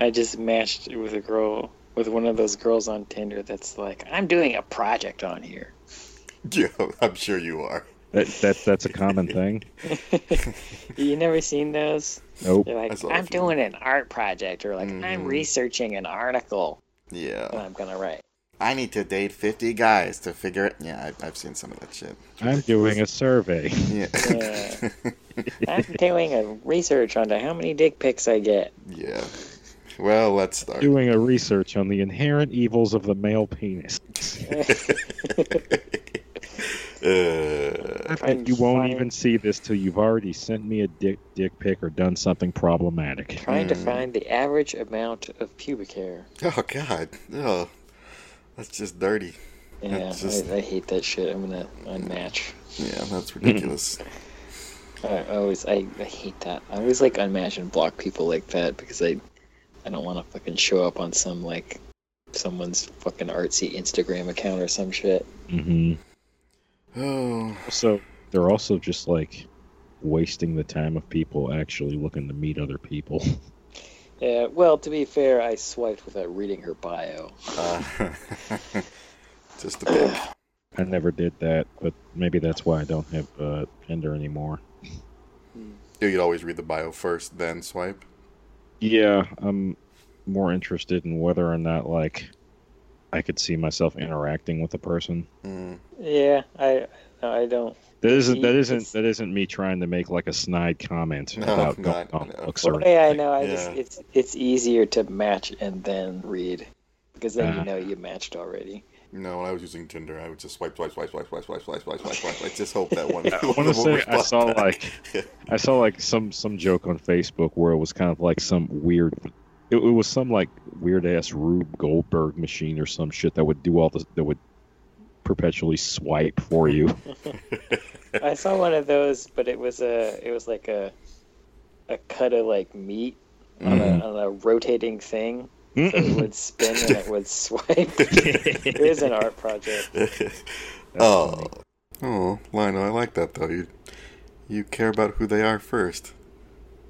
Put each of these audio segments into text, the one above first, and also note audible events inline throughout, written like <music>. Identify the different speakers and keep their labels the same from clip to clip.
Speaker 1: I just matched with a girl with one of those girls on Tinder that's like, I'm doing a project on here. <laughs>
Speaker 2: Yeah, I'm sure you are.
Speaker 3: That, that that's a common <laughs> thing. <laughs>
Speaker 1: you never seen those?
Speaker 3: Nope.
Speaker 1: They're
Speaker 2: I
Speaker 1: like,
Speaker 2: saw a
Speaker 1: I'm doing an art project, or like, I'm
Speaker 2: Mhm.
Speaker 1: researching an article that
Speaker 2: Yeah.
Speaker 1: I'm gonna write.
Speaker 2: I need to date 50 guys to figure it. Yeah, I've, I've seen some of that shit.
Speaker 3: I'm doing a survey.
Speaker 2: Yeah.
Speaker 1: Yeah. I'm doing a research onto how many dick pics I get.
Speaker 2: yeah. Well, let's start.
Speaker 3: Doing a research on the inherent evils of the male penis. <laughs>
Speaker 2: uh,
Speaker 3: And you won't
Speaker 1: Fine.
Speaker 3: even see this till you've already sent me a dick dick pic or done something problematic.
Speaker 1: Trying to
Speaker 2: Hmm.
Speaker 1: find the average amount of pubic hair.
Speaker 2: oh, God. Oh, that's just dirty.
Speaker 1: Yeah,
Speaker 2: That's just-
Speaker 1: I, I hate that shit. I'm gonna unmatch.
Speaker 2: Yeah, that's <laughs> ridiculous.
Speaker 1: I I always, I, I hate that. I always like unmatch and block people like that because I, I don't want to fucking show up on some like, someone's fucking artsy Instagram account or some shit.
Speaker 3: Mm-hmm.
Speaker 2: oh,
Speaker 3: So they're also just like wasting the time of people actually looking to meet other people. <laughs>
Speaker 1: Yeah, well, to be fair, I swiped without reading her bio.
Speaker 2: uh, <laughs> just a bit.
Speaker 3: I never did that, but maybe that's why I don't have uh, Tinder anymore.
Speaker 2: You'd always read the bio first, then swipe.
Speaker 3: Yeah, I'm more interested in whether or not like I could see myself interacting with a person.
Speaker 2: Mm.
Speaker 1: Yeah, I, I don't.
Speaker 3: That isn't that
Speaker 1: It's-
Speaker 3: isn't that isn't me trying to make like a snide comment
Speaker 2: No,
Speaker 3: about
Speaker 2: no,
Speaker 3: going
Speaker 2: I
Speaker 3: on
Speaker 2: know.
Speaker 3: looks or
Speaker 1: Well, yeah, I know. I just it's it's easier to match and then read because then
Speaker 3: Ah.
Speaker 1: you know you matched already.
Speaker 2: No, when I was using Tinder, I would just swipe, swipe, swipe, swipe, swipe, swipe, swipe, swipe, swipe, swipe. I just hope that one. <laughs>
Speaker 3: I wanna say I saw,
Speaker 2: back.
Speaker 3: like- I saw like some some joke on Facebook where it was kind of like some weird. It, it was some like weird ass Rube Goldberg machine or some shit that would do all this that would perpetually swipe for you. <laughs>
Speaker 1: I saw one of those, but it was a it was like a a cut of like meat on,
Speaker 3: Mhm.
Speaker 1: a, on a rotating thing. So it would spin and it would <laughs> swipe. it is an art project. <laughs>
Speaker 2: oh, oh, Lionel, I like that though. You, you care about who they are first.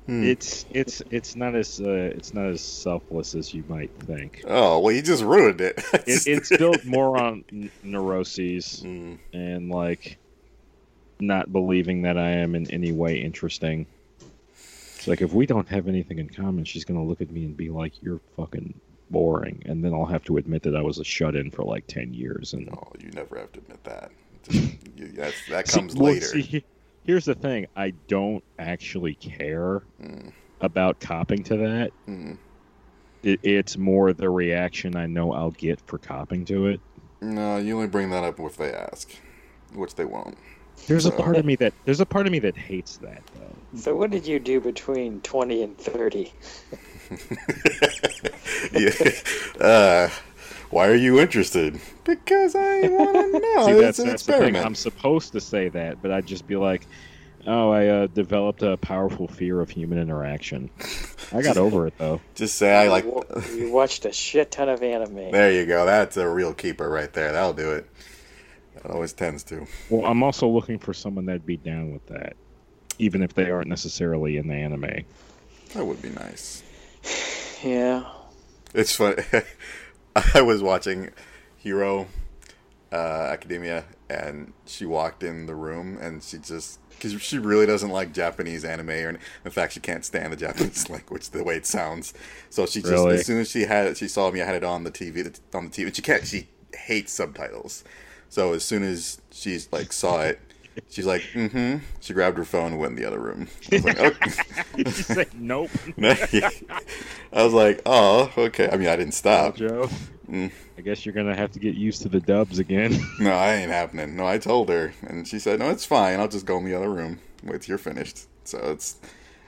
Speaker 2: Hmm.
Speaker 3: It's it's it's not as uh, it's not as selfless as you might think.
Speaker 2: oh well, you just ruined it.
Speaker 3: It, it's <laughs> built more on n- neuroses
Speaker 2: Mm,
Speaker 3: and like not believing that I am in any way interesting. It's like if we don't have anything in common, she's gonna look at me and be like, "You're fucking boring," and then I'll have to admit that I was a shut-in for like ten years. And
Speaker 2: no, you never have to admit that. Just, you, that's, that
Speaker 3: See,
Speaker 2: comes
Speaker 3: well,
Speaker 2: later.
Speaker 3: see, here's the thing: I don't actually care
Speaker 2: Mm,
Speaker 3: about copping to that.
Speaker 2: mm.
Speaker 3: It, it's more the reaction I know I'll get for copping to it.
Speaker 2: No, you only bring that up if they ask, which they won't.
Speaker 3: There's a part of me <laughs> that there's a part of me that hates that though.
Speaker 1: So what did you do between twenty and thirty? <laughs>
Speaker 2: yeah. Uh, why are you interested? Because I want to <laughs> know.
Speaker 3: See,
Speaker 2: it's
Speaker 3: that's,
Speaker 2: an
Speaker 3: that's the thing. I'm supposed to say that, but I'd just be like, "Oh, I uh, developed a powerful fear of human interaction." I got over it though.
Speaker 2: Just say I like.
Speaker 1: You watched a shit ton of anime.
Speaker 2: There you go. That's a real keeper right there. That'll do it. That always tends to.
Speaker 3: Well, I'm also looking for someone that'd be down with that, even if they aren't necessarily in the anime.
Speaker 2: That would be nice. <sighs>
Speaker 1: Yeah.
Speaker 2: It's funny. <laughs> I was watching Hero uh, Academia, and she walked in the room, and she just because she really doesn't like Japanese anime, or in fact, she can't stand the <laughs> Japanese language the way it sounds. So she just
Speaker 3: Really?
Speaker 2: as soon as she had it, she saw me. I had it on the TV. On the TV, and she can't. She hates subtitles. So as soon as she's like saw it, she's like, "Mm-hmm." She grabbed her phone and went in the other room. I was like, "Okay."
Speaker 3: you say nope, <laughs>
Speaker 2: I was like, "Oh, okay." I mean, I didn't stop.
Speaker 3: Joe.
Speaker 2: Mm.
Speaker 3: I guess you're gonna have to get used to the dubs again. <laughs>
Speaker 2: No, I ain't happening. No, I told her, and she said, "No, it's fine. I'll just go in the other room. Wait till you're finished." So it's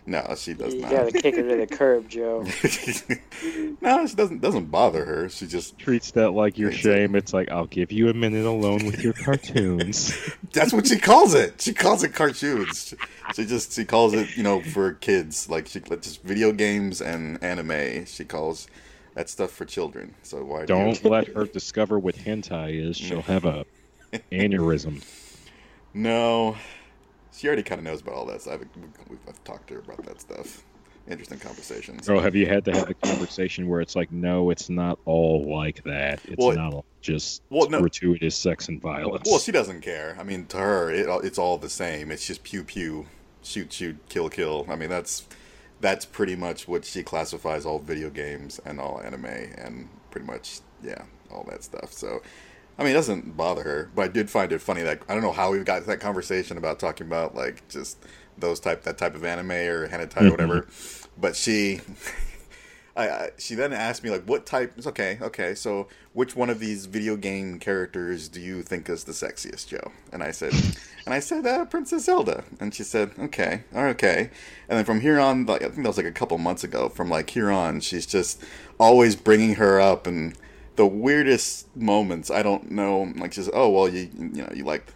Speaker 2: no, she does
Speaker 1: You
Speaker 2: not.
Speaker 1: gotta kick her to the curb, Joe. <laughs>
Speaker 2: no, she doesn't. Doesn't bother her. She just
Speaker 3: Treats that like your
Speaker 2: It's a-
Speaker 3: shame. It's like I'll give you a minute alone with your cartoons. <laughs>
Speaker 2: that's what she calls it. She calls it cartoons. She just she calls it you know for kids like she like just video games and anime. She calls that stuff for children. So why do you-
Speaker 3: Don't <laughs> let her discover what hentai is. She'll mm. have a aneurysm.
Speaker 2: No, she already kind of knows about all that stuff. We've, we've talked to her about that stuff. interesting conversations.
Speaker 3: Oh, have you had to have a conversation where it's like, no, it's not all like that. It's
Speaker 2: Well,
Speaker 3: not all just
Speaker 2: well, no-
Speaker 3: gratuitous sex and violence.
Speaker 2: Well, she doesn't care. I mean, to her, it, it's all the same. It's just pew pew, shoot shoot, kill kill. I mean, that's that's pretty much what she classifies all video games and all anime and pretty much yeah, all that stuff. So, I mean, it doesn't bother her. But I did find it funny that I don't know how we've got that conversation about talking about like just those type that type of anime or hentai or whatever. But she. <laughs> I, I, she then asked me like what type it's okay okay so which one of these video game characters do you think is the sexiest joe and i said <laughs> and i said uh, princess zelda and she said okay okay and then from here on like i think that was like a couple months ago from like here on she's just always bringing her up and the weirdest moments i don't know like she's oh well you you know you like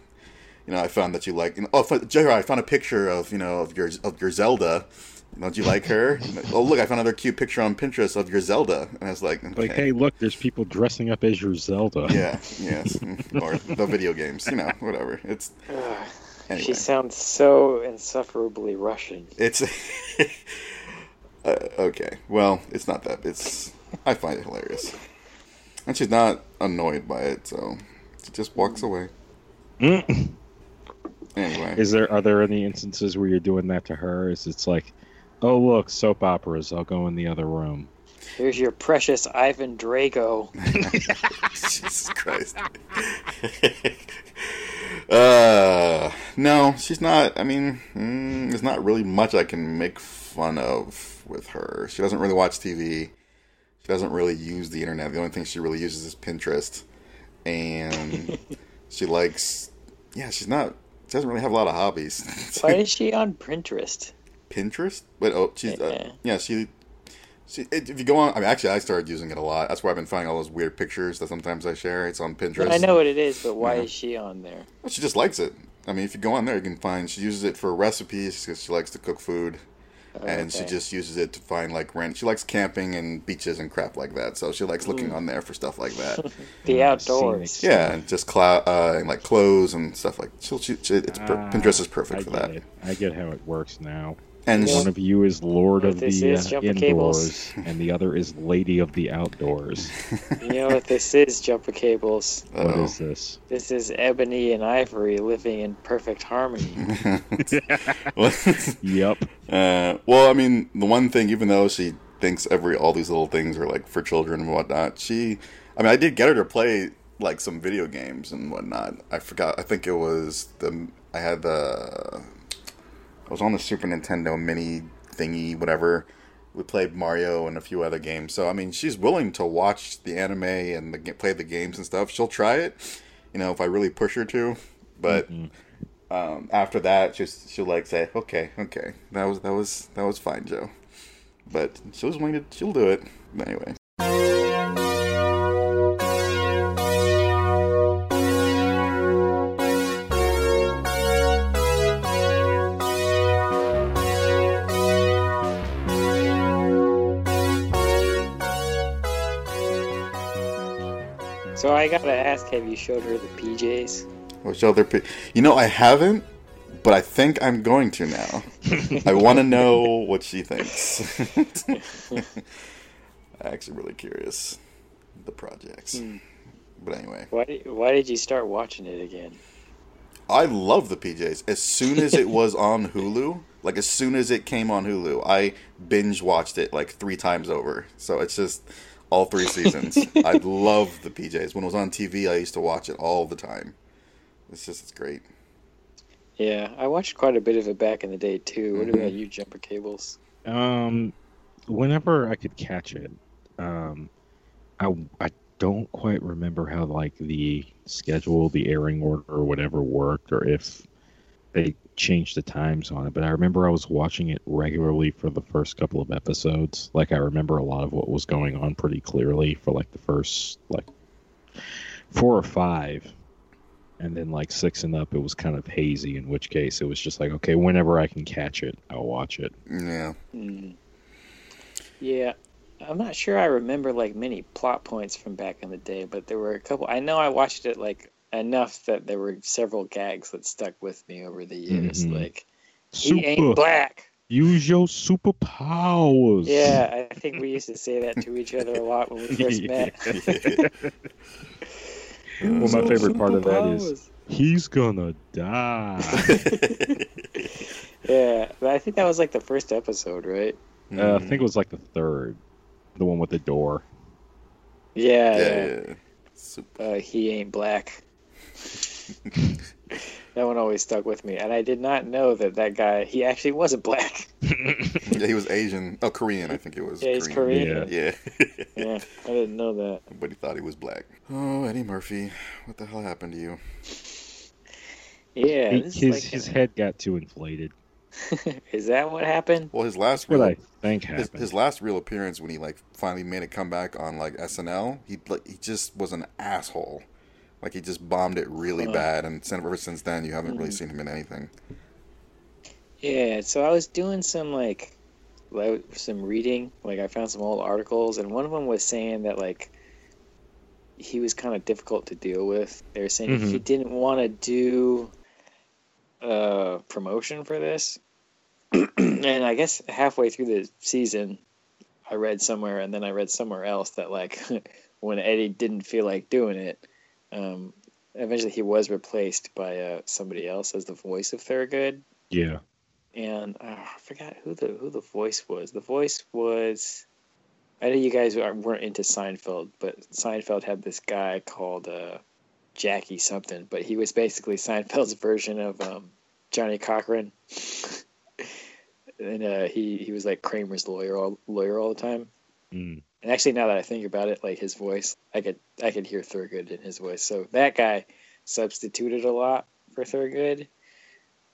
Speaker 2: you know i found that you like you know, oh f- i found a picture of you know of your of your zelda don't you like her? <laughs> oh, look, I found another cute picture on Pinterest of your Zelda. And I was like,
Speaker 3: like, hey, look, there's people dressing up as your Zelda.
Speaker 2: Yeah, yes. <laughs> or the video games, you know, whatever. It's <sighs> Anyway.
Speaker 1: She sounds so insufferably Russian.
Speaker 2: it's <laughs> uh, okay. Well, it's not that. It's I find it hilarious, and she's not annoyed by it, so she just walks away.
Speaker 3: Mm.
Speaker 2: Anyway,
Speaker 3: Is there are there any instances where you're doing that to her? Is it's like, oh look, soap operas. I'll go in the other room.
Speaker 1: Here's your precious Ivan Drago. <laughs> <laughs>
Speaker 2: Jesus Christ. <laughs> uh, no, she's not. I mean, mm, there's not really much I can make fun of with her. She doesn't really watch TV. Doesn't really use the internet. The only thing she really uses is Pinterest, and <laughs> she likes. Yeah, she's not. She doesn't really have a lot of hobbies. <laughs>
Speaker 1: Why is she on Pinterest?
Speaker 2: Pinterest, but oh, she's uh,
Speaker 1: Yeah.
Speaker 2: she. She, it, if you go on, I mean, actually, I started using it a lot. That's where I've been finding all those weird pictures that sometimes I share. It's on Pinterest.
Speaker 1: I know what it is, but why
Speaker 2: Yeah.
Speaker 1: is she on there?
Speaker 2: Well, she just likes it. I mean, if you go on there, you can find she uses it for recipes because she likes to cook food, and she just uses it to find like rent. She likes camping and beaches and crap like that. So she likes looking on there for stuff like that. <laughs>
Speaker 1: the
Speaker 3: Uh,
Speaker 1: outdoors.
Speaker 2: yeah, and just clou- uh, and like clothes and stuff like. She'll, she, she, it's per-
Speaker 3: Ah,
Speaker 2: Pinterest is perfect
Speaker 3: I
Speaker 2: for that.
Speaker 3: it. I get how it works now.
Speaker 2: And
Speaker 1: Yeah.
Speaker 3: One of you is Lord of the
Speaker 1: is
Speaker 3: uh, indoors, <laughs> and the other is Lady of the outdoors. <laughs>
Speaker 1: You know what this is, Jumper Cables?
Speaker 3: What
Speaker 2: uh-oh.
Speaker 3: is this?
Speaker 1: This is Ebony and Ivory living in perfect harmony. <laughs>
Speaker 3: Yep.
Speaker 2: Uh, well, I mean, the one thing, even though she thinks every all these little things are like for children and whatnot, she, I mean, I did get her to play like some video games and whatnot. I forgot. I think it was the I had the I was on the Super Nintendo Mini thingy, whatever. We played Mario and a few other games. So I mean, she's willing to watch the anime and the, play the games and stuff. She'll try it, you know, if I really push her to. But um, after that, just she'll like say, "Okay, okay, that was that was that was fine, Joe." But she was willing to, she'll do it anyway.
Speaker 1: So I gotta ask, have you showed her the PJs?
Speaker 2: Which other, pe- you know, I haven't, but I think I'm going to now. I want to know what she thinks. <laughs> I'm actually really curious the projects.
Speaker 1: Hmm.
Speaker 2: But anyway,
Speaker 1: Why did, why did you start watching it again?
Speaker 2: I love the PJs. As soon as it was on Hulu, like as soon as it came on Hulu, I binge watched it like three times over. So it's just all three seasons. I love the PJs. When it was on TV, I used to watch it all the time. It's just it's great.
Speaker 1: Yeah, I watched quite a bit of it back in the day too. What about you, Jumper Cables?
Speaker 3: Um, whenever I could catch it, um, I I don't quite remember how like the schedule, the airing order, or whatever worked, or if they changed the times on it. But I remember I was watching it regularly for the first couple of episodes. Like I remember a lot of what was going on pretty clearly for like the first like four or five. And then like six and up, it was kind of hazy. In which case, it was just like, okay, whenever I can catch it, I'll watch it.
Speaker 2: Yeah.
Speaker 1: Hmm. Yeah, I'm not sure I remember like many plot points from back in the day, but there were a couple. I know I watched it like enough that there were several gags that stuck with me over the years.
Speaker 3: Mhm.
Speaker 1: Like he
Speaker 3: Super.
Speaker 1: ain't black.
Speaker 3: Use your superpowers.
Speaker 1: Yeah, I think we used to say that to each other a lot when we first <laughs> met. <laughs>
Speaker 3: Well, my favorite part of that is he's gonna die. <laughs>
Speaker 1: Yeah, but I think that was like the first episode, right?
Speaker 3: uh, I think it was like the third, the one with the door.
Speaker 1: Yeah,
Speaker 2: yeah,
Speaker 1: yeah.
Speaker 2: yeah. Super.
Speaker 1: Uh, he ain't black. That one always stuck with me, and I did not know that that guy he actually wasn't black. <laughs>
Speaker 2: Yeah, he was Asian. Oh, Korean, I think it was.
Speaker 1: Yeah, he's Korean.
Speaker 2: Yeah. <laughs>
Speaker 1: Yeah, I didn't know that.
Speaker 2: but he thought he was black. Oh, Eddie Murphy, what the hell happened to you?
Speaker 1: Yeah,
Speaker 3: He- his
Speaker 1: like
Speaker 3: his
Speaker 1: a-
Speaker 3: head got too inflated. <laughs>
Speaker 1: is that what happened?
Speaker 2: Well, his last
Speaker 3: What
Speaker 2: real,
Speaker 3: I think
Speaker 2: his,
Speaker 3: happened.
Speaker 2: his last real appearance when he like finally made a comeback on like SNL, he like he just was an asshole. Like he just bombed it really
Speaker 1: Huh.
Speaker 2: bad, and ever since then, you haven't
Speaker 1: Mm-hmm.
Speaker 2: really seen him in anything.
Speaker 1: Yeah, so I was doing some like, some reading. Like I found some old articles, and one of them was saying that like he was kind of difficult to deal with. They were saying he
Speaker 3: Mhm.
Speaker 1: didn't want to do uh, promotion for this, <clears throat> and I guess halfway through the season, I read somewhere, and then I read somewhere else that like <laughs> when Eddie didn't feel like doing it, um, eventually he was replaced by uh, somebody else as the voice of Thurgood
Speaker 3: yeah.
Speaker 1: and uh, I forgot who the who the voice was. The voice was. I know you guys weren't into Seinfeld, but Seinfeld had this guy called uh, Jackie something, but he was basically <laughs> Seinfeld's version of um, Johnnie Cochran, <laughs> and uh, he he was like Kramer's lawyer all lawyer all the time.
Speaker 3: Mm.
Speaker 1: And actually, now that I think about it, like his voice, I could I could hear Thurgood in his voice. So that guy substituted a lot for Thurgood.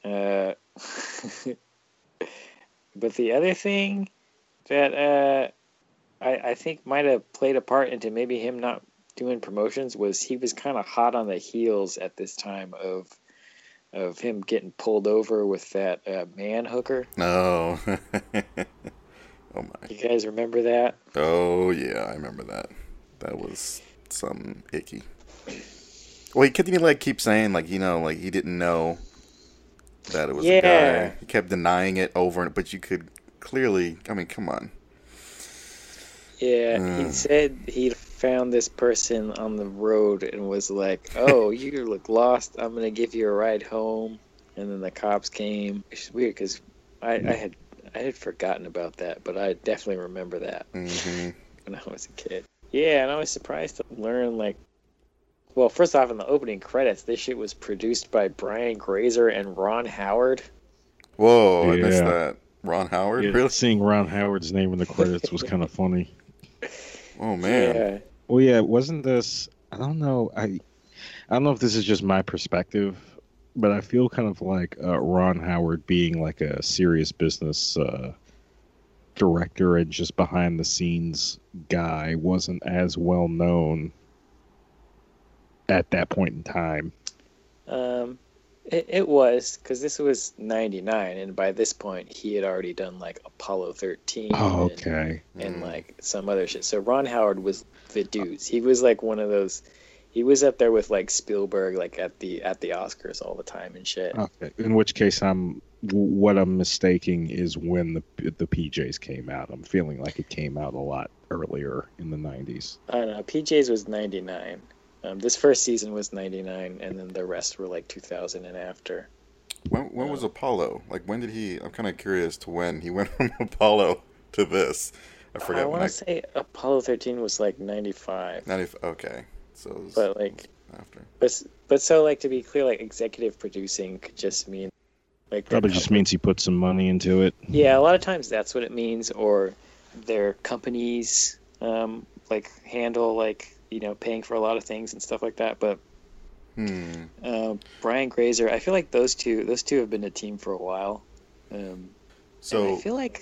Speaker 1: Uh, <laughs> but the other thing that uh, I I think might have played a part into maybe him not doing promotions was he was kind of hot on the heels at this time of of him getting pulled over with that uh, man hooker.
Speaker 2: No. <laughs> oh my.
Speaker 1: You guys remember that?
Speaker 2: Oh yeah, I remember that. That was some icky. Well, he kept he like keep saying like you know like he didn't know that it was a guy. He kept denying it over and but you could clearly. I mean, come on.
Speaker 1: Yeah, he
Speaker 2: Mm.
Speaker 1: said he found this person on the road and was like, "Oh, <laughs> you look lost. I'm gonna give you a ride home." And then the cops came. It's weird because I, I had I had forgotten about that, but I definitely remember that
Speaker 2: hmm <laughs>
Speaker 1: when I was a kid. Yeah, and I was surprised to learn like, well, first off, in the opening credits, this shit was produced by Brian Grazer and Ron Howard.
Speaker 2: Whoa, I missed that. Ron Howard,
Speaker 3: Yeah,
Speaker 2: really?
Speaker 3: Seeing Ron Howard's name in the credits was kind of funny. <laughs>
Speaker 2: Oh man.
Speaker 1: Yeah,
Speaker 3: Well, yeah, wasn't this? I don't know. I I don't know if this is just my perspective, but I feel kind of like uh, Ron Howard being like a serious business uh, director and just behind the scenes guy wasn't as well known at that point in time.
Speaker 1: Um, it, it was because this was '99, and by this point he had already done like Apollo 13.
Speaker 3: Oh,
Speaker 1: and-
Speaker 3: okay.
Speaker 1: And,
Speaker 2: Mm.
Speaker 1: like some other shit. So Ron Howard was the dudes. He was like one of those. He was up there with like Spielberg, like at the at the Oscars all the time and shit.
Speaker 3: Okay. In which case, I'm what I'm mistaking is when the the PJs came out. I'm feeling like it came out a lot earlier in the '90s.
Speaker 1: I don't know. PJ's was '99. Um, this first season was '99, and then the rest were like 2000 and after.
Speaker 2: When when was Apollo? Like when did he? I'm kind of curious to when he <laughs> went from Apollo to this. I forget.
Speaker 1: I
Speaker 2: forgot.
Speaker 1: want
Speaker 2: when
Speaker 1: to say Apollo 13 was like '95,
Speaker 2: 90, okay, so it was
Speaker 1: but like
Speaker 2: after.
Speaker 1: But but so like to be clear, like executive producing could just mean like
Speaker 3: Probably just
Speaker 1: company-
Speaker 3: means he put some money into it.
Speaker 1: yeah. A lot of times that's what it means, or their companies um, like handle like you know paying for a lot of things and stuff like that. But
Speaker 2: Hmm.
Speaker 1: uh, Brian Grazer, I feel like those two those two have been a team for a while. Um, and
Speaker 2: So
Speaker 1: I feel like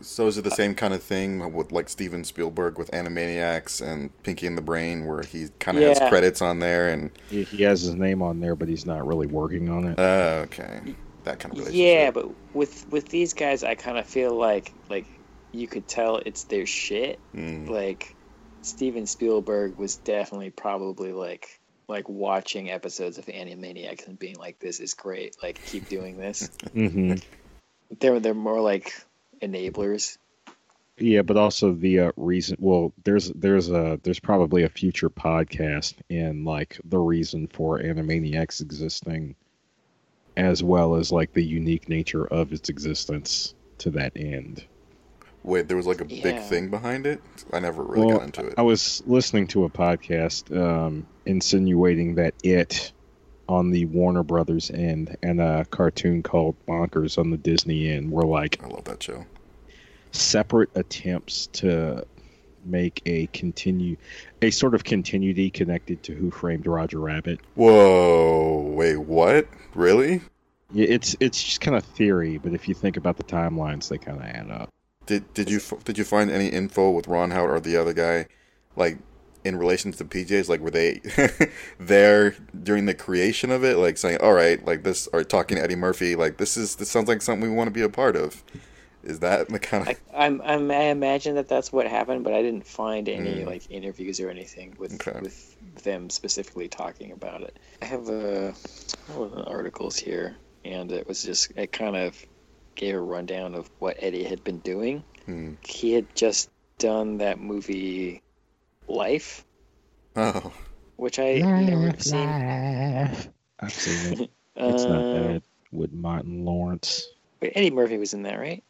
Speaker 2: so is it the same kind of thing with like Steven Spielberg with Animaniacs and Pinky and the Brain, where he kind of has credits on there and
Speaker 3: He, he has his name on there, but he's not really working on it.
Speaker 2: uh, okay, that kind of relationship.
Speaker 1: yeah, but with with these guys, I kind of feel like like you could tell it's their shit.
Speaker 2: Hmm.
Speaker 1: like Steven Spielberg was definitely probably like like watching episodes of Animaniacs and being like, "This is great! Like, keep doing this." <laughs>
Speaker 3: mm-hmm.
Speaker 1: They're they're more like enablers.
Speaker 3: Yeah, but also the uh, reason. Well, there's there's a there's probably a future podcast in like the reason for Animaniacs existing, as well as like the unique nature of its existence to that end.
Speaker 2: Wait, there was like a big thing behind it. I never really
Speaker 3: Well,
Speaker 2: got into it.
Speaker 3: I was listening to a podcast um, insinuating that it on the Warner Brothers end and a cartoon called Bonkers on the Disney end were like
Speaker 2: I love that show.
Speaker 3: separate attempts to make a continue a sort of continuity connected to Who Framed Roger Rabbit.
Speaker 2: Whoa! Wait, what? Really?
Speaker 3: Yeah, It's it's just kind of theory, but if you think about the timelines, they kind of add up.
Speaker 2: Did did you did you find any info with Ron Howard or the other guy, like in relation to PJs? Like were they <laughs> there during the creation of it? Like saying, "All right, like this," or talking to Eddie Murphy, like this is this sounds like something we want to be a part of. Is that the kind of
Speaker 1: I, I'm, I'm I imagine that that's what happened, but I didn't find any
Speaker 2: Mm.
Speaker 1: like interviews or anything with
Speaker 2: Okay.
Speaker 1: with them specifically talking about it. I have uh, of the articles here, and it was just it kind of gave a rundown of what Eddie had been doing.
Speaker 2: Hmm.
Speaker 1: He had just done that movie Life,
Speaker 2: Oh,
Speaker 1: which I never seen.
Speaker 3: I've seen it. <laughs> It's not
Speaker 1: Uh,
Speaker 3: bad with Martin Lawrence.
Speaker 1: Wait, Eddie Murphy was in that, right?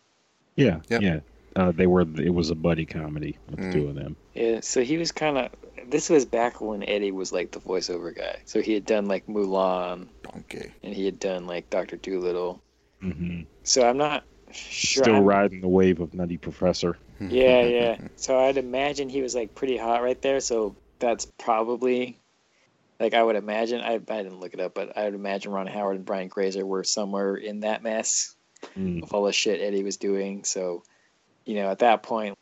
Speaker 3: Yeah,
Speaker 2: Yep.
Speaker 3: yeah. Uh, they were. It was a buddy comedy with
Speaker 2: Mm.
Speaker 3: the two of them.
Speaker 1: Yeah, so he was kind of. This was back when Eddie was like the voiceover guy. So he had done like Mulan,
Speaker 2: donkey.
Speaker 1: and he had done like Doctor Dolittle.
Speaker 3: hmm
Speaker 1: So I'm not sure.
Speaker 3: Still
Speaker 1: I'm-
Speaker 3: riding the wave of Nutty Professor.
Speaker 1: Yeah, yeah. So I'd imagine he was like pretty hot right there. So that's probably like I would imagine. I, I didn't look it up, but I would imagine Ron Howard and Brian Grazer were somewhere in that mess
Speaker 3: Mm.
Speaker 1: of all the shit Eddie was doing. So you know, at that point,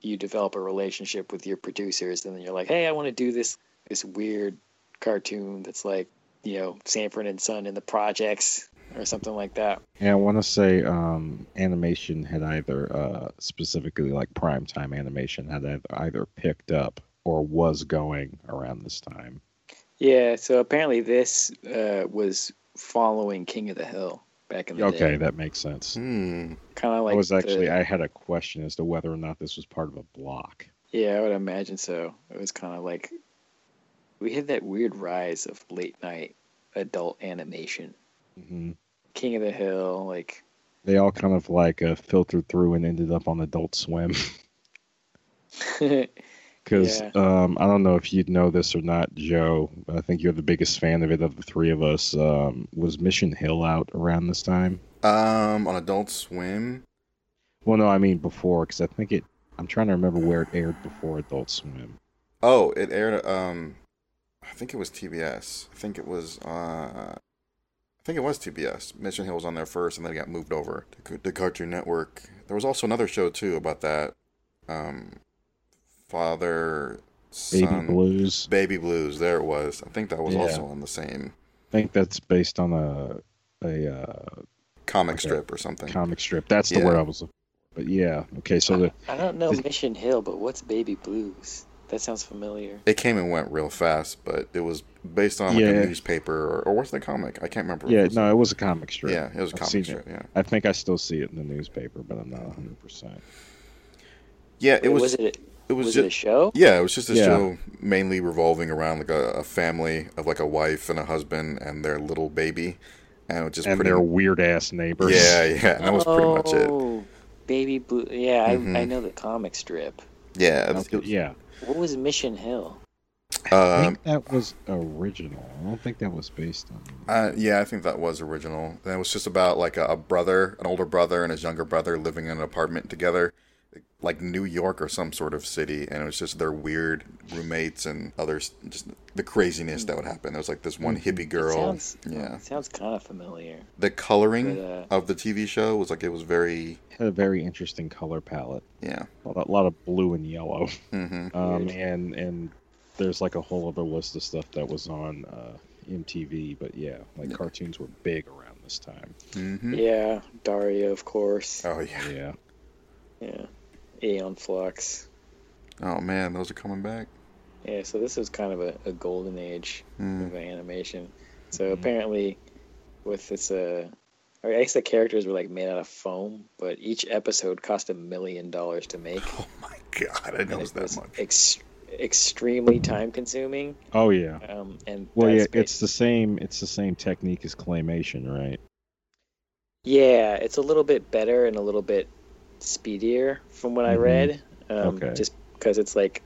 Speaker 1: you develop a relationship with your producers, and then you're like, hey, I want to do this this weird cartoon that's like you know Sanford and Son in the projects or something like that.
Speaker 3: Yeah, I want to say um, animation had either uh, specifically like primetime animation had either- either picked up or was going around this time.
Speaker 1: Yeah. So apparently, this uh, was following King of the Hill back in the day.
Speaker 3: Okay, that makes sense.
Speaker 2: Hmm.
Speaker 1: kind of like
Speaker 3: I was actually
Speaker 1: the-
Speaker 3: I had a question as to whether or not this was part of a block.
Speaker 1: yeah i would imagine so it was kind of like we had that weird rise of late night adult animation
Speaker 3: hmm
Speaker 1: king of the hill like
Speaker 3: They all kind of like uh, filtered through and ended up on Adult Swim. <laughs> <laughs> Because
Speaker 1: Yeah.
Speaker 3: um, I don't know if you'd know this or not, Joe. I think you're the biggest fan of it of the three of us. Um, was Mission Hill out around this time?
Speaker 2: Um, on Adult Swim.
Speaker 3: Well, no, I mean before, because I think it. I'm trying to remember where it aired before Adult Swim.
Speaker 2: Oh, it aired. Um, I think it was TBS. I think it was. Uh, I think it was TBS. Mission Hill was on there first, and then it got moved over to the Cartoon Network. There was also another show too about that. Um, father,
Speaker 3: Baby
Speaker 2: son,
Speaker 3: Blues.
Speaker 2: Baby Blues. There it was. I think that was
Speaker 3: Yeah.
Speaker 2: also on the same
Speaker 3: I think that's based on a a uh,
Speaker 2: comic
Speaker 3: Okay.
Speaker 2: strip or something.
Speaker 3: comic strip. That's the
Speaker 2: Yeah.
Speaker 3: word I was. looking for. But yeah, okay. So the
Speaker 1: i don't know
Speaker 3: Is-
Speaker 1: mission hill but what's baby blues that sounds familiar
Speaker 2: It came and went real fast, but it was based on like
Speaker 3: Yeah.
Speaker 2: a newspaper or, or what's the comic? I can't remember.
Speaker 3: yeah,
Speaker 2: it
Speaker 3: no, it was a comic strip.
Speaker 2: yeah, it was a
Speaker 3: I've
Speaker 2: comic strip. Yeah,
Speaker 3: I think I still see it in the newspaper, but I'm not 100. percent
Speaker 2: yeah. It
Speaker 1: Wait,
Speaker 2: was.
Speaker 1: was it
Speaker 2: it was,
Speaker 1: was
Speaker 2: just.
Speaker 1: it a show
Speaker 2: Yeah, it was just a
Speaker 3: Yeah.
Speaker 2: show mainly revolving around like a, a family of like a wife and a husband and their little baby, and it was just
Speaker 3: And
Speaker 2: pretty.
Speaker 3: their weird ass neighbors.
Speaker 2: Yeah, yeah, and that was pretty much it.
Speaker 1: Oh, baby blue yeah I, I
Speaker 2: Mhm.
Speaker 1: know the comic strip
Speaker 2: Yeah,
Speaker 3: Okay,
Speaker 2: it was-
Speaker 3: yeah.
Speaker 1: What was mission hill
Speaker 3: I
Speaker 2: Um,
Speaker 3: think that was original. I don't think that was based on.
Speaker 2: uh, yeah, I think that was original. And it was just about like a, a brother, an older brother, and his younger brother living in an apartment together, like New York or some sort of city. And it was just their weird roommates and others, just the craziness that would happen. There was like this one hippie
Speaker 1: It
Speaker 2: girl.
Speaker 1: sounds,
Speaker 2: yeah,
Speaker 1: it sounds kind of familiar
Speaker 2: the coloring
Speaker 1: but uh
Speaker 2: of the TV show was like it was very
Speaker 3: Had a very interesting color palette.
Speaker 2: yeah.
Speaker 3: A lot, a lot of blue and yellow.
Speaker 2: hmm <laughs>
Speaker 3: Um, and and there's like a whole other list of stuff that was on uh, MTV. But yeah, like
Speaker 2: Yeah.
Speaker 3: cartoons were big around this time.
Speaker 2: hmm
Speaker 1: yeah daria of course
Speaker 2: Oh yeah.
Speaker 3: Yeah.
Speaker 1: yeah aeon flux
Speaker 2: Oh man, those are coming back.
Speaker 1: Yeah, so this was kind of a, a golden age
Speaker 2: Mm.
Speaker 1: of animation. So
Speaker 3: Mhm.
Speaker 1: apparently, with this uh, I guess the characters were like made out of foam, but each episode cost a million dollars to make. <laughs>
Speaker 2: Oh my god, I know it was that much.
Speaker 1: Ex- extremely time consuming.
Speaker 3: Oh yeah.
Speaker 1: Um, and
Speaker 3: Well, yeah,
Speaker 1: that's
Speaker 3: it's the same. It's the same technique as claymation, right?
Speaker 1: yeah, it's a little bit better and a little bit speedier from what I
Speaker 3: Mhm.
Speaker 1: read. Um,
Speaker 3: Okay.
Speaker 1: Just because it's like,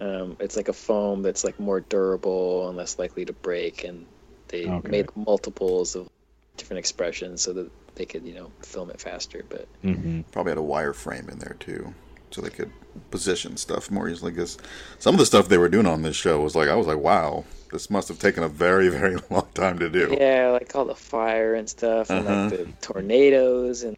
Speaker 1: um, it's like a foam that's like more durable and less likely to break, and they
Speaker 3: Okay.
Speaker 1: made multiples of different expressions so that they could you know film it faster. But
Speaker 3: Mm-hmm.
Speaker 2: Probably had a wireframe in there too, so they could position stuff more easily. Because some of the stuff they were doing on this show was like, I was like, wow, this must have taken a very, <laughs> very long time to do.
Speaker 1: Yeah, like all the fire and stuff, and
Speaker 2: Uh-huh.
Speaker 1: like the tornadoes, and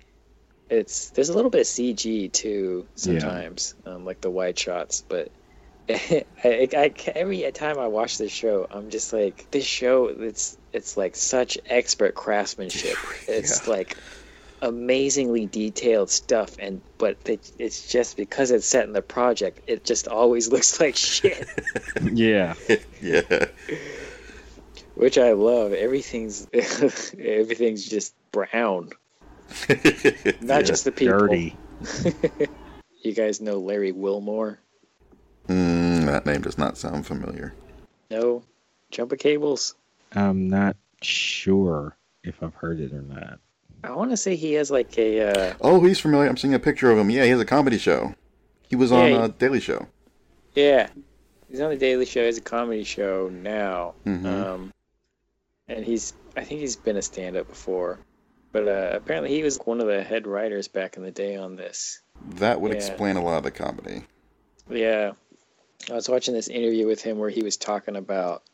Speaker 1: it's there's a little bit of CG too
Speaker 3: Yeah.
Speaker 1: sometimes, um, like the wide shots. But <laughs> I, I, I- every time I watch this show, I'm just like, this show, it's it's like such expert craftsmanship. <laughs> It's
Speaker 2: Yeah.
Speaker 1: like amazingly detailed stuff, and but it, it's just because it's set in the project, it just always <laughs> looks like shit.
Speaker 3: Yeah.
Speaker 2: yeah.
Speaker 1: which I love. Everything's everything's just brown. Not
Speaker 2: Yeah.
Speaker 1: just the people.
Speaker 3: Dirty. <laughs>
Speaker 1: You guys know Larry Wilmore?
Speaker 2: Mm, that name does not sound familiar.
Speaker 1: No, Jumper Cables.
Speaker 3: I'm not sure if I've heard it or not.
Speaker 1: I want to say he has like a. Uh,
Speaker 2: Oh, he's familiar. I'm seeing a picture of him. Yeah, he has a comedy show. He was on
Speaker 1: Yeah, he-
Speaker 2: uh, Daily Show.
Speaker 1: yeah, he's on the Daily Show. He's a comedy show now.
Speaker 2: Mhm.
Speaker 1: Um, and he's. I think he's been a stand-up before, but uh, apparently he was one of the head writers back in the day on this.
Speaker 2: That would
Speaker 1: Yeah.
Speaker 2: explain a lot of the comedy.
Speaker 1: Yeah. I was watching this interview with him where he was talking about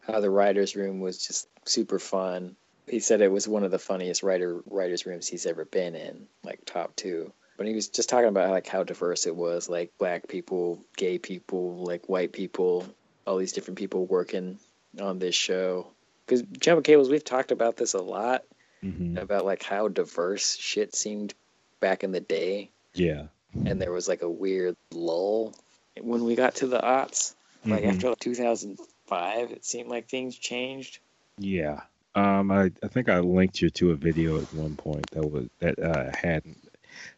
Speaker 1: how the writer's room was just super fun. He said it was one of the funniest writer writer's rooms he's ever been in, like top two. But he was just talking about like how diverse it was, like black people, gay people, like white people, all these different people working on this show. Because Jumper Cables, we've talked about this a lot
Speaker 3: hmm
Speaker 1: about like how diverse shit seemed back in the day
Speaker 3: Yeah.
Speaker 1: and there was like a weird lull when we got to the aughts. Like
Speaker 3: Mhm.
Speaker 1: after 2005, it seemed like things changed.
Speaker 3: Yeah. Um, I, I think I linked you to a video at one point that was that uh, had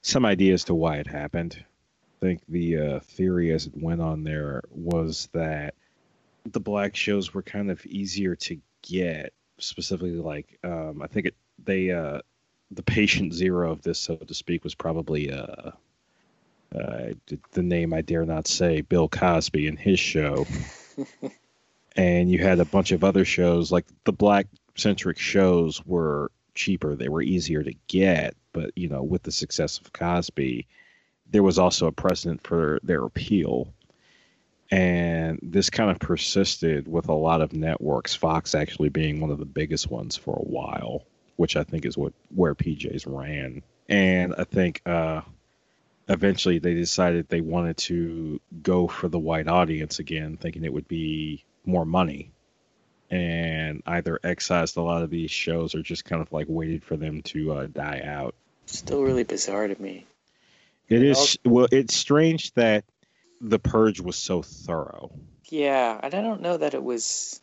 Speaker 3: some idea as to why it happened. I think the uh, theory as it went on there was that the black shows were kind of easier to get. Specifically, like um, I think it they uh, the patient zero of this, so to speak, was probably uh, uh, the name I dare not say, Bill Cosby and his show. <laughs> and you had a bunch of other shows like the black centric shows were cheaper they were easier to get but you know with the success of cosby there was also a precedent for their appeal and this kind of persisted with a lot of networks fox actually being one of the biggest ones for a while which i think is what where pjs ran and i think uh eventually they decided they wanted to go for the white audience again thinking it would be more money and either excised a lot of these shows or just kind of like waited for them to uh, die out.
Speaker 1: Still really bizarre to me.
Speaker 3: It
Speaker 1: And
Speaker 3: is well, it's strange that the purge was so thorough.
Speaker 1: Yeah, and I don't know that it was.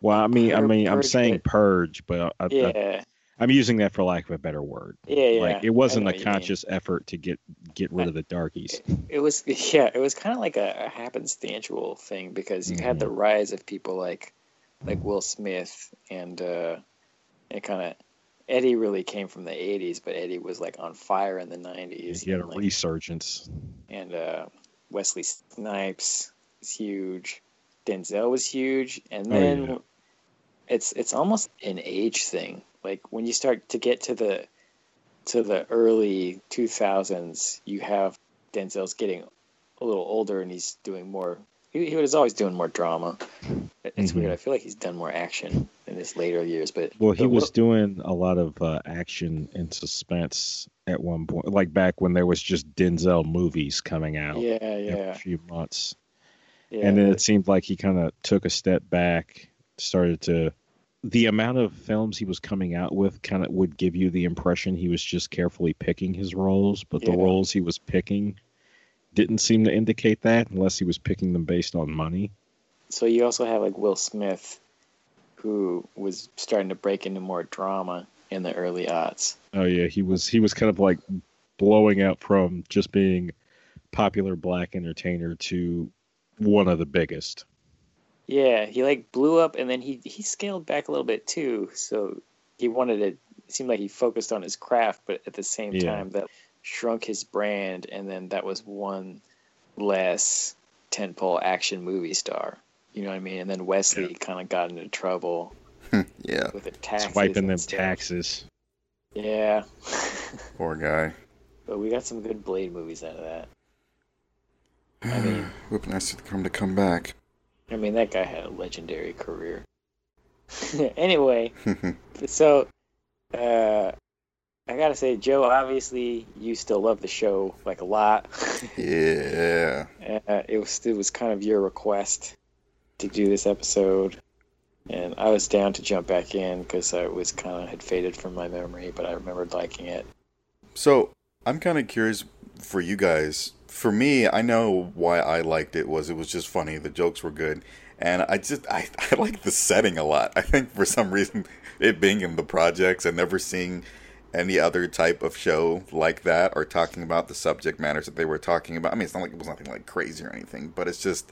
Speaker 3: Well, I mean, I mean, I'm saying
Speaker 1: but-
Speaker 3: purge, but I,
Speaker 1: Yeah,
Speaker 3: I, am using that for lack of a better word.
Speaker 1: yeah, yeah.
Speaker 3: like it wasn't a
Speaker 1: you mean.
Speaker 3: conscious effort to get get rid of the darkies.
Speaker 1: It was, yeah, it was kind of like a, a happenstantial thing because you had the
Speaker 3: Mm-hmm.
Speaker 1: rise of people like, like Will Smith and uh, it kind of. Eddie really came from the '80s, but Eddie was like on fire in the '90s.
Speaker 3: He had a
Speaker 1: and, like,
Speaker 3: resurgence.
Speaker 1: and uh, Wesley Snipes is huge. Denzel was huge, and
Speaker 3: Oh,
Speaker 1: then
Speaker 3: yeah.
Speaker 1: It's it's almost an age thing. Like when you start to get to the to the early two thousands, you have Denzel's getting a little older, and he's doing more. He, he was always doing more drama. It- It's
Speaker 3: Mhm.
Speaker 1: weird. I feel like he's done more action in his later years, but
Speaker 3: Well, he was doing a lot of uh, action and suspense at one point, like back when there was just Denzel movies coming out
Speaker 1: yeah,
Speaker 3: every
Speaker 1: yeah,
Speaker 3: few months.
Speaker 1: yeah.
Speaker 3: and then it seemed like he kind of took a step back, started to. The amount of films he was coming out with kind of would give you the impression he was just carefully picking his roles, but the roles he was picking didn't seem to indicate that unless he was picking them based on money.
Speaker 1: so you also have like Will Smith, who was starting to break into more drama, in the early aughts.
Speaker 3: Oh yeah, he was he was kind of like blowing out from just being popular black entertainer to one of the biggest.
Speaker 1: Yeah, he like blew up and then he he scaled back a little bit too. So he wanted to. It seemed like he focused on his craft, but at the same
Speaker 3: Yeah.
Speaker 1: time that shrunk his brand, and then that was one less tentpole action movie star. You know what I mean? And then Wesley kind of got into trouble <laughs>
Speaker 2: yeah,
Speaker 1: with the taxes.
Speaker 3: Swiping them
Speaker 1: stuff.
Speaker 3: taxes.
Speaker 1: Yeah. <laughs>
Speaker 2: poor guy.
Speaker 1: but we got some good Blade movies out of that. I <sighs> mean,
Speaker 2: Would be nice for him to come back.
Speaker 1: I mean that guy had a legendary career. <laughs> anyway, <laughs> so uh, I gotta say, Joe, obviously you still love the show like a lot. <laughs>
Speaker 2: yeah.
Speaker 1: uh, it was it was kind of your request to do this episode, and I was down to jump back in because I was kind of had faded from my memory, but I remembered liking it.
Speaker 2: So I'm kind of curious for you guys. For me, I know why I liked it was it was just funny. The jokes were good, and I just I, <laughs> I like the setting a lot. I think for some reason, it being in the projects and never seeing any other type of show like that or talking about the subject matters that they were talking about. I mean, it's not like it was nothing like crazy or anything, but it's just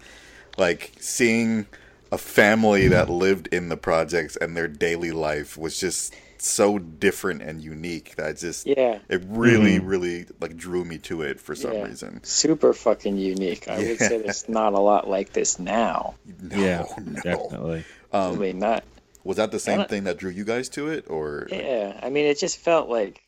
Speaker 2: like seeing a family that lived in the projects and their daily life was just so different and unique that just
Speaker 1: Yeah,
Speaker 2: it really,
Speaker 3: Mhm.
Speaker 2: really like drew me to it for some
Speaker 1: Yeah.
Speaker 2: reason.
Speaker 1: super fucking unique. I would say
Speaker 2: Yeah.
Speaker 1: there's not a lot like this now. <laughs>
Speaker 2: No,
Speaker 3: yeah,
Speaker 2: no.
Speaker 3: definitely.
Speaker 1: I
Speaker 2: Um,
Speaker 1: mean, not
Speaker 2: was that the same thing that drew you guys to it, or
Speaker 1: Yeah, I mean, it just felt like,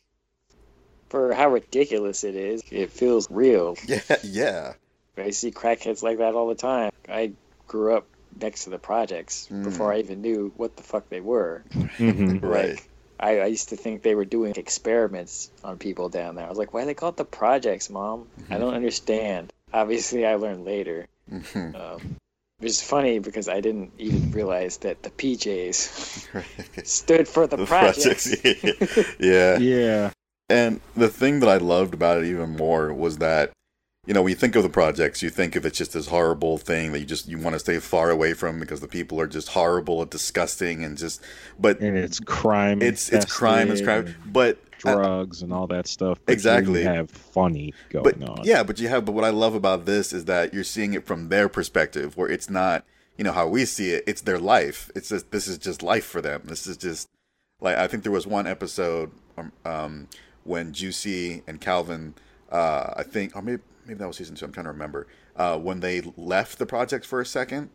Speaker 1: for how ridiculous it is, it feels real. <laughs>
Speaker 2: yeah, yeah,
Speaker 1: I see crackheads like that all the time. I grew up next to the projects
Speaker 2: Mm.
Speaker 1: before I even knew what the fuck they were.
Speaker 3: hmm <laughs>
Speaker 2: right.
Speaker 1: Like, I, I used to think they were doing experiments on people down there. I was like, why do they call it the projects, mom? I don't understand. Obviously, I learned later.
Speaker 2: Mhm.
Speaker 1: Um, which is funny because I didn't even realize that the PJs <laughs> stood for the,
Speaker 2: The
Speaker 1: projects.
Speaker 2: projects, <laughs> yeah.
Speaker 3: Yeah.
Speaker 2: And the thing that I loved about it even more was that, you know, when you think of the projects, you think of it just this horrible thing that you just you want to stay far away from because the people are just horrible and disgusting and just. But
Speaker 3: And it's crime.
Speaker 2: it's it's crime, it's crime. But
Speaker 3: and drugs and all that stuff.
Speaker 2: Exactly.
Speaker 3: have funny going
Speaker 2: but
Speaker 3: on.
Speaker 2: yeah, but you have. But what I love about this is that you're seeing it from their perspective, where it's not, you know, how we see it. It's their life. It's just this is just life for them. This is just like I think there was one episode um, um when Juicy and Calvin, uh, I think, or maybe maybe that was season two. I'm trying to remember uh, when they left the project for a second.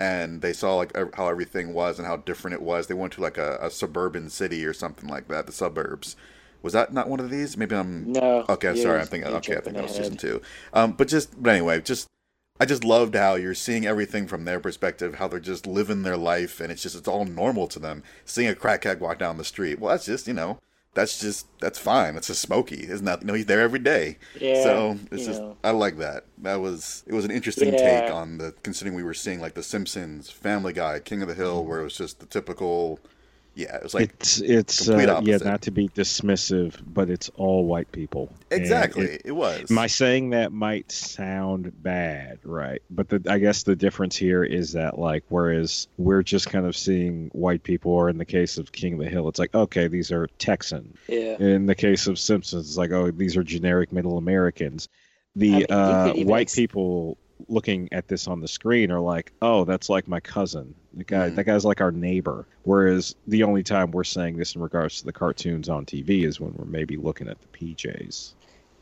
Speaker 2: And they saw like how everything was and how different it was. They went to like a, a suburban city or something like that, the suburbs. Was that not one of these? Maybe I'm
Speaker 1: No.
Speaker 2: Okay, sorry. I'm thinking. Okay, I think that was season two. Um, but just, but anyway, just I just loved how you're seeing everything from their perspective, how they're just living their life, and it's just it's all normal to them. Seeing a crackhead walk down the street, well, that's just you know, that's just that's fine. That's a Smoky, isn't that? You know, he's there every day.
Speaker 1: Yeah.
Speaker 2: so it's just
Speaker 1: know.
Speaker 2: I like that. That was it was an interesting
Speaker 1: Yeah.
Speaker 2: take on the considering we were seeing like The Simpsons, Family Guy, King of the Hill, mm-hmm. where it was just the typical. Yeah, it was like
Speaker 3: it's it's uh, yeah, not to be dismissive, but it's all white people.
Speaker 2: Exactly
Speaker 3: it-
Speaker 2: it, was.
Speaker 3: my saying that might sound bad, right? But the, I guess the difference here is that like whereas we're just kind of seeing white people, or in the case of King of the Hill, it's like okay, these are Texan.
Speaker 1: Yeah.
Speaker 3: In the case of Simpsons, it's like oh, these are generic Middle Americans.
Speaker 1: I
Speaker 3: The
Speaker 1: mean,
Speaker 3: uh, white
Speaker 1: ex-
Speaker 3: people looking at this on the screen are like, oh, that's like my cousin. The guy,
Speaker 2: Mhm.
Speaker 3: that guy's like our neighbor. Whereas the only time we're saying this in regards to the cartoons on TV is when we're maybe looking at the PJs.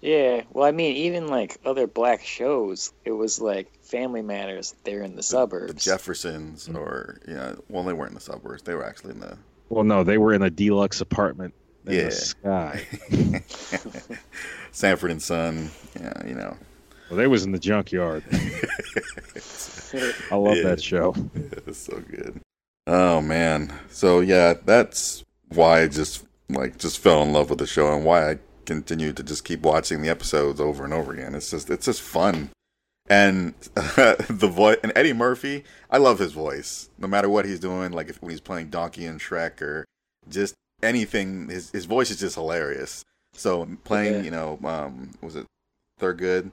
Speaker 1: Yeah. Well, I mean, even like other black shows, it was like Family Matters. They're in the,
Speaker 2: the
Speaker 1: suburbs.
Speaker 2: The Jeffersons, or yeah, well, they weren't in the suburbs. They were actually in the
Speaker 3: Well, no, they were in a deluxe apartment in
Speaker 2: Yeah.
Speaker 3: the sky. <laughs>
Speaker 2: Sanford and Son. Yeah, you know.
Speaker 3: Well, they was in the junkyard. <laughs> I love
Speaker 2: Yeah.
Speaker 3: that show. <laughs>
Speaker 2: It's so good. Oh man. So yeah, that's why I just like just fell in love with the show and why I continue to just keep watching the episodes over and over again. It's just it's just fun. And <laughs> the voice and Eddie Murphy, I love his voice. No matter what he's doing, like if when he's playing Donkey and Shrek or just anything, his his voice is just hilarious. So playing,
Speaker 1: Yeah.
Speaker 2: you know, um, was it Thurgood?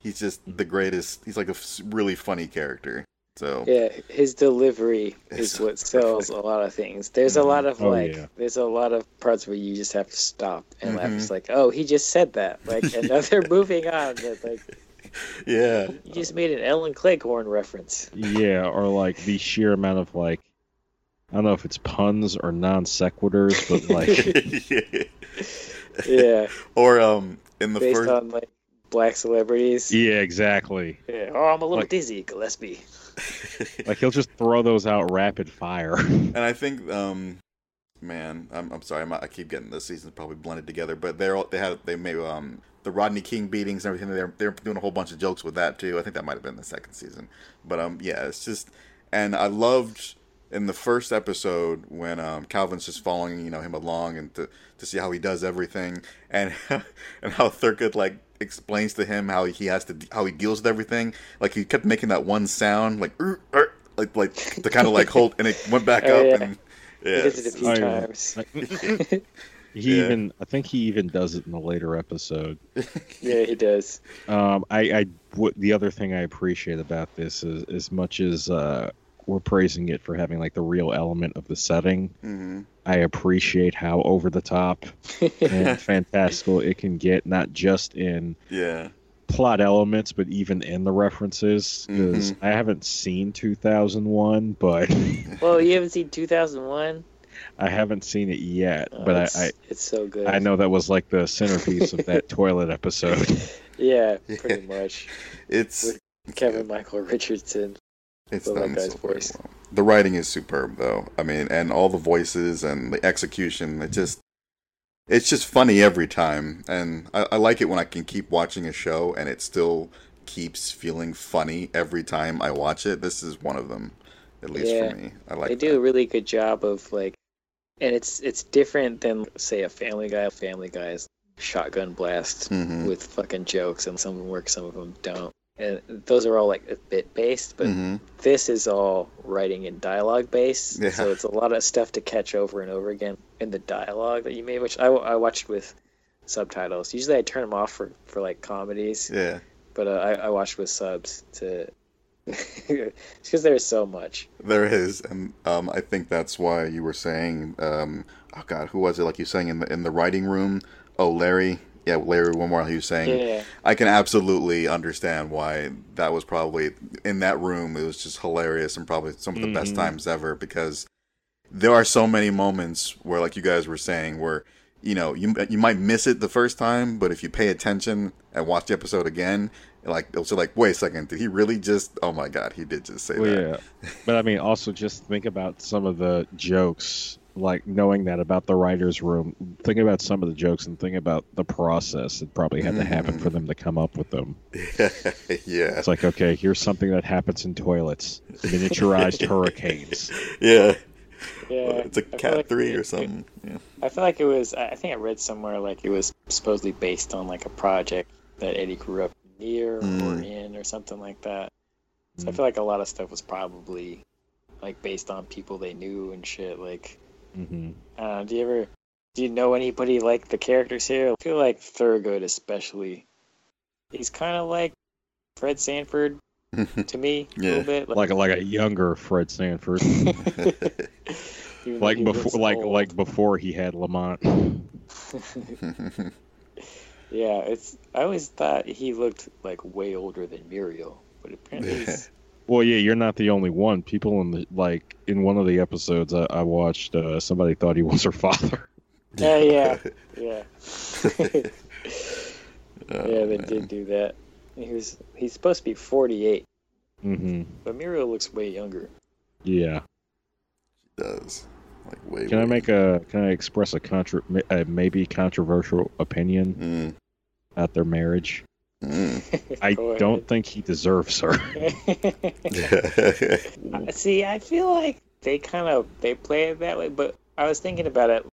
Speaker 2: He's just the greatest. He's like a really funny character So
Speaker 1: Yeah, his delivery is what sells a lot of things. There's a lot of
Speaker 3: Oh,
Speaker 1: like,
Speaker 3: yeah.
Speaker 1: there's a lot of parts where you just have to stop and laugh.
Speaker 2: Mhm.
Speaker 1: It's like, oh, he just said that. Like, <laughs> and now they're moving on. But like,
Speaker 2: yeah,
Speaker 1: you just made an Ellen Cleghorne reference.
Speaker 3: Yeah, or like the sheer amount of like I don't know if it's puns or non sequiturs, but like <laughs> <laughs>
Speaker 1: Yeah,
Speaker 2: or um in the
Speaker 1: based
Speaker 2: first
Speaker 1: on like black celebrities.
Speaker 3: yeah, exactly.
Speaker 1: Yeah. Oh, I'm a little
Speaker 3: Like-
Speaker 1: dizzy, Gillespie. <laughs>
Speaker 3: Like he'll just throw those out rapid fire.
Speaker 2: and I think um man, I'm I'm sorry, I'm, I keep getting the seasons probably blended together, but they're all, they had they made um the Rodney King beatings and everything. They're they're doing a whole bunch of jokes with that too. I think that might have been the second season, but um yeah, it's just and I loved in the first episode when um, Calvin's just following you know him along and to to see how he does everything and <laughs> and how Thurgood like explains to him how he has to how he deals with everything. Like he kept making that one sound like like like to kind of like hold and it went back <laughs>
Speaker 1: Oh,
Speaker 2: up
Speaker 1: yeah.
Speaker 2: and
Speaker 1: He
Speaker 2: yeah.
Speaker 1: did it a few
Speaker 3: yeah.
Speaker 1: times. <laughs> <laughs>
Speaker 3: he
Speaker 2: Yeah.
Speaker 3: even I think he even does it in a later episode.
Speaker 1: yeah, he does.
Speaker 3: Um, I, I what the other thing I appreciate about this is as much as uh, we're praising it for having like the real element of the setting.
Speaker 2: hmm
Speaker 3: I appreciate how over the top and <laughs> fantastical it can get, not just in
Speaker 2: Yeah.
Speaker 3: plot elements, but even in the references. Because
Speaker 2: Mhm.
Speaker 3: I haven't seen 2001, but <laughs>
Speaker 1: well, you haven't seen 2001?
Speaker 3: I haven't seen it yet.
Speaker 1: Oh,
Speaker 3: but
Speaker 1: it's,
Speaker 3: I,
Speaker 1: it's so good.
Speaker 3: I, I know that was like the centerpiece of that <laughs> toilet episode.
Speaker 1: Yeah,
Speaker 2: Yeah.
Speaker 1: pretty much.
Speaker 2: It's
Speaker 1: Kevin Michael Richardson.
Speaker 2: It's
Speaker 1: that
Speaker 2: done
Speaker 1: guy's
Speaker 2: so very
Speaker 1: voice.
Speaker 2: well. The writing is superb though. I mean, and all the voices and the execution, it just it's just funny every time. And I, I like it when I can keep watching a show and it still keeps feeling funny every time I watch it. This is one of them, at least
Speaker 1: Yeah.
Speaker 2: for me. I like it.
Speaker 1: they do a really good job of like, and it's it's different than say a Family Guy. Family Guy's shotgun blast
Speaker 2: hmm
Speaker 1: with fucking jokes, and some work, some of them don't. And those are all like a bit based, but
Speaker 2: hmm
Speaker 1: this is all writing and dialogue based.
Speaker 2: Yeah.
Speaker 1: So it's a lot of stuff to catch over and over again in the dialogue that you made, which I, I watched with subtitles. Usually I turn them off for, for like comedies,
Speaker 2: Yeah.
Speaker 1: but uh, I, I watched with subs to <laughs> because there's so much.
Speaker 2: There is, and um, I think that's why you were saying, um, oh God, who was it? Like you saying in the in the writing room. Oh, Larry. Yeah, Larry Wilmore. He was saying,
Speaker 1: Yeah.
Speaker 2: I can absolutely understand why that was probably in that room. It was just hilarious and probably some of the best
Speaker 3: Mhm.
Speaker 2: times ever because there are so many moments where, like you guys were saying, where you know you you might miss it the first time, but if you pay attention and watch the episode again, like it'll say like, wait a second, did he really just? Oh my God, he did just say
Speaker 3: Well,
Speaker 2: that.
Speaker 3: yeah, but I mean, also just think about some of the jokes, like knowing that about the writers' room. Think about some of the jokes and think about the process that probably had to happen for them to come up with them. <laughs>
Speaker 2: yeah,
Speaker 3: It's like, okay, here's something that happens in toilets: miniaturized <laughs> hurricanes.
Speaker 2: yeah.
Speaker 1: Yeah.
Speaker 2: it's a
Speaker 1: I
Speaker 2: cat
Speaker 1: like
Speaker 2: three
Speaker 1: it-
Speaker 2: or
Speaker 1: it-
Speaker 2: something. Yeah.
Speaker 1: I feel like it was. I I think I read somewhere like it was supposedly based on like a project that Eddie grew up near or
Speaker 2: Mm.
Speaker 1: in or something like that. So I
Speaker 3: Mm.
Speaker 1: feel like a lot of stuff was probably like based on people they knew and shit. Like,
Speaker 3: hmm
Speaker 1: uh, do you ever do you know anybody like the characters here? I feel like Thurgood especially. He's kind of like Fred Sanford <laughs> to me a little bit.
Speaker 3: Like a, like a younger Fred Sanford, <laughs> <laughs> like before, like
Speaker 1: old.
Speaker 3: like before he had Lamont.
Speaker 1: Yeah, it's. I always thought he looked like way older than Muriel, but apparently he's.
Speaker 3: Well, yeah, you're not the only one. People in the like in one of the episodes I, I watched, uh, somebody thought he was her father. <laughs>
Speaker 1: Yeah, yeah, yeah.
Speaker 2: Oh, <laughs>
Speaker 1: yeah, they
Speaker 2: man.
Speaker 1: did do that. He was. He's supposed to be 48,
Speaker 3: hmm
Speaker 1: but Muriel looks way younger.
Speaker 3: Yeah.
Speaker 2: She does. Like way.
Speaker 3: Can I
Speaker 2: way-
Speaker 3: make a? Can I express a contra, a maybe controversial opinion
Speaker 2: Mm,
Speaker 3: about their marriage?
Speaker 2: Mm. <laughs>
Speaker 3: I don't think he deserves her. <laughs> <laughs>
Speaker 1: See, I feel like they kind of they play it that way, but I was thinking about it.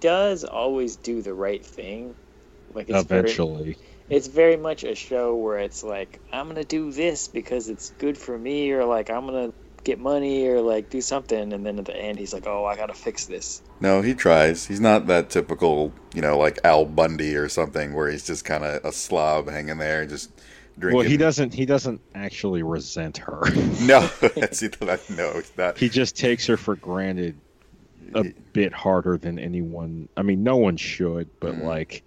Speaker 1: Does always do the right thing. Like it's very,
Speaker 3: Eventually,
Speaker 1: it's very much a show where it's like I'm gonna do this because it's good for me, or like I'm gonna get money, or like do something, and then at the end he's like, oh, I gotta fix this.
Speaker 2: no, he tries. He's not that typical, you know, like Al Bundy or something, where he's just kind of a slob hanging there, just drinking.
Speaker 3: Well, he doesn't. He doesn't actually resent her. <laughs>
Speaker 2: No, see that. No, it's not.
Speaker 3: he just takes her for granted a bit harder than anyone. I mean, no one should, but
Speaker 2: Mhm.
Speaker 3: like,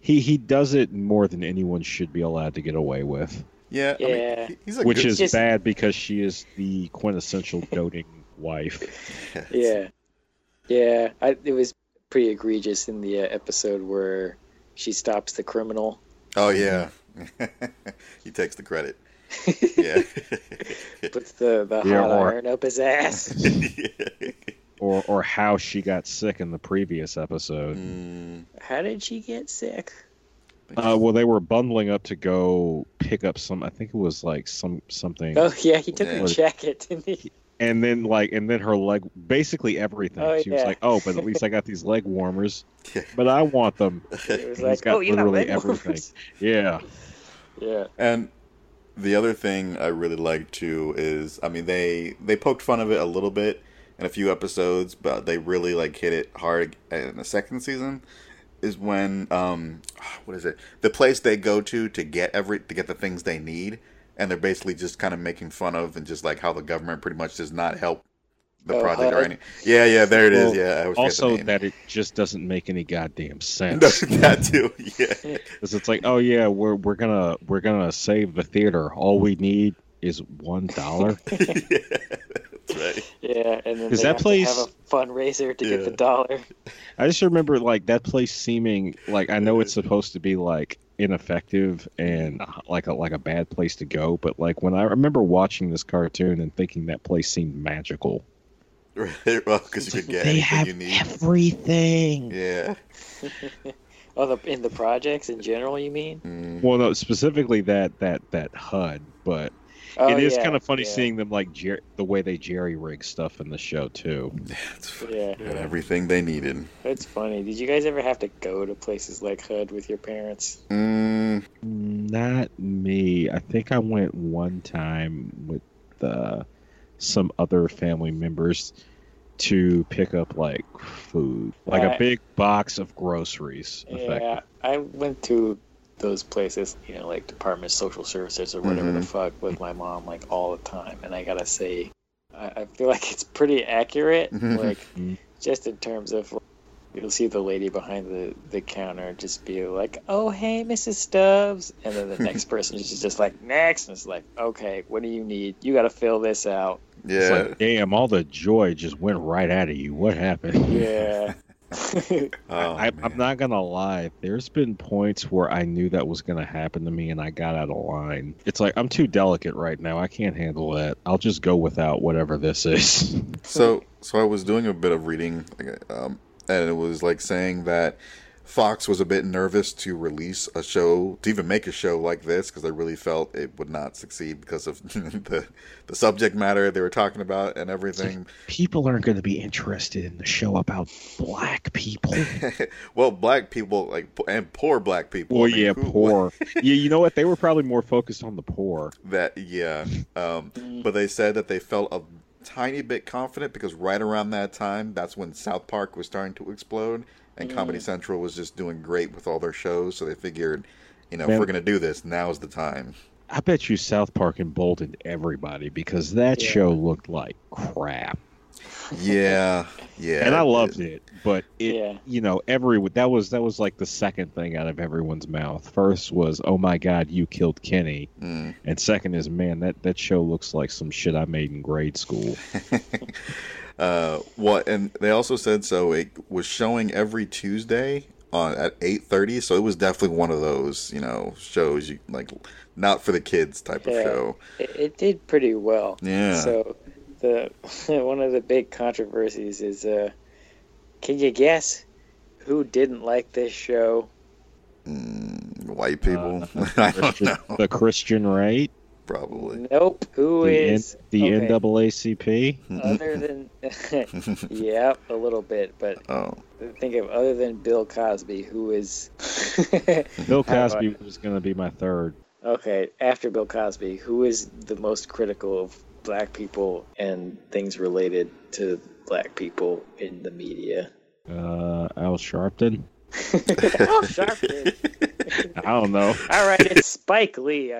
Speaker 3: he he does it more than anyone should be allowed to get away with,
Speaker 2: Yeah, I mean, he's a
Speaker 3: which
Speaker 2: good,
Speaker 3: is
Speaker 1: Just-
Speaker 3: bad because she is the quintessential doting wife. <laughs>
Speaker 1: Yeah, yeah. I, it was pretty egregious in the uh, episode where she stops the criminal.
Speaker 2: Oh yeah, <laughs> he takes the credit. Yeah. <laughs>
Speaker 1: Puts the the
Speaker 3: Yeah,
Speaker 1: hot
Speaker 3: or-
Speaker 1: iron up his ass.
Speaker 3: Or or how she got sick in the previous episode.
Speaker 2: Mm,
Speaker 1: How did she get sick?
Speaker 3: Uh, well, they were bundling up to go pick up some. I think it was like some something.
Speaker 1: Oh yeah, he took
Speaker 2: Yeah.
Speaker 1: her jacket, didn't he?
Speaker 3: and then like and then her leg basically everything
Speaker 1: Oh,
Speaker 3: she was like oh but at least i got these leg warmers but i want them <laughs>
Speaker 1: It was
Speaker 3: He's
Speaker 1: like,
Speaker 3: got
Speaker 1: oh, you got
Speaker 3: literally
Speaker 1: leg
Speaker 3: everything.
Speaker 1: warmers. <laughs>
Speaker 3: yeah
Speaker 1: Yeah.
Speaker 2: And the other thing I really like too is, I mean, they they poked fun of it a little bit in a few episodes, but they really like hit it hard in the second season. Is when um, <sighs> what is it? The place they go to to get every to get the things they need, and they're basically just kind of making fun of and just like how the government pretty much does not help the
Speaker 1: Oh,
Speaker 2: project or
Speaker 1: HUD?
Speaker 2: any. Yeah, yeah, there it is.
Speaker 3: Well,
Speaker 2: Yeah, I always
Speaker 3: also that it just doesn't make any goddamn
Speaker 2: No, <laughs>
Speaker 3: sense <laughs>
Speaker 2: that too. Yeah. <laughs>
Speaker 3: because it's like oh yeah we're we're gonna we're gonna save the theater all we need is one dollar
Speaker 2: yeah, that's right.
Speaker 1: Yeah, and then
Speaker 3: 'Cause
Speaker 1: they
Speaker 3: that
Speaker 1: have
Speaker 3: place-
Speaker 1: to have a fundraiser to
Speaker 2: Yeah.
Speaker 1: get the dollar. <laughs>
Speaker 3: i just remember like that place seeming like i know it's supposed to be like ineffective and uh, like a like a bad place to go but like when i remember watching this cartoon and thinking that place seemed magical <laughs>
Speaker 2: Right, well, because you could get
Speaker 3: they have
Speaker 2: you need.
Speaker 3: everything.
Speaker 2: Yeah. <laughs>
Speaker 1: Oh, the in the projects in general, you mean?
Speaker 2: Mm.
Speaker 3: Well, no, specifically that that that HUD, but
Speaker 1: Oh,
Speaker 3: it is
Speaker 1: yeah,
Speaker 3: kind of funny
Speaker 1: yeah.
Speaker 3: seeing them like jer- the way they jerry rig stuff in the show too.
Speaker 2: That's.
Speaker 1: Yeah,
Speaker 2: Had everything they needed.
Speaker 1: that's funny. Did you guys ever have to go to places like HUD with your parents?
Speaker 2: Mm,
Speaker 3: Not me. I think I went one time with uh, some other family members to pick up like food, like a big box of groceries.
Speaker 1: Yeah,
Speaker 3: effectively.
Speaker 1: I went to those places, you know, like Department of Social Services or whatever the
Speaker 2: Mhm.
Speaker 1: fuck, with my mom like all the time, and I gotta say, I, I feel like it's pretty accurate,
Speaker 2: Mhm.
Speaker 1: like <laughs> just in terms of. like, You'll see the lady behind the, the counter just be like, "Oh, hey, Mrs. Stubbs," and then the <laughs> next person is just like, "Next," and it's like, "Okay, what do you need? You got to fill this out."
Speaker 3: It's
Speaker 2: yeah.
Speaker 3: like, damn, all the joy just went right out of you. What happened?
Speaker 1: Yeah. <laughs> <laughs>
Speaker 2: oh,
Speaker 3: I, I'm not gonna lie. There's been points where I knew that was gonna happen to me, and I got out of line. It's like I'm too delicate right now. I can't handle that. I'll just go without whatever this is. <laughs>
Speaker 2: So, so I was doing a bit of reading, um, and it was like saying that Fox was a bit nervous to release a show, to even make a show like this, because they really felt it would not succeed because of <laughs> the the subject matter they were talking about and everything.
Speaker 3: People aren't going to be interested in the show about black people. <laughs>
Speaker 2: well, black people, like, and poor black people.
Speaker 3: Well,
Speaker 2: I mean,
Speaker 3: yeah,
Speaker 2: who-
Speaker 3: poor. <laughs> yeah, you know what? They were probably more focused on the poor.
Speaker 2: That yeah, um, but they said that they felt a tiny bit confident because right around that time, that's when South Park was starting to explode, and Comedy Central was just doing great with all their shows. So they figured, you know, if we're gonna do this, now's the time.
Speaker 3: I bet you South Park emboldened everybody because that
Speaker 1: Yeah.
Speaker 3: show looked like crap.
Speaker 2: Yeah, yeah,
Speaker 3: and I loved
Speaker 2: did.
Speaker 3: it, but it,
Speaker 1: Yeah.
Speaker 3: you know, every that was that was like the second thing out of everyone's mouth. First was, "Oh my God, you killed Kenny,"
Speaker 2: Mm.
Speaker 3: and second is, "Man, that that show looks like some shit I made in grade school." <laughs>
Speaker 2: uh, what? And they also said so. It was showing every Tuesday on at eight thirty. So it was definitely one of those, you know, shows you like not for the kids type of show.
Speaker 1: It, it did pretty well.
Speaker 2: Yeah.
Speaker 1: So the <laughs> one of the big controversies is uh can you guess who didn't like this show?
Speaker 2: Mm, white people.
Speaker 3: Uh, <laughs>
Speaker 2: I don't
Speaker 3: Christian,
Speaker 2: know.
Speaker 3: the Christian right,
Speaker 2: Probably.
Speaker 1: Nope. Who
Speaker 3: the N, the
Speaker 1: okay,
Speaker 3: NAACP.
Speaker 1: other <laughs> than <laughs> Yep, a little bit, but
Speaker 2: Oh,
Speaker 1: think of other than Bill Cosby, who is <laughs>
Speaker 3: Bill Cosby was going to be my third.
Speaker 1: Okay, after Bill Cosby, who is the most critical of black people and things related to black people in the media?
Speaker 3: Uh, Al Sharpton.
Speaker 1: Al Sharpton.
Speaker 3: I don't know.
Speaker 1: All right, it's Spike Lee.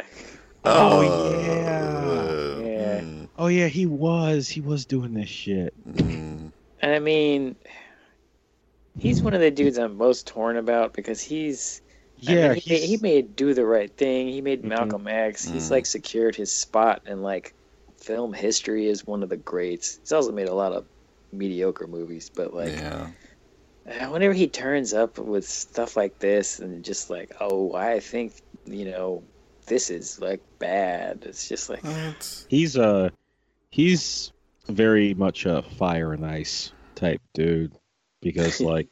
Speaker 3: Oh,
Speaker 2: Uh,
Speaker 3: yeah.
Speaker 1: Yeah.
Speaker 2: mm,
Speaker 3: Oh yeah, he was. He was doing this shit.
Speaker 2: mm.
Speaker 1: And I mean, he's one of the dudes I'm most torn about because he's. I
Speaker 3: Yeah,
Speaker 1: mean, he, made,
Speaker 3: he's-
Speaker 1: he made Do the Right Thing. He made
Speaker 3: Mhm.
Speaker 1: Malcolm X. He's
Speaker 2: Mhm.
Speaker 1: like secured his spot in like film history as one of the greats. He's also made a lot of mediocre movies, but like
Speaker 2: yeah.
Speaker 1: uh, whenever he turns up with stuff like this and just like, oh, I think you know this is like bad. It's just like,
Speaker 2: What?
Speaker 3: he's uh he's very much a fire and ice type dude because <laughs> like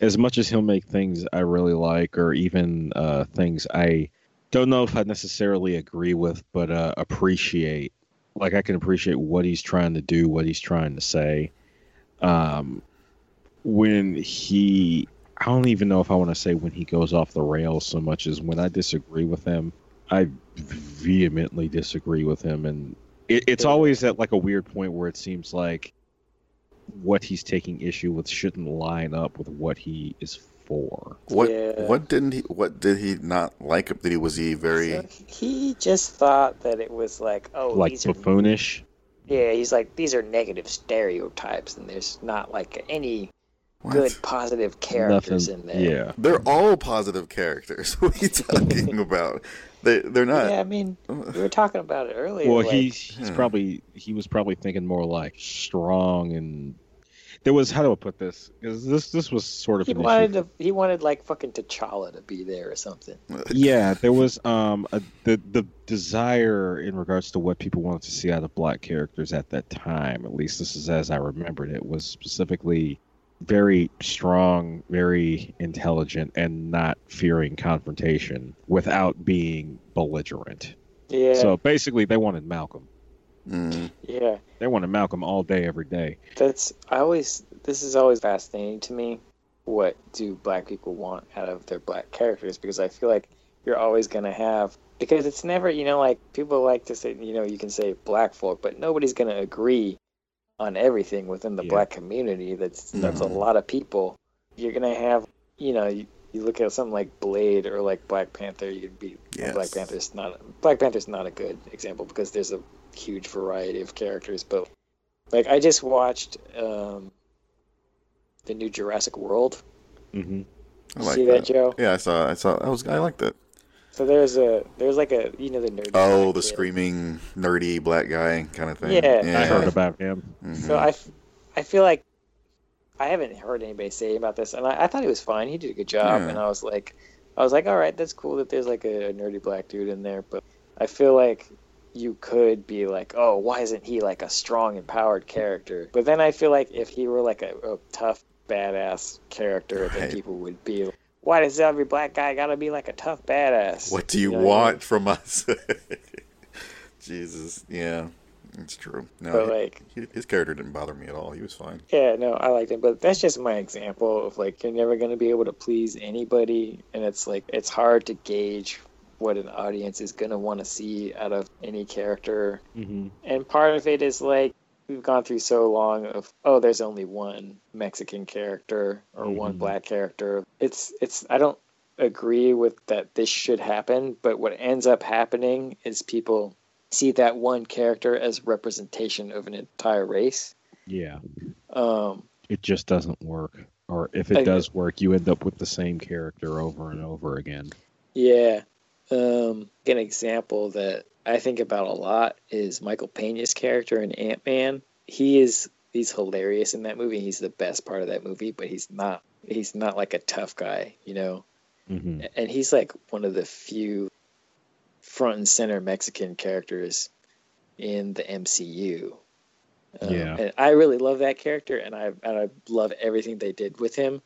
Speaker 3: as much as he'll make things I really like or even uh things I don't know if I necessarily agree with but uh appreciate like I can appreciate what he's trying to do what he's trying to say um when he I don't even know if I want to say when he goes off the rails so much as when I disagree with him I vehemently disagree with him, and it, it's always at like a weird point where it seems like what he's taking issue with shouldn't line up with what he is for.
Speaker 2: What?
Speaker 1: Yeah.
Speaker 2: What didn't he? What did he not like? Did he? Was he very?
Speaker 1: so he just thought that it was like, oh,
Speaker 3: like
Speaker 1: these are
Speaker 3: buffoonish.
Speaker 1: Yeah, he's like these are negative stereotypes, and there's not like any
Speaker 2: What?
Speaker 1: good positive characters
Speaker 3: Nothing.
Speaker 1: in there.
Speaker 3: Yeah.
Speaker 2: They're all positive characters. <laughs> What are you talking about? They they're not.
Speaker 1: Yeah, I mean, we were talking about it earlier.
Speaker 3: Well,
Speaker 1: like,
Speaker 3: he's he's
Speaker 2: Hmm.
Speaker 3: probably he was probably thinking more like strong and there was how do I put this? Because this this was sort of
Speaker 1: he
Speaker 3: an issue
Speaker 1: wanted to, he wanted like fucking T'Challa to be there or something. <laughs>
Speaker 3: yeah, there was um a, the the desire in regards to what people wanted to see out of black characters at that time. At least this is as I remembered it was specifically very strong, very intelligent, and not fearing confrontation without being belligerent.
Speaker 1: Yeah,
Speaker 3: So basically, they wanted Malcolm.
Speaker 2: Mm.
Speaker 1: yeah.
Speaker 3: They wanted Malcolm all day, every day.
Speaker 1: That's I always this is always fascinating to me. What do black people want out of their black characters? Because I feel like you're always gonna have because it's never you know like people like to say you know you can say black folk, but nobody's gonna agree on everything within the
Speaker 3: Yeah.
Speaker 1: black community. That's that's a
Speaker 2: Mhm.
Speaker 1: lot of people. You're gonna have you know you, you look at something like Blade or like Black Panther. You'd be
Speaker 2: Yes.
Speaker 1: Black Panther's not Black Panther's not a good example because there's a huge variety of characters, but like I just watched um, the new Jurassic World.
Speaker 3: Mm-hmm.
Speaker 2: I like
Speaker 1: See
Speaker 2: that.
Speaker 1: that, Joe?
Speaker 2: Yeah, I saw. I saw. I was. I liked it.
Speaker 1: So there's a there's like a you know the nerd.
Speaker 2: Oh,
Speaker 1: black
Speaker 2: the
Speaker 1: kid.
Speaker 2: screaming nerdy black guy kind of thing.
Speaker 1: Yeah,
Speaker 3: I heard about him.
Speaker 2: Mhm.
Speaker 1: So I feel like I haven't heard anybody say about this, and I, I thought he was fine. He did a good job,
Speaker 2: Yeah.
Speaker 1: and I was like, I was like, all right, that's cool that there's like a, a nerdy black dude in there, but I feel like you could be like, oh, why isn't he like a strong, empowered character? But then I feel like if he were like a, a tough, badass character, then people would be. like, Why does every black guy gotta be like a tough badass?
Speaker 2: What do you
Speaker 1: know what I mean?
Speaker 2: want from us? <laughs> Jesus. Yeah, it's true. No,
Speaker 1: But like,
Speaker 2: he- his character didn't bother me at all. He was fine.
Speaker 1: Yeah, no, I liked him, but that's just my example of like you're never gonna be able to please anybody, and it's like it's hard to gauge what an audience is gonna want to see out of any character,
Speaker 3: hmm
Speaker 1: and part of it is like we've gone through so long of oh, there's only one Mexican character or one
Speaker 3: Mhm.
Speaker 1: black character. It's it's I don't agree with that this should happen, but what ends up happening is people see that one character as representation of an entire race.
Speaker 3: Yeah,
Speaker 1: Um,
Speaker 3: it just doesn't work. Or if it
Speaker 1: I-
Speaker 3: does work, you end up with the same character over and over again.
Speaker 1: Yeah. Um, an example that I think about a lot is Michael Pena's character in Ant Man. He is he's hilarious in that movie. He's the best part of that movie, but he's not he's not like a tough guy, you know.
Speaker 3: hmm
Speaker 1: And he's like one of the few front and center Mexican characters in the MCU. Um,
Speaker 3: Yeah.
Speaker 1: and I really love that character, and I and I love everything they did with him.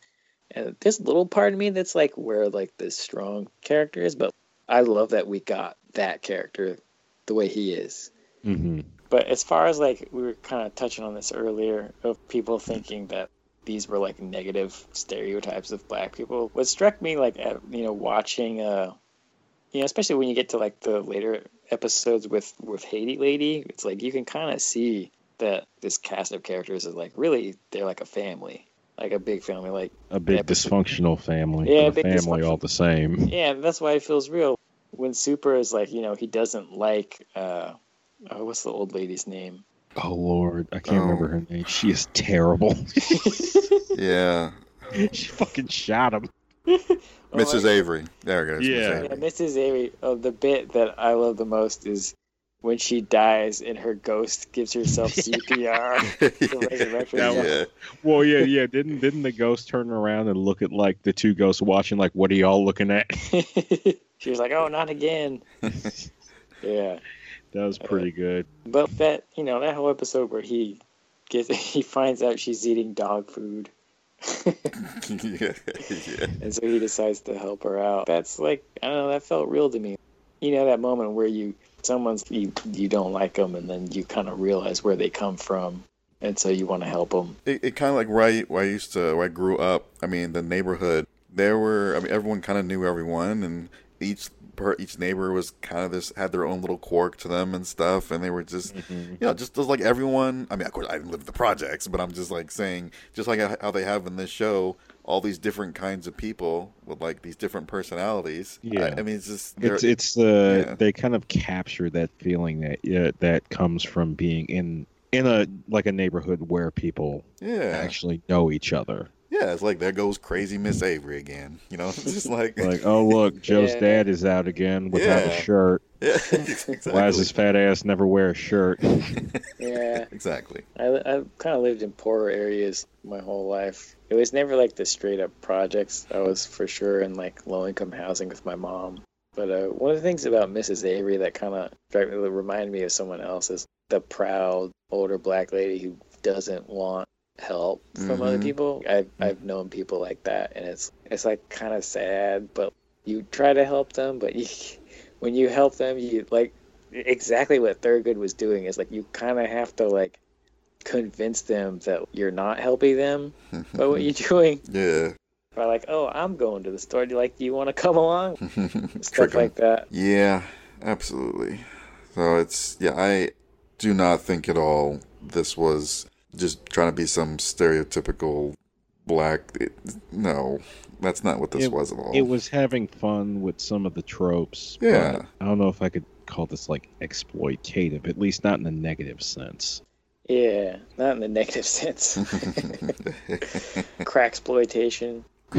Speaker 1: And there's a little part of me that's like where like the strong character is, but I love that we got that character the way he is.
Speaker 3: hmm
Speaker 1: But as far as like we were kind of touching on this earlier of people thinking that these were like negative stereotypes of black people, what struck me like at, you know watching uh you know especially when you get to like the later episodes with with Haiti Lady, it's like you can kind of see that this cast of characters is like really they're like a family. like a big family. Like
Speaker 3: A big
Speaker 1: episode.
Speaker 3: dysfunctional family.
Speaker 1: Yeah,
Speaker 3: but a
Speaker 1: big
Speaker 3: family all the same.
Speaker 1: yeah, that's why it feels real. When Super is like, you know, he doesn't like uh, oh, what's the old lady's name?
Speaker 3: Oh Lord, I can't
Speaker 2: Oh.
Speaker 3: remember her name. She is terrible. <laughs>
Speaker 2: Yeah, <laughs>
Speaker 3: she fucking shot him. <laughs>
Speaker 1: Oh my
Speaker 2: Mrs. Avery. There it goes.
Speaker 3: Yeah.
Speaker 1: Yeah, Mrs. Avery. Oh, the bit that I love the most is when she dies and her ghost gives herself CPR. to resurrect
Speaker 2: yeah. yeah.
Speaker 3: Well, yeah, yeah. Didn't didn't the ghost turn around and look at like the two ghosts watching? Like, what are y'all looking at?
Speaker 1: She was like, "Oh, not again." <laughs> yeah,
Speaker 3: That was pretty uh, good.
Speaker 1: but that you know that whole episode where he gets <laughs> he finds out she's eating dog food,
Speaker 2: yeah, <laughs> yeah.
Speaker 1: and so he decides to help her out. That's like I don't know. That felt real to me. You know that moment where you someone's you you don't like them, and then you kind of realize where they come from, and so you want to help them.
Speaker 2: It, it kind of like where I, where I used to, where I grew up. I mean, the neighborhood. There were, I mean, everyone kind of knew everyone, and each per each neighbor was kind of this had their own little quirk to them and stuff, and they were just, mm-hmm. you know, just just like everyone. I mean, of course, I didn't live the projects, but I'm just like saying, just like how they have in this show, all these different kinds of people with like these different personalities.
Speaker 3: Yeah.
Speaker 2: I, I mean, it's just
Speaker 3: It's it's the
Speaker 2: yeah.
Speaker 3: they kind of capture that feeling that yeah, that comes from being in in a like a neighborhood where people
Speaker 2: yeah,
Speaker 3: actually know each other.
Speaker 2: Yeah. It's like there goes crazy Miss Avery again. You know, <laughs> it's just like,
Speaker 3: Like, oh look, <laughs> Joe's
Speaker 1: Yeah.
Speaker 3: dad is out again without a shirt. <laughs>
Speaker 2: yeah, exactly.
Speaker 3: Why does his fat ass never wear a shirt?
Speaker 1: Yeah.
Speaker 2: exactly.
Speaker 1: I, I've kind of lived in poorer areas my whole life. It was never like the straight up projects. I was for sure in like low income housing with my mom. But uh, one of the things about Mrs. Avery that kind of reminded me of someone else is the proud older black lady who doesn't want help from other
Speaker 2: Mhm.
Speaker 1: people. I've I've known people like that, and it's it's like kind of sad. But you try to help them, but <laughs> you, when you help them, you like exactly what Thurgood was doing is like you kind of have to like convince them that you're not helping them by what you're <laughs> doing.
Speaker 2: Yeah.
Speaker 1: By like, oh, I'm going to the store. Do you like? Do you want to come along? <laughs> Stuff like that.
Speaker 2: Yeah, absolutely. So it's yeah, I do not think at all this was just trying to be some stereotypical black. It, no, that's not what this
Speaker 3: It-
Speaker 2: was at all.
Speaker 3: It was having fun with some of the tropes. but
Speaker 2: Yeah.
Speaker 3: I don't know if I could call this like exploitative, at least not in a negative sense.
Speaker 1: Yeah, not in the negative sense. <laughs> Crack exploitation. <laughs>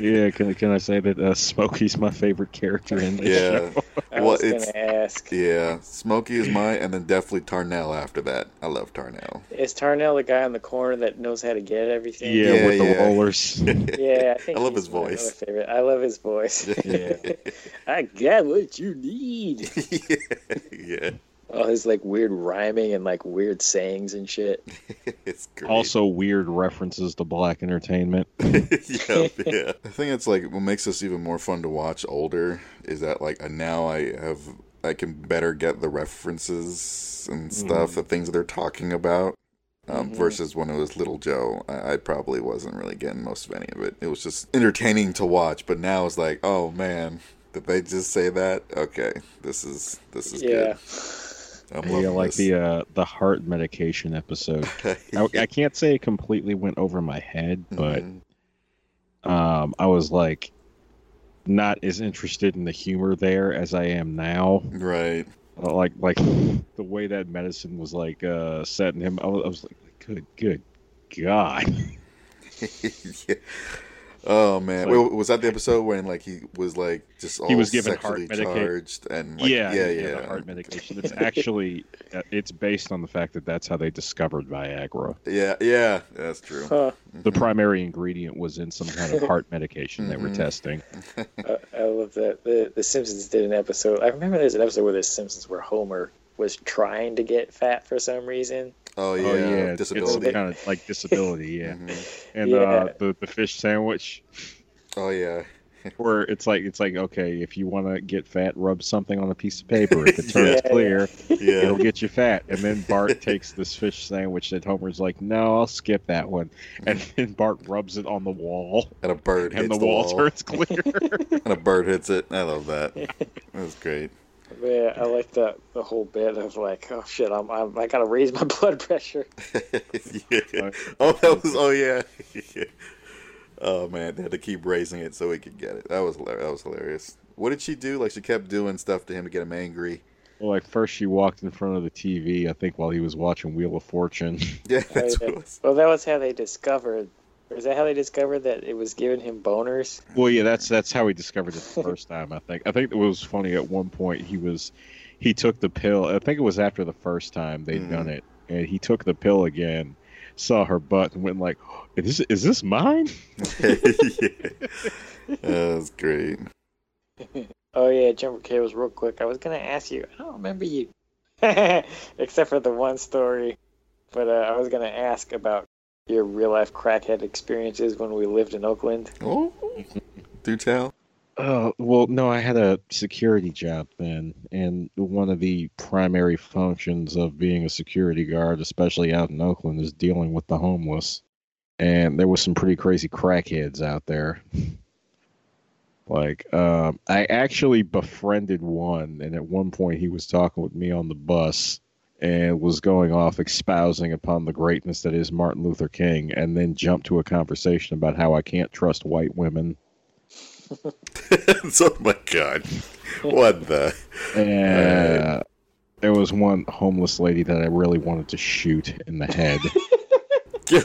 Speaker 3: yeah, can, can I say that uh, Smokey's my favorite character in this
Speaker 2: yeah,
Speaker 3: show? <laughs>
Speaker 1: I
Speaker 2: Well,
Speaker 1: was
Speaker 2: it's-
Speaker 1: gonna ask.
Speaker 2: yeah. Smokey is mine, and then definitely Tarnell after that. I love Tarnell.
Speaker 1: Is Tarnell the guy in the corner that knows how to get everything?
Speaker 3: Yeah,
Speaker 2: Yeah,
Speaker 3: with the
Speaker 2: yeah.
Speaker 3: rollers. <laughs>
Speaker 1: Yeah, I think
Speaker 2: I love his voice.
Speaker 1: Favorite. I love his voice.
Speaker 3: Yeah.
Speaker 1: I got what you need.
Speaker 2: yeah,
Speaker 1: All his like weird rhyming and like weird sayings and shit. <laughs>
Speaker 2: it's great.
Speaker 3: also, weird references to black entertainment. <laughs>
Speaker 2: yeah, <laughs> yeah. I think it's like what makes this even more fun to watch older is that like uh, now I have I can better get the references and stuff, the things they're talking about. Um,
Speaker 1: Mhm.
Speaker 2: Versus when it was Little Joe, I, I probably wasn't really getting most of any of it. It was just entertaining to watch, but now it's like, oh man, did they just say that? Okay, this is this is
Speaker 1: Yeah.
Speaker 2: good. I'm
Speaker 3: Yeah, like
Speaker 2: this.
Speaker 3: the uh, the heart medication episode. <laughs> I, I can't say it completely went over my head, but
Speaker 2: Mhm.
Speaker 3: um, I was like not as interested in the humor there as I am now.
Speaker 2: right.
Speaker 3: Uh, Like like <laughs> the way that medicine was like uh, setting him. I was, I was like, good, good, God. <laughs>
Speaker 2: yeah. Oh man,
Speaker 3: Like-
Speaker 2: Wait, was that the episode when like he was like just all
Speaker 3: He was given heart
Speaker 2: sexually
Speaker 3: medica-
Speaker 2: charged and like,
Speaker 3: yeah,
Speaker 2: yeah,
Speaker 3: yeah,
Speaker 2: yeah,
Speaker 3: heart medication. It's actually uh, it's based on the fact that that's how they discovered Viagra.
Speaker 2: yeah, yeah, that's true.
Speaker 1: Huh.
Speaker 3: The primary ingredient was in some kind of heart <laughs> medication they were
Speaker 2: Mhm.
Speaker 3: testing.
Speaker 1: I, I love that. The The Simpsons did an episode. I remember there's an episode where the Simpsons where Homer was trying to get fat for some reason.
Speaker 2: Oh yeah,
Speaker 3: oh yeah, it's
Speaker 2: disability.
Speaker 3: kind of like disability, yeah.
Speaker 2: Mhm.
Speaker 3: And
Speaker 1: Yeah.
Speaker 3: uh, the the fish sandwich,
Speaker 2: Oh yeah, <laughs>
Speaker 3: where it's like it's like okay, if you want to get fat, rub something on a piece of paper. If it turns <laughs>
Speaker 1: Yeah.
Speaker 3: clear,
Speaker 2: yeah,
Speaker 3: it'll get you fat. And then Bart takes this fish sandwich that Homer's like, no, I'll skip that one. And then Bart rubs it on the wall,
Speaker 2: and a bird
Speaker 3: and
Speaker 2: hits
Speaker 3: the wall, turns clear. <laughs>
Speaker 2: and a bird hits it. I love that. That was great.
Speaker 1: Yeah, I like that the whole bit of like, oh shit, I'm, I'm I gotta raise my <laughs> blood pressure.
Speaker 2: yeah. <laughs> Oh, that was. Oh, yeah. <laughs> oh man, they had to keep raising it so he could get it. That was hilarious. That was hilarious. What did she do? Like she kept doing stuff to him to get him angry.
Speaker 3: Well, like first she walked in front of the TV, I think while he was watching Wheel of Fortune.
Speaker 2: Yeah,
Speaker 1: Oh,
Speaker 2: that's
Speaker 1: yeah.
Speaker 2: what was.
Speaker 1: Well, that was how they discovered. Is that how they discovered that it was giving him boners?
Speaker 3: Well, yeah, that's that's how he discovered it the first time. I think. I think it was funny. At one point, he was he took the pill. I think it was after the first time they had
Speaker 2: Mhm.
Speaker 3: done it, and he took the pill again. Saw her butt and went like, "Is this is this mine?" <laughs> <laughs>
Speaker 2: yeah. That was great. <laughs>
Speaker 1: Oh yeah, Jumper Cables real quick. I was gonna ask you. I don't remember you, except for the one story. But uh, I was gonna ask about your real life crackhead experiences when we lived in Oakland.
Speaker 2: Oh, do tell.
Speaker 3: Oh well, no, I had a security job then, and one of the primary functions of being a security guard, especially out in Oakland, is dealing with the homeless. And there was some pretty crazy crackheads out there. <laughs> Like, um, I actually befriended one, and at one point he was talking with me on the bus and was going off espousing upon the greatness that is Martin Luther King, and then jumped to a conversation about how I can't trust white women. <laughs>
Speaker 2: oh my god. What the?
Speaker 3: And there was one homeless lady that I really wanted to shoot in the head. <laughs>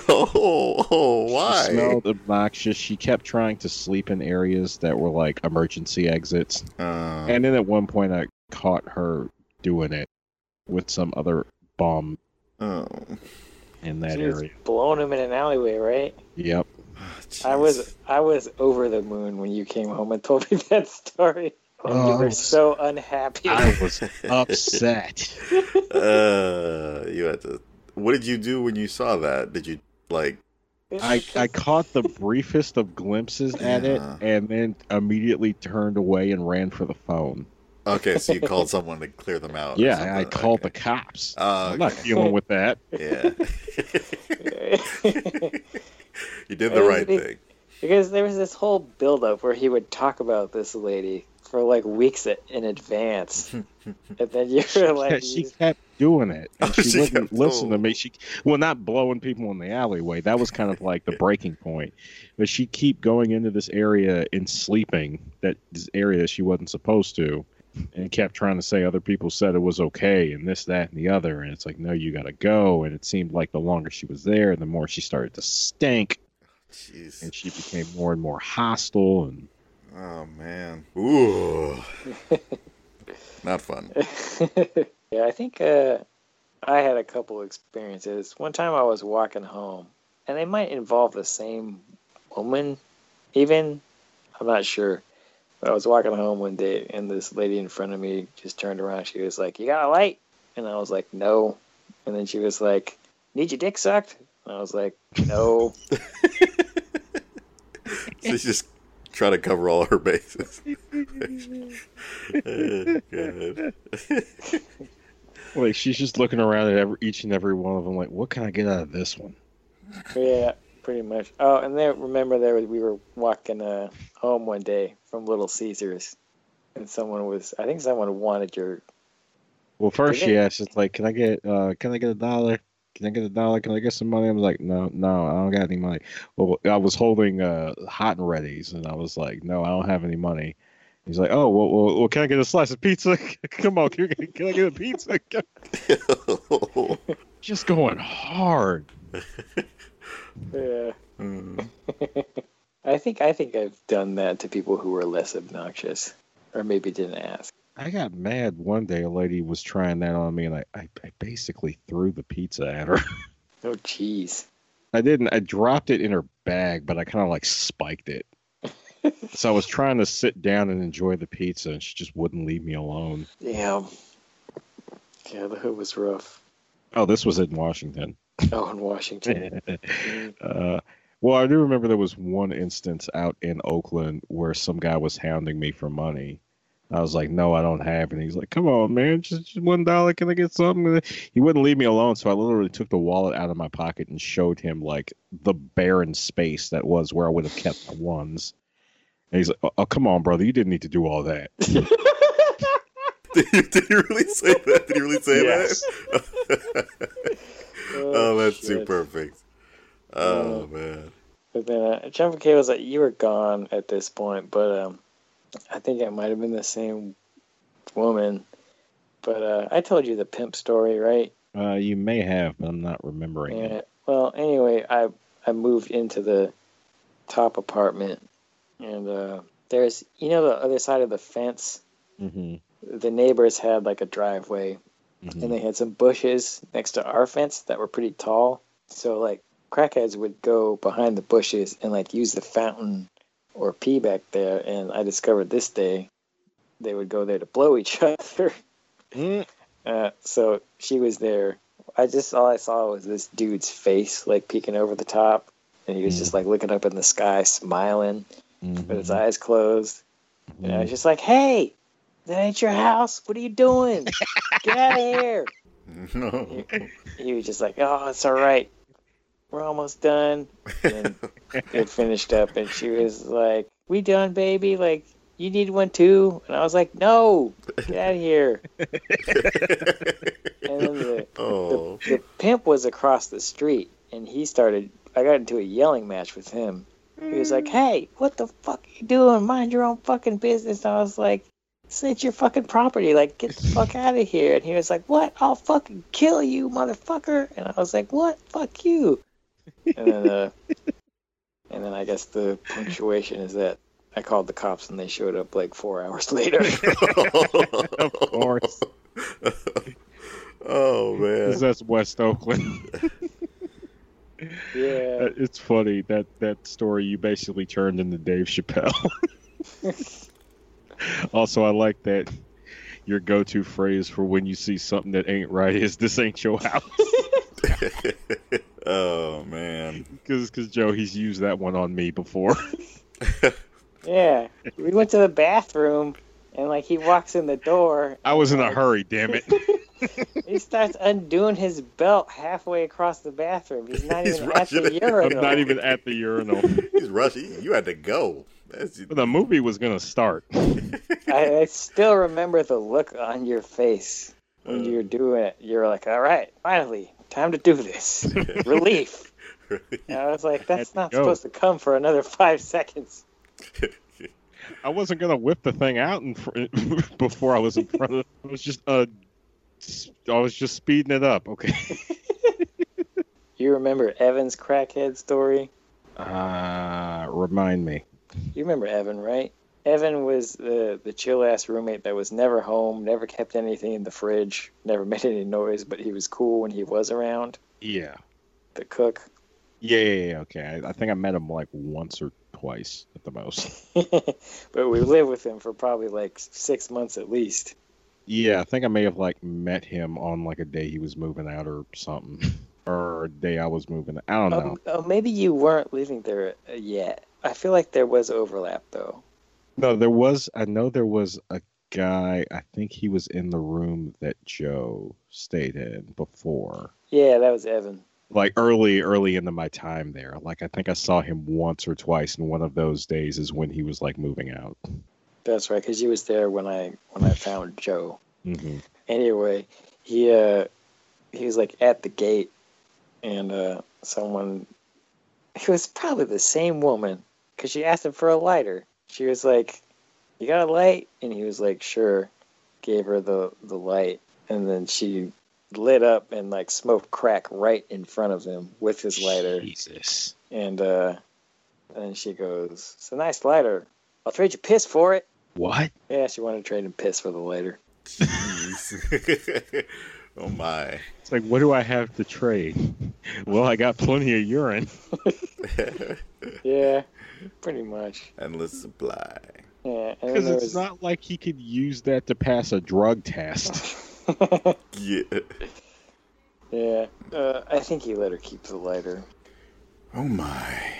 Speaker 2: Oh, oh
Speaker 3: She
Speaker 2: why?
Speaker 3: smelled obnoxious. She kept trying to sleep in areas that were like emergency exits.
Speaker 2: Uh,
Speaker 3: And then at one point, I caught her doing it with some other bomb.
Speaker 2: oh,
Speaker 3: in that
Speaker 1: She was
Speaker 3: area.
Speaker 1: blowing him in an alleyway, right?
Speaker 3: Yep.
Speaker 1: I was I was over the moon when you came home and told me <laughs> that story. And
Speaker 3: Oh,
Speaker 1: you were so unhappy.
Speaker 3: I was upset. <laughs>
Speaker 2: Uh, you had to. What did you do when you saw that? Did you like?
Speaker 3: I, I caught the briefest of glimpses at it and then immediately turned away and ran for the phone.
Speaker 2: Okay, so you <laughs> called someone to clear them out.
Speaker 3: Yeah, I
Speaker 2: something.
Speaker 3: called
Speaker 2: Okay.
Speaker 3: the cops.
Speaker 2: Oh,
Speaker 3: I'm not
Speaker 2: okay.
Speaker 3: dealing with that.
Speaker 2: Yeah. <laughs> you did the right thing.
Speaker 1: because there was this whole buildup where he would talk about this lady for like weeks in advance, <laughs> and then you were like,
Speaker 3: Yeah, she kept doing it, oh, and
Speaker 2: Oh,
Speaker 3: she,
Speaker 2: she
Speaker 3: wouldn't
Speaker 2: kept-
Speaker 3: listen to me. She, well, not blowing people in the alleyway. That was kind of like the breaking point. But she keep going into this area and sleeping that this area that she wasn't supposed to, and kept trying to say other people said it was okay and this, that, and the other. And it's like, no, you got to go. And it seemed like the longer she was there, the more she started to stink,
Speaker 2: Jeez.
Speaker 3: and she became more and more hostile. And
Speaker 2: Oh man. Ooh. <laughs> Not fun. <laughs>
Speaker 1: yeah, I think uh, I had a couple experiences. One time I was walking home, and they might involve the same woman, even. I'm not sure. But I was walking home one day, and this lady in front of me just turned around. She was like, "You got a light?" And I was like, "No." And then she was like, "Need your dick sucked?" And I was like, "No." <laughs>
Speaker 2: So she just trying to cover all her bases. <laughs> Oh,
Speaker 3: like she's just looking around at every, each and every one of them, like, what can I get out of this one?
Speaker 1: Yeah, pretty much. Oh, and then remember there we were walking uh, home one day from Little Caesars, and someone was I think someone wanted your
Speaker 3: Well, first she asked, it's like, can I get, uh, can I get a dollar? Can I get a dollar? Can I get some money? I was like, no, no, I don't got any money. Well, I was holding uh, hot and ready's, and I was like, no, I don't have any money. He's like, oh, well, well, well can I get a slice of pizza? <laughs> Come on, can, can I get a pizza? <laughs> <laughs> Just going hard.
Speaker 1: Yeah.
Speaker 2: Mm. <laughs>
Speaker 1: I think I think I've done that to people who were less obnoxious, or maybe didn't ask.
Speaker 3: I got mad one day. A lady was trying that on me, and I, I, I basically threw the pizza at her. <laughs>
Speaker 1: Oh, jeez.
Speaker 3: I didn't. I dropped it in her bag, but I kind of like spiked it. <laughs> so I was trying to sit down and enjoy the pizza, and she just wouldn't leave me alone.
Speaker 1: Damn. Yeah, the hood was rough.
Speaker 3: Oh, this was in Washington. <laughs>
Speaker 1: Oh, in Washington. <laughs>
Speaker 3: uh, well, I do remember there was one instance out in Oakland where some guy was hounding me for money. I was like, "No, I don't have." And he's like, "Come on, man, just, just one dollar. Can I get something?" He wouldn't leave me alone, so I literally took the wallet out of my pocket and showed him like the barren space that was where I would have kept my ones. And he's like, "Oh, come on, brother, you didn't need to do all that." <laughs>
Speaker 2: did, you, did you really say that? Did you really say
Speaker 3: Yes.
Speaker 2: that? Oh, that's too perfect. Oh man.
Speaker 1: But then uh, Jennifer K was like, "You were gone at this point," but um, I think it might have been the same woman. But uh, I told you the pimp story, right?
Speaker 3: Uh, you may have, but I'm not remembering
Speaker 1: Yeah.
Speaker 3: it.
Speaker 1: Well, anyway, I I moved into the top apartment, and uh, there's you know the other side of the fence.
Speaker 3: hmm
Speaker 1: The neighbors had like a driveway,
Speaker 3: hmm
Speaker 1: and they had some bushes next to our fence that were pretty tall. So like crackheads would go behind the bushes and like use the fountain or pee back there. And I discovered this day they would go there to blow each <laughs> other.
Speaker 3: Mm.
Speaker 1: Uh, so she was there. I just all I saw was this dude's face like peeking over the top, and he was
Speaker 3: Mm.
Speaker 1: just like looking up in the sky, smiling with his eyes closed. And I was
Speaker 3: Mhm.
Speaker 1: just like, "Hey, that ain't your house. What are you doing? Get out of here!" <laughs>
Speaker 2: No.
Speaker 1: he was just like, "Oh, it's all right. We're almost done." And <laughs> it finished up, and she was like, "We done, baby? Like, you need one too?" And I was like, "No, get out of here." And then the,
Speaker 2: oh.
Speaker 1: the, the pimp was across the street, and he started. I got into a yelling match with him. He was like, mm. "Hey, what the fuck are you doing? Mind your own fucking business." And I was like, "This ain't your fucking property. Like, get the fuck <laughs> out of here." And he was like, "What? I'll fucking kill you, motherfucker!" And I was like, "What? Fuck you!" And then, uh, <laughs> and then I guess the punctuation is that I called the cops and they showed up like four hours <laughs> later.
Speaker 3: Of course.
Speaker 2: oh man.
Speaker 3: that's West Oakland.
Speaker 1: yeah.
Speaker 3: Uh, it's funny that that story you basically turned into Dave Chappelle. <laughs> also, I like that your go-to phrase for when you see something that ain't right is "This ain't your house." <laughs>
Speaker 2: oh man.
Speaker 3: Because Joe, he's used that one on me before. <laughs>
Speaker 1: Yeah. We went to the bathroom and like he walks in the door.
Speaker 3: I was in a hurry, damn it.
Speaker 1: He starts undoing his belt halfway across the bathroom. He's not
Speaker 2: He's
Speaker 1: even at the
Speaker 2: it.
Speaker 3: I'm not even at the urinal.
Speaker 2: He's rushing. You had to go. That's
Speaker 3: The movie was gonna start. <laughs>
Speaker 1: I, I still remember the look on your face when you're doing it. You're like, "All right, finally, time to do this." <laughs> Relief. And I was like, "That's
Speaker 3: Had to
Speaker 1: not supposed to come for another five seconds."
Speaker 3: I wasn't gonna whip the thing out in fr- <laughs> before I was in front of. it. I was just uh, s- I was just speeding it up. Okay.
Speaker 1: You remember Evan's crackhead story?
Speaker 3: Uh, remind me.
Speaker 1: You remember Evan, right? Evan was the the chill ass roommate that was never home, never kept anything in the fridge, never <laughs> made any noise, but he was cool when he was around.
Speaker 3: Yeah.
Speaker 1: The cook.
Speaker 3: Yeah, yeah, yeah, okay. I, I think I met him like once or twice at the most. <laughs>
Speaker 1: but we lived with him for probably like six months at least.
Speaker 3: Yeah, I think I may have like met him on like a day he was moving out or something, <laughs> or a day I was moving. I don't know.
Speaker 1: Oh, oh, maybe you weren't living there uh, yet. I feel like there was overlap though.
Speaker 3: No, there was. I know there was a guy. I think he was in the room that Joe stayed in before.
Speaker 1: Yeah, that was Evan.
Speaker 3: Like early, early into my time there. Like I think I saw him once or twice, and one of those days is when he was like moving out.
Speaker 1: That's right, because he was there when I when I found Joe.
Speaker 3: hmm
Speaker 1: anyway, he uh he was like at the gate and uh someone it was probably the same woman because she asked him for a lighter. She was like, "You got a light?" And he was like, "Sure." Gave her the the light, and then she lit up and like smoked crack right in front of him with his lighter.
Speaker 3: Jesus.
Speaker 1: And uh, and then she goes, "It's a nice lighter. I'll trade you piss for it."
Speaker 3: What?
Speaker 1: Yeah, she wanted to trade him piss for the lighter.
Speaker 2: Jeez. <laughs> oh my.
Speaker 3: It's like, what do I have to trade? well, I got plenty of urine. <laughs>
Speaker 1: Yeah, pretty much.
Speaker 2: Endless supply.
Speaker 1: Yeah,
Speaker 3: Because it's
Speaker 1: was,
Speaker 3: not like he could use that to pass a drug test. <laughs>
Speaker 2: Yeah.
Speaker 1: yeah, uh, I think he let her keep the lighter.
Speaker 2: Oh my.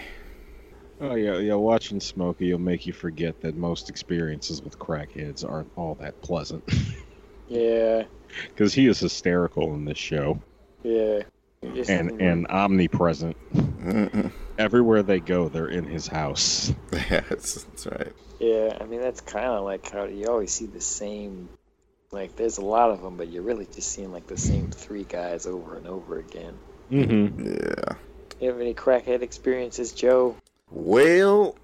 Speaker 3: oh yeah, yeah. Watching Smokey will make you forget that most experiences with crackheads aren't all that pleasant. <laughs>
Speaker 1: Yeah,
Speaker 3: Because he is hysterical in this show
Speaker 1: yeah.
Speaker 3: And and omnipresent. Everywhere they go, they're in his house. <laughs>
Speaker 2: Yeah, that's, that's right.
Speaker 1: yeah, I mean that's kind of like how you always see the same Like, there's a lot of them, but you're really just seeing like the same three guys over and over again.
Speaker 3: Mm-hmm.
Speaker 2: Yeah.
Speaker 1: You have any crackhead experiences, Joe?
Speaker 2: Well,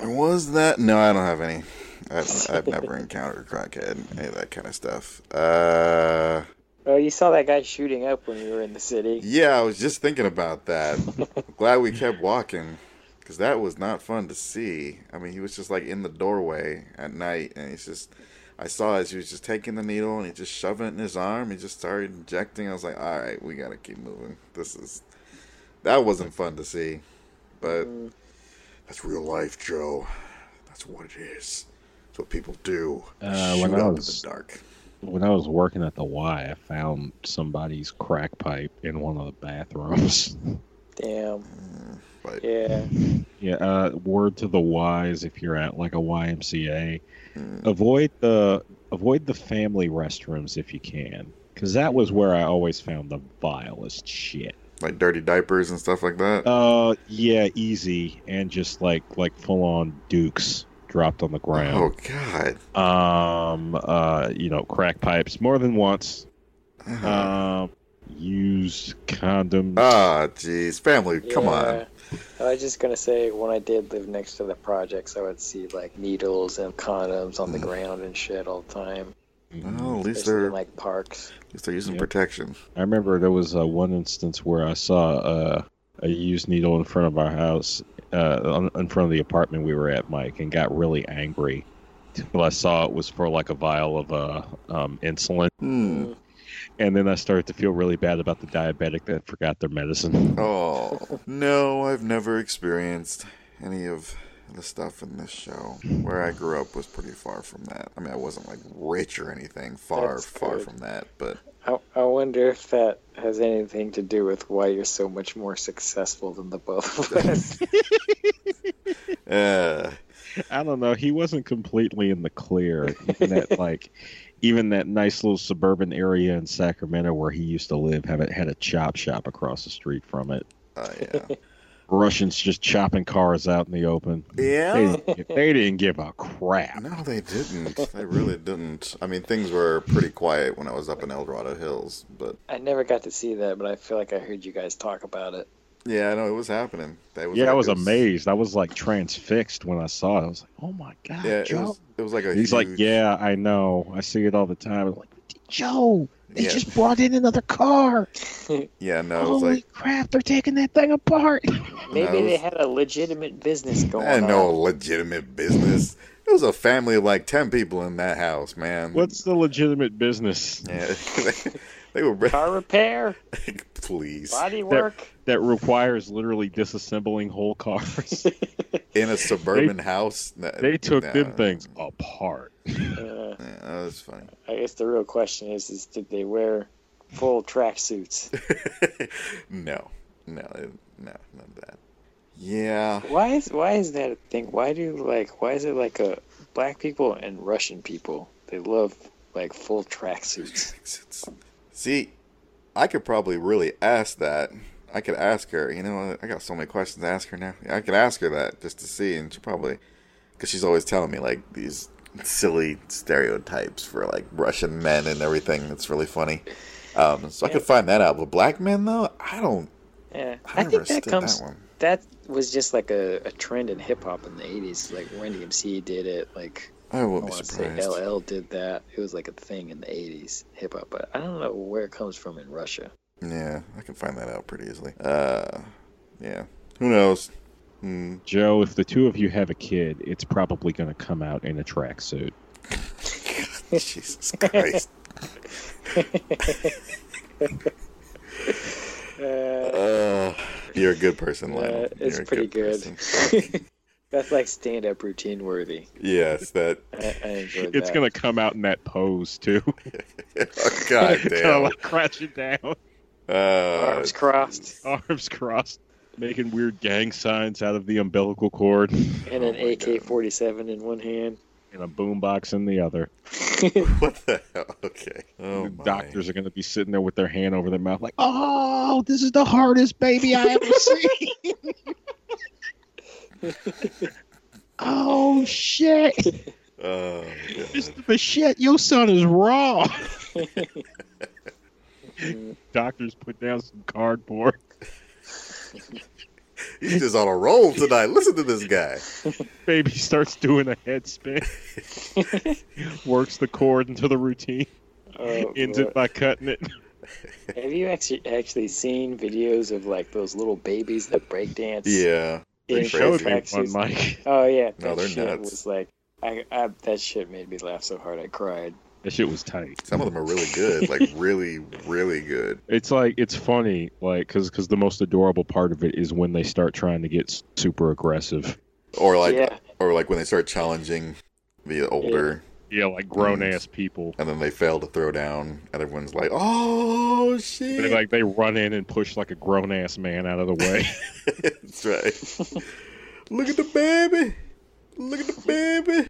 Speaker 2: was that? No, I don't have any. I've, I've never <laughs> encountered crackhead, any of that kind of stuff. Uh,
Speaker 1: Oh, you saw that guy shooting up when you were in the city.
Speaker 2: yeah, I was just thinking about that. <laughs> Glad we kept walking, because that was not fun to see. I mean, he was just like in the doorway at night, and he's just. I saw as he was just taking the needle and he just shoving it in his arm. He just started injecting. I was like, all right, we gotta keep moving. This is. That wasn't fun to see, but.
Speaker 1: Mm,
Speaker 2: That's real life, Joe. That's what it is. That's what people do.
Speaker 3: Uh,
Speaker 2: Shoot
Speaker 3: when I
Speaker 2: up
Speaker 3: was-
Speaker 2: in the dark.
Speaker 3: When I was working at the Y, I found somebody's crack pipe in one of the bathrooms.
Speaker 1: Damn.
Speaker 2: But
Speaker 1: Yeah.
Speaker 3: Yeah, uh, word to the wise if you're at like a YMCA,
Speaker 2: mm,
Speaker 3: avoid the avoid the family restrooms if you can, because that was where I always found the vilest shit.
Speaker 2: like dirty diapers and stuff like that.
Speaker 3: Uh, yeah, easy and just like like full on dukes dropped on the ground. oh.
Speaker 2: God.
Speaker 3: Um, uh, you know, crack pipes more than once.
Speaker 2: Uh-huh.
Speaker 3: Um, used condoms.
Speaker 2: Ah, jeez, family, come on.
Speaker 1: I was just gonna say when I did live next to the projects, I would see like needles and condoms on the
Speaker 2: Mm.
Speaker 1: ground and shit all the time,
Speaker 2: Well, at least
Speaker 1: especially
Speaker 2: they're
Speaker 1: in like parks.
Speaker 2: at least they're using
Speaker 3: Yep.
Speaker 2: protection.
Speaker 3: I remember there was uh, one instance where I saw uh, a used needle in front of our house, uh, in front of the apartment we were at, Mike, and got really angry. Well, I saw it was for like a vial of uh, um, insulin,
Speaker 2: Hmm.
Speaker 3: and then I started to feel really bad about the diabetic that forgot their medicine.
Speaker 2: Oh no, I've never experienced any of the stuff in this show. Where I grew up was pretty far from that. I mean, I wasn't like rich or anything. Far,
Speaker 1: That's
Speaker 2: far
Speaker 1: good.
Speaker 2: from that. But
Speaker 1: I, I wonder if that has anything to do with why you're so much more successful than the both of <laughs> us. <laughs>
Speaker 2: uh,
Speaker 3: I don't know. He wasn't completely in the clear. Even that <laughs> like, even that nice little suburban area in Sacramento where he used to live, have it had a chop shop across the street from it.
Speaker 2: uh, yeah.
Speaker 3: Russians just chopping cars out in the open. They
Speaker 2: Yeah. <laughs>
Speaker 3: didn't, they didn't give a crap.
Speaker 2: No, they didn't. They really didn't. I mean, things were pretty quiet when I was up in El Dorado Hills, but
Speaker 1: I never got to see that, but I feel like I heard you guys talk about it.
Speaker 2: yeah, I know it was happening. That was
Speaker 3: yeah, I
Speaker 2: like-
Speaker 3: was amazed. I was like transfixed when I saw it. I was like, "Oh my god,
Speaker 2: Yeah, it was. It was like a.
Speaker 3: He's like, "Yeah, I know. I see it all the time." I'm like, "Joe, they
Speaker 2: Yeah.
Speaker 3: just brought in another car. <laughs>
Speaker 2: Yeah, no,
Speaker 3: Holy
Speaker 2: like
Speaker 3: crap, they're taking that thing apart." <laughs>
Speaker 1: Maybe
Speaker 2: it
Speaker 1: they had a legitimate business going
Speaker 2: I had no
Speaker 1: on.
Speaker 2: legitimate business. It was a family of like ten people in that house, man.
Speaker 3: What's the legitimate business
Speaker 2: Yeah, <laughs> they were.
Speaker 1: Car repair,
Speaker 2: Please,
Speaker 1: body work.
Speaker 3: that requires literally disassembling whole cars?
Speaker 2: in a suburban house.
Speaker 3: They took
Speaker 2: nah.
Speaker 3: them things apart.
Speaker 1: Uh,
Speaker 2: Yeah, that was funny.
Speaker 1: I guess the real question is: is did they wear full tracksuits? <laughs>
Speaker 2: no, no, no, of that. Yeah,
Speaker 1: Why is why is that a thing? Why do like why is it like a black people and Russian people they love like full tracksuits? <laughs>
Speaker 2: See, I could probably really ask that. I could ask her. You know, I got so many questions to ask her now. I could ask her that just to see, and she probably, because she's always telling me like these silly stereotypes for like Russian men and everything. That's really funny. Um, so I could find that out. But black men, though, I don't.
Speaker 1: Yeah,
Speaker 2: I,
Speaker 1: I think that comes
Speaker 2: that one.
Speaker 1: that was just like a, a trend in hip hop in the '80s. Like Run DMC did it. Like
Speaker 2: I
Speaker 1: I
Speaker 2: wouldn't be
Speaker 1: to say. LL did that. It was like a thing in the '80s hip hop, but I don't know where it comes from in Russia.
Speaker 2: Yeah, I can find that out pretty easily. Uh, yeah. Who knows? Hmm.
Speaker 3: Joe, if the two of you have a kid, it's probably going to come out in a tracksuit. <laughs>
Speaker 2: Jesus Christ. <laughs>
Speaker 1: Uh,
Speaker 2: you're a good person, Lionel.
Speaker 1: uh, it's
Speaker 2: You're a
Speaker 1: pretty good.
Speaker 2: person. <laughs>
Speaker 1: That's like stand-up routine worthy.
Speaker 2: yes, that.
Speaker 1: I, I enjoyed
Speaker 3: It's
Speaker 1: that.
Speaker 3: going to come out in that pose, too.
Speaker 2: oh, God
Speaker 3: Kinda
Speaker 2: damn.
Speaker 3: like crouching down,
Speaker 2: Uh,
Speaker 1: arms crossed
Speaker 3: arms crossed, making weird gang signs out of the umbilical cord, <laughs>
Speaker 1: and an
Speaker 2: Oh.
Speaker 1: AK-47 in one hand.
Speaker 3: and a boombox in the other. <laughs>
Speaker 2: what the hell? Okay. Oh,
Speaker 3: the
Speaker 2: my.
Speaker 3: doctors are going to be sitting there with their hand over their mouth, like, "Oh, this is the hardest baby I ever <laughs> seen." oh shit!
Speaker 2: Oh,
Speaker 3: Mr. Bichette, your son is raw. Doctors put down some cardboard. <laughs>
Speaker 2: He's just on a roll tonight. Listen to this guy. <laughs>
Speaker 3: Baby starts doing a head spin. <laughs> Works the cord into the routine.
Speaker 1: oh,
Speaker 3: Ends
Speaker 1: boy.
Speaker 3: it by cutting it.
Speaker 1: Have you actually actually seen videos of like those little babies that break dance?
Speaker 2: Yeah.
Speaker 1: in
Speaker 2: They
Speaker 3: They showed me
Speaker 1: tracksuits?
Speaker 3: one, Mike.
Speaker 1: Oh yeah,
Speaker 2: No,
Speaker 1: that
Speaker 2: they're
Speaker 1: shit
Speaker 2: nuts.
Speaker 1: was like, I, I that shit made me laugh so hard I cried.
Speaker 3: That shit was tight.
Speaker 2: Some of them are really good. Like, <laughs> really, really good.
Speaker 3: It's like it's funny, like because because the most adorable part of it is when they start trying to get super aggressive.
Speaker 2: Or like,
Speaker 1: yeah,
Speaker 2: or like when they start challenging the older,
Speaker 3: Yeah, like grown ass people.
Speaker 2: and then they fail to throw down, and everyone's like, "Oh
Speaker 3: They
Speaker 2: shit!"
Speaker 3: like they run in and push like a grown ass man out of the way. <laughs>
Speaker 2: That's right. Look at the baby. Look at the baby.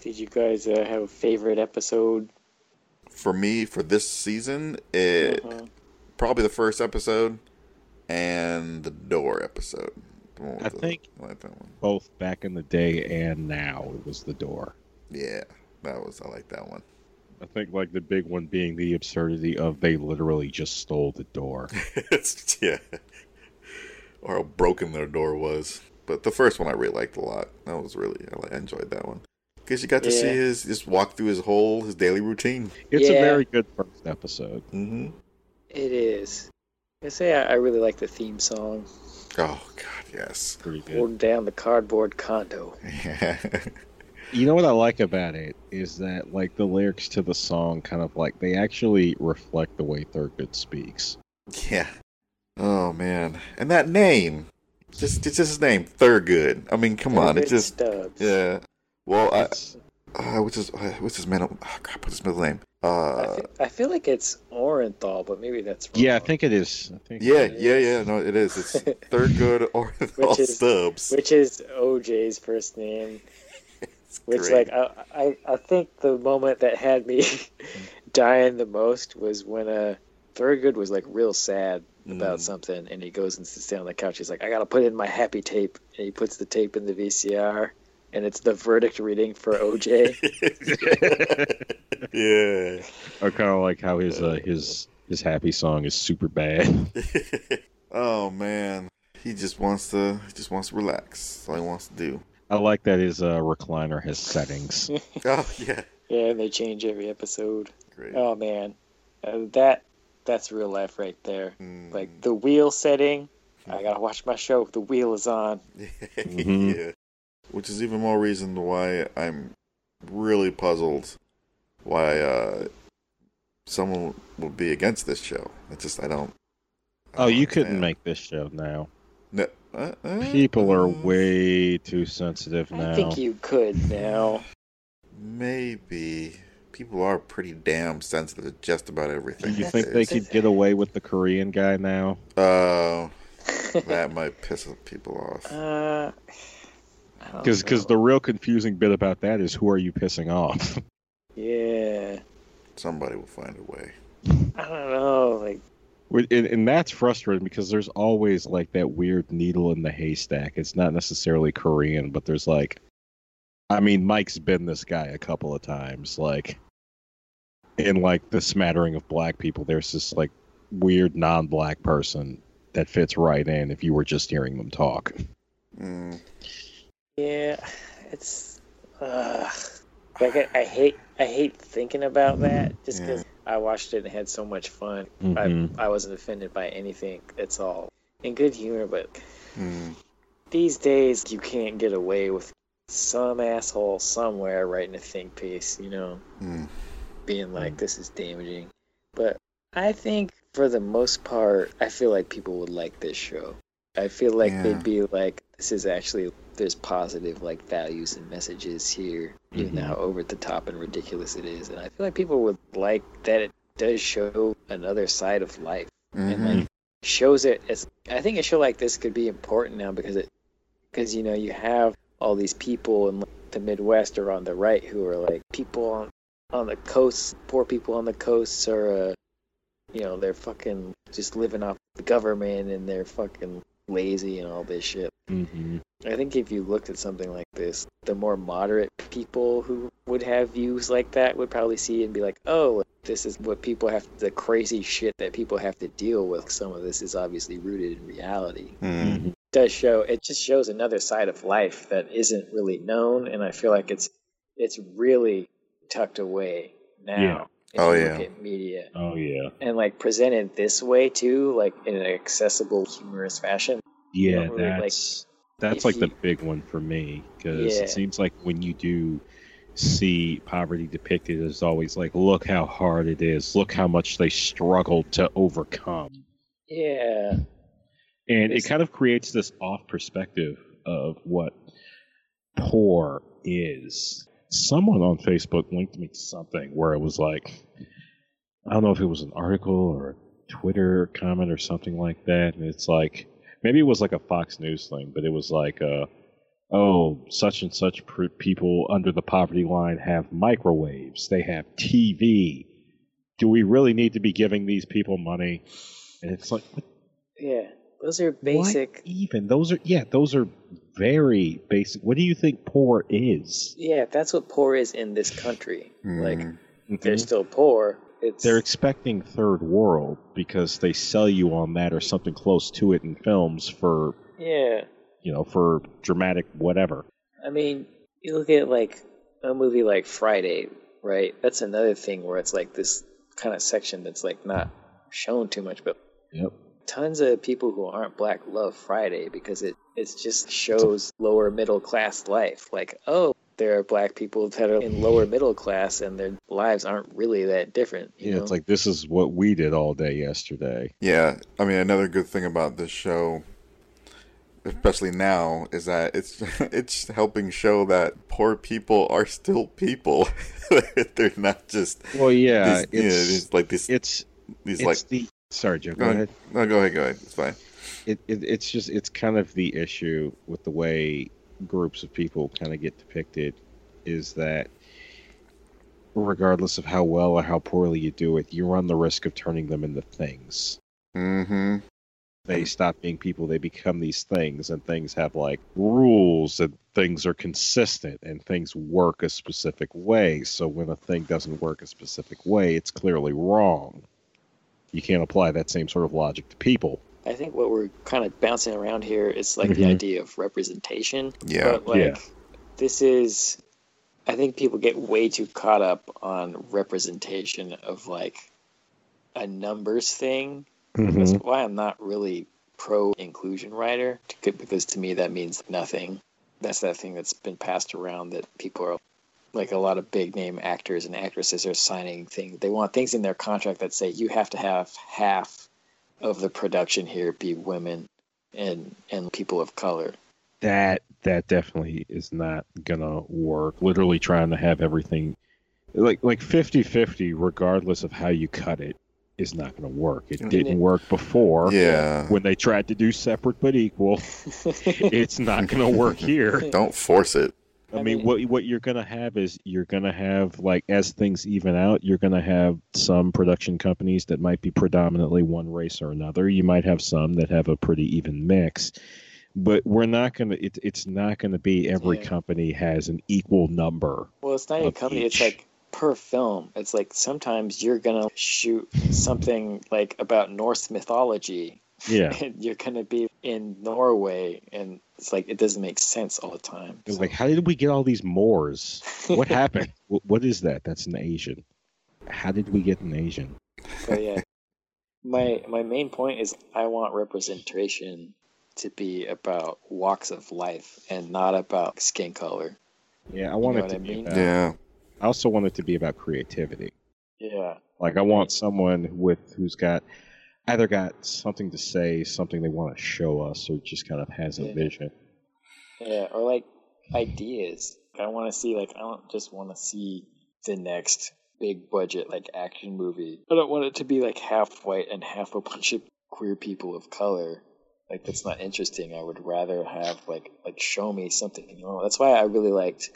Speaker 1: Did you guys uh, have a favorite episode?
Speaker 2: For me, for this season, it
Speaker 1: Uh-huh.
Speaker 2: probably the first episode and the door episode. The one
Speaker 3: I
Speaker 2: the-
Speaker 3: think-
Speaker 2: I like that one.
Speaker 3: Both back in the day and now, it was the door.
Speaker 2: Yeah, that was. I like that one.
Speaker 3: I think like the big one being the absurdity of they literally just stole the door. <laughs>
Speaker 2: it's, yeah. Or how broken their door was. But the first one I really liked a lot. That was really I enjoyed that one. Because you got to see his just walk through his whole his daily routine.
Speaker 3: It's a very good first episode.
Speaker 2: Mm-hmm.
Speaker 1: It is. I say I, I really like the theme song.
Speaker 2: Oh God, yes.
Speaker 3: Pretty good.
Speaker 1: Holding down the cardboard condo. <laughs> Yeah.
Speaker 3: You know what I like about it is that like the lyrics to the song kind of like they actually reflect the way Thurgood speaks.
Speaker 2: yeah. Oh man, and that name, just it's just his name, Thurgood. I mean, come on,
Speaker 1: Thurgood
Speaker 2: it just
Speaker 1: Stubbs.
Speaker 2: yeah. Well, I, uh, what's his uh, what's his middle? Oh, crap, what's his middle name?
Speaker 1: I,
Speaker 2: Uh,
Speaker 1: fe- I feel like it's Orenthal, but maybe that's wrong.
Speaker 3: yeah, I think it is. I think
Speaker 2: yeah, yeah, yeah. No, it is. It's <laughs> Thurgood or
Speaker 1: Which is-
Speaker 2: Stubbs.
Speaker 1: which is OJ's first name. <laughs>
Speaker 2: It's
Speaker 1: Which,
Speaker 2: great.
Speaker 1: like, I, I, I think the moment that had me <laughs> dying the most was when uh, Thurgood was like real sad about
Speaker 2: Mm.
Speaker 1: something, and he goes and sits down on the couch. He's like, "I gotta put in my happy tape," and he puts the tape in the VCR, and it's the verdict reading for OJ. <laughs>
Speaker 2: yeah.
Speaker 3: I kind of like how his uh, his his happy song is super bad. <laughs>
Speaker 2: oh man, he just wants to. He just wants to relax. That's all he wants to do.
Speaker 3: I like that his uh, recliner has settings. <laughs>
Speaker 2: Oh yeah,
Speaker 1: yeah, and they change every episode.
Speaker 2: great.
Speaker 1: Oh man, uh, that that's real life right there.
Speaker 2: Mm.
Speaker 1: Like the wheel setting. I gotta watch my show. The wheel is on.
Speaker 3: Mhm.
Speaker 2: yeah. Which is even more reason why I'm really puzzled why uh, someone would be against this show. It's just I don't. I
Speaker 3: Oh,
Speaker 2: don't
Speaker 3: you couldn't
Speaker 2: understand.
Speaker 3: make this show now.
Speaker 2: No, uh, uh,
Speaker 3: People are
Speaker 2: uh,
Speaker 3: way too sensitive now.
Speaker 1: I think you could now.
Speaker 2: Maybe people are pretty damn sensitive to just about
Speaker 3: Do
Speaker 2: everything.
Speaker 3: you think they could get away with the Korean guy now?
Speaker 2: Uh, <laughs> that might piss people off.
Speaker 1: Uh,
Speaker 3: Because the real confusing bit about that is who are you pissing off? <laughs>
Speaker 1: yeah,
Speaker 2: Somebody will find a way.
Speaker 1: I don't know. Like
Speaker 3: and, and that's frustrating because there's always like that weird needle in the haystack. It's not necessarily Korean, but there's like, I mean, Mike's been this guy a couple of times. Like, in like the smattering of black people, there's this like weird non-black person that fits right in if you were just hearing them talk.
Speaker 2: Mm,
Speaker 1: yeah, it's uh, like I, I hate I hate thinking about that just
Speaker 2: Yeah.
Speaker 1: because I watched it and had so much fun.
Speaker 3: Mhm.
Speaker 1: I I wasn't offended by anything. It's all in good humor, but
Speaker 2: mm,
Speaker 1: these days you can't get away with some asshole somewhere writing a think piece, you know,
Speaker 2: mm.
Speaker 1: being like this is damaging. But I think for the most part, I feel like people would like this show. I feel like
Speaker 2: Yeah.
Speaker 1: they'd be like, this is actually there's positive like values and messages here, even
Speaker 3: Mhm.
Speaker 1: how over the top and ridiculous it is. And I feel like people would like that it does show another side of life and
Speaker 2: Mhm.
Speaker 1: like shows it as I think a show like this could be important now because it because you know you have all these people in like, the Midwest or on the right who are like people on on the coast, poor people on the coasts are uh, you know they're fucking just living off the government and they're fucking lazy and all this shit.
Speaker 3: hmm
Speaker 1: I think if you looked at something like this, the more moderate people who would have views like that would probably see it and be like, oh, this is what people have, the crazy shit that people have to deal with. Some of this is obviously rooted in reality.
Speaker 2: Mm.
Speaker 1: It does show, it just shows another side of life that isn't really known. And I feel like it's, it's really tucked away now.
Speaker 3: Yeah.
Speaker 1: If
Speaker 2: Oh,
Speaker 1: you
Speaker 2: yeah.
Speaker 1: Look at media
Speaker 3: Oh yeah,
Speaker 1: and like presented this way too, like in an accessible, humorous fashion.
Speaker 3: yeah.
Speaker 1: don't really, like,
Speaker 3: That's that's
Speaker 1: if
Speaker 3: like the big one for me because
Speaker 1: Yeah.
Speaker 3: it seems like when you do see poverty depicted as always like, look how hard it is, look how much they struggled to overcome,
Speaker 1: Yeah.
Speaker 3: and it kind of creates this off perspective of what poor is. Someone on Facebook linked me to something where it was like, I don't know if it was an article or a Twitter comment or something like that, and it's like maybe it was like a Fox News thing, but it was like, uh, oh, such and such pr- people under the poverty line have microwaves, they have TV. Do we really need to be giving these people money? And it's like, what
Speaker 1: Yeah. Those are
Speaker 3: what
Speaker 1: basic.
Speaker 3: even those are yeah, those are very basic. What do you think poor is?
Speaker 1: Yeah, that's what poor is in this country. Like
Speaker 2: Mm.
Speaker 1: they're still poor. It's
Speaker 3: They're expecting third world because they sell you on that or something close to it in films for
Speaker 1: yeah.
Speaker 3: you know for dramatic whatever.
Speaker 1: I mean, you look at like a movie like Friday, right? That's another thing where it's like this kind of section that's like not shown too much, but
Speaker 3: Yep.
Speaker 1: tons of people who aren't black love Friday because it it just shows lower middle class life. Like, oh, there are black people that are in lower middle class and their lives aren't really that different. You
Speaker 3: Yeah,
Speaker 1: know?
Speaker 3: it's like this is what we did all day yesterday.
Speaker 2: Yeah, I mean another good thing about this show, especially now, is that it's <laughs> it's helping show that poor people are still people. <laughs> They're not just
Speaker 3: Well, yeah,
Speaker 2: these, you know,
Speaker 3: it's
Speaker 2: these like this
Speaker 3: it's
Speaker 2: these
Speaker 3: it's
Speaker 2: like.
Speaker 3: the sorry, Joe. Go
Speaker 2: Go
Speaker 3: ahead.
Speaker 2: ahead. No, go ahead. Go ahead. It's fine.
Speaker 3: It, it it's just it's kind of the issue with the way groups of people kind of get depicted is that regardless of how well or how poorly you do it you run the risk of turning them into things.
Speaker 2: Mm-hmm.
Speaker 3: they stop being people they become these things and things have like rules and things are consistent and things work a specific way. So when a thing doesn't work a specific way it's clearly wrong. You can't apply that same sort of logic to people
Speaker 1: I think what we're kind of bouncing around here is like the
Speaker 3: Mhm.
Speaker 1: idea of representation.
Speaker 2: Yeah.
Speaker 1: But like
Speaker 3: Yeah.
Speaker 1: this is I think people get way too caught up on representation of like a numbers thing. That's why I'm not really pro inclusion rider because to me that means nothing. That's that thing that's been passed around that people are like a lot of big name actors and actresses are signing things. They want things in their contract that say you have to have half of the production here be women and and people of color.
Speaker 3: that that definitely is not gonna work literally trying to have everything like like 50-50 regardless of how you cut it is not gonna work it didn't work before
Speaker 2: Yeah.
Speaker 3: when they tried to do separate but equal <laughs> it's not gonna work here
Speaker 2: Don't force it.
Speaker 3: I
Speaker 1: I
Speaker 3: mean
Speaker 1: mean-
Speaker 3: what what you're gonna have is you're gonna have like as things even out you're gonna have some production companies that might be predominantly one race or another you might have some that have a pretty even mix but we're not gonna it, it's not gonna be every
Speaker 1: Yeah.
Speaker 3: company has an equal number
Speaker 1: Well, it's not even
Speaker 3: of
Speaker 1: company. It's like per film. It's like sometimes you're gonna shoot something like about Norse mythology,
Speaker 3: yeah <laughs>
Speaker 1: and you're gonna be in Norway, and it's like it doesn't make sense all the time.
Speaker 3: it's
Speaker 1: So-
Speaker 3: like how did we get all these moors what <laughs> happened Wh- what is that that's an asian how did we get an asian
Speaker 1: but yeah, my my main point is I want representation to be about walks of life and not about skin color.
Speaker 3: yeah i want
Speaker 1: know
Speaker 3: it to
Speaker 1: what I
Speaker 3: be
Speaker 1: mean?
Speaker 3: about,
Speaker 2: Yeah.
Speaker 3: i also want it to be about creativity
Speaker 1: Yeah,
Speaker 3: Like I want someone with who's got either got something to say, something they want to show us, or just kind of has a vision.
Speaker 1: yeah, or like ideas. I want to see like I don't just want to see the next big budget like action movie. I don't want it to be like half white and half a bunch of queer people of color. Like that's not interesting. I would rather have like like show me something. You know, that's why I really liked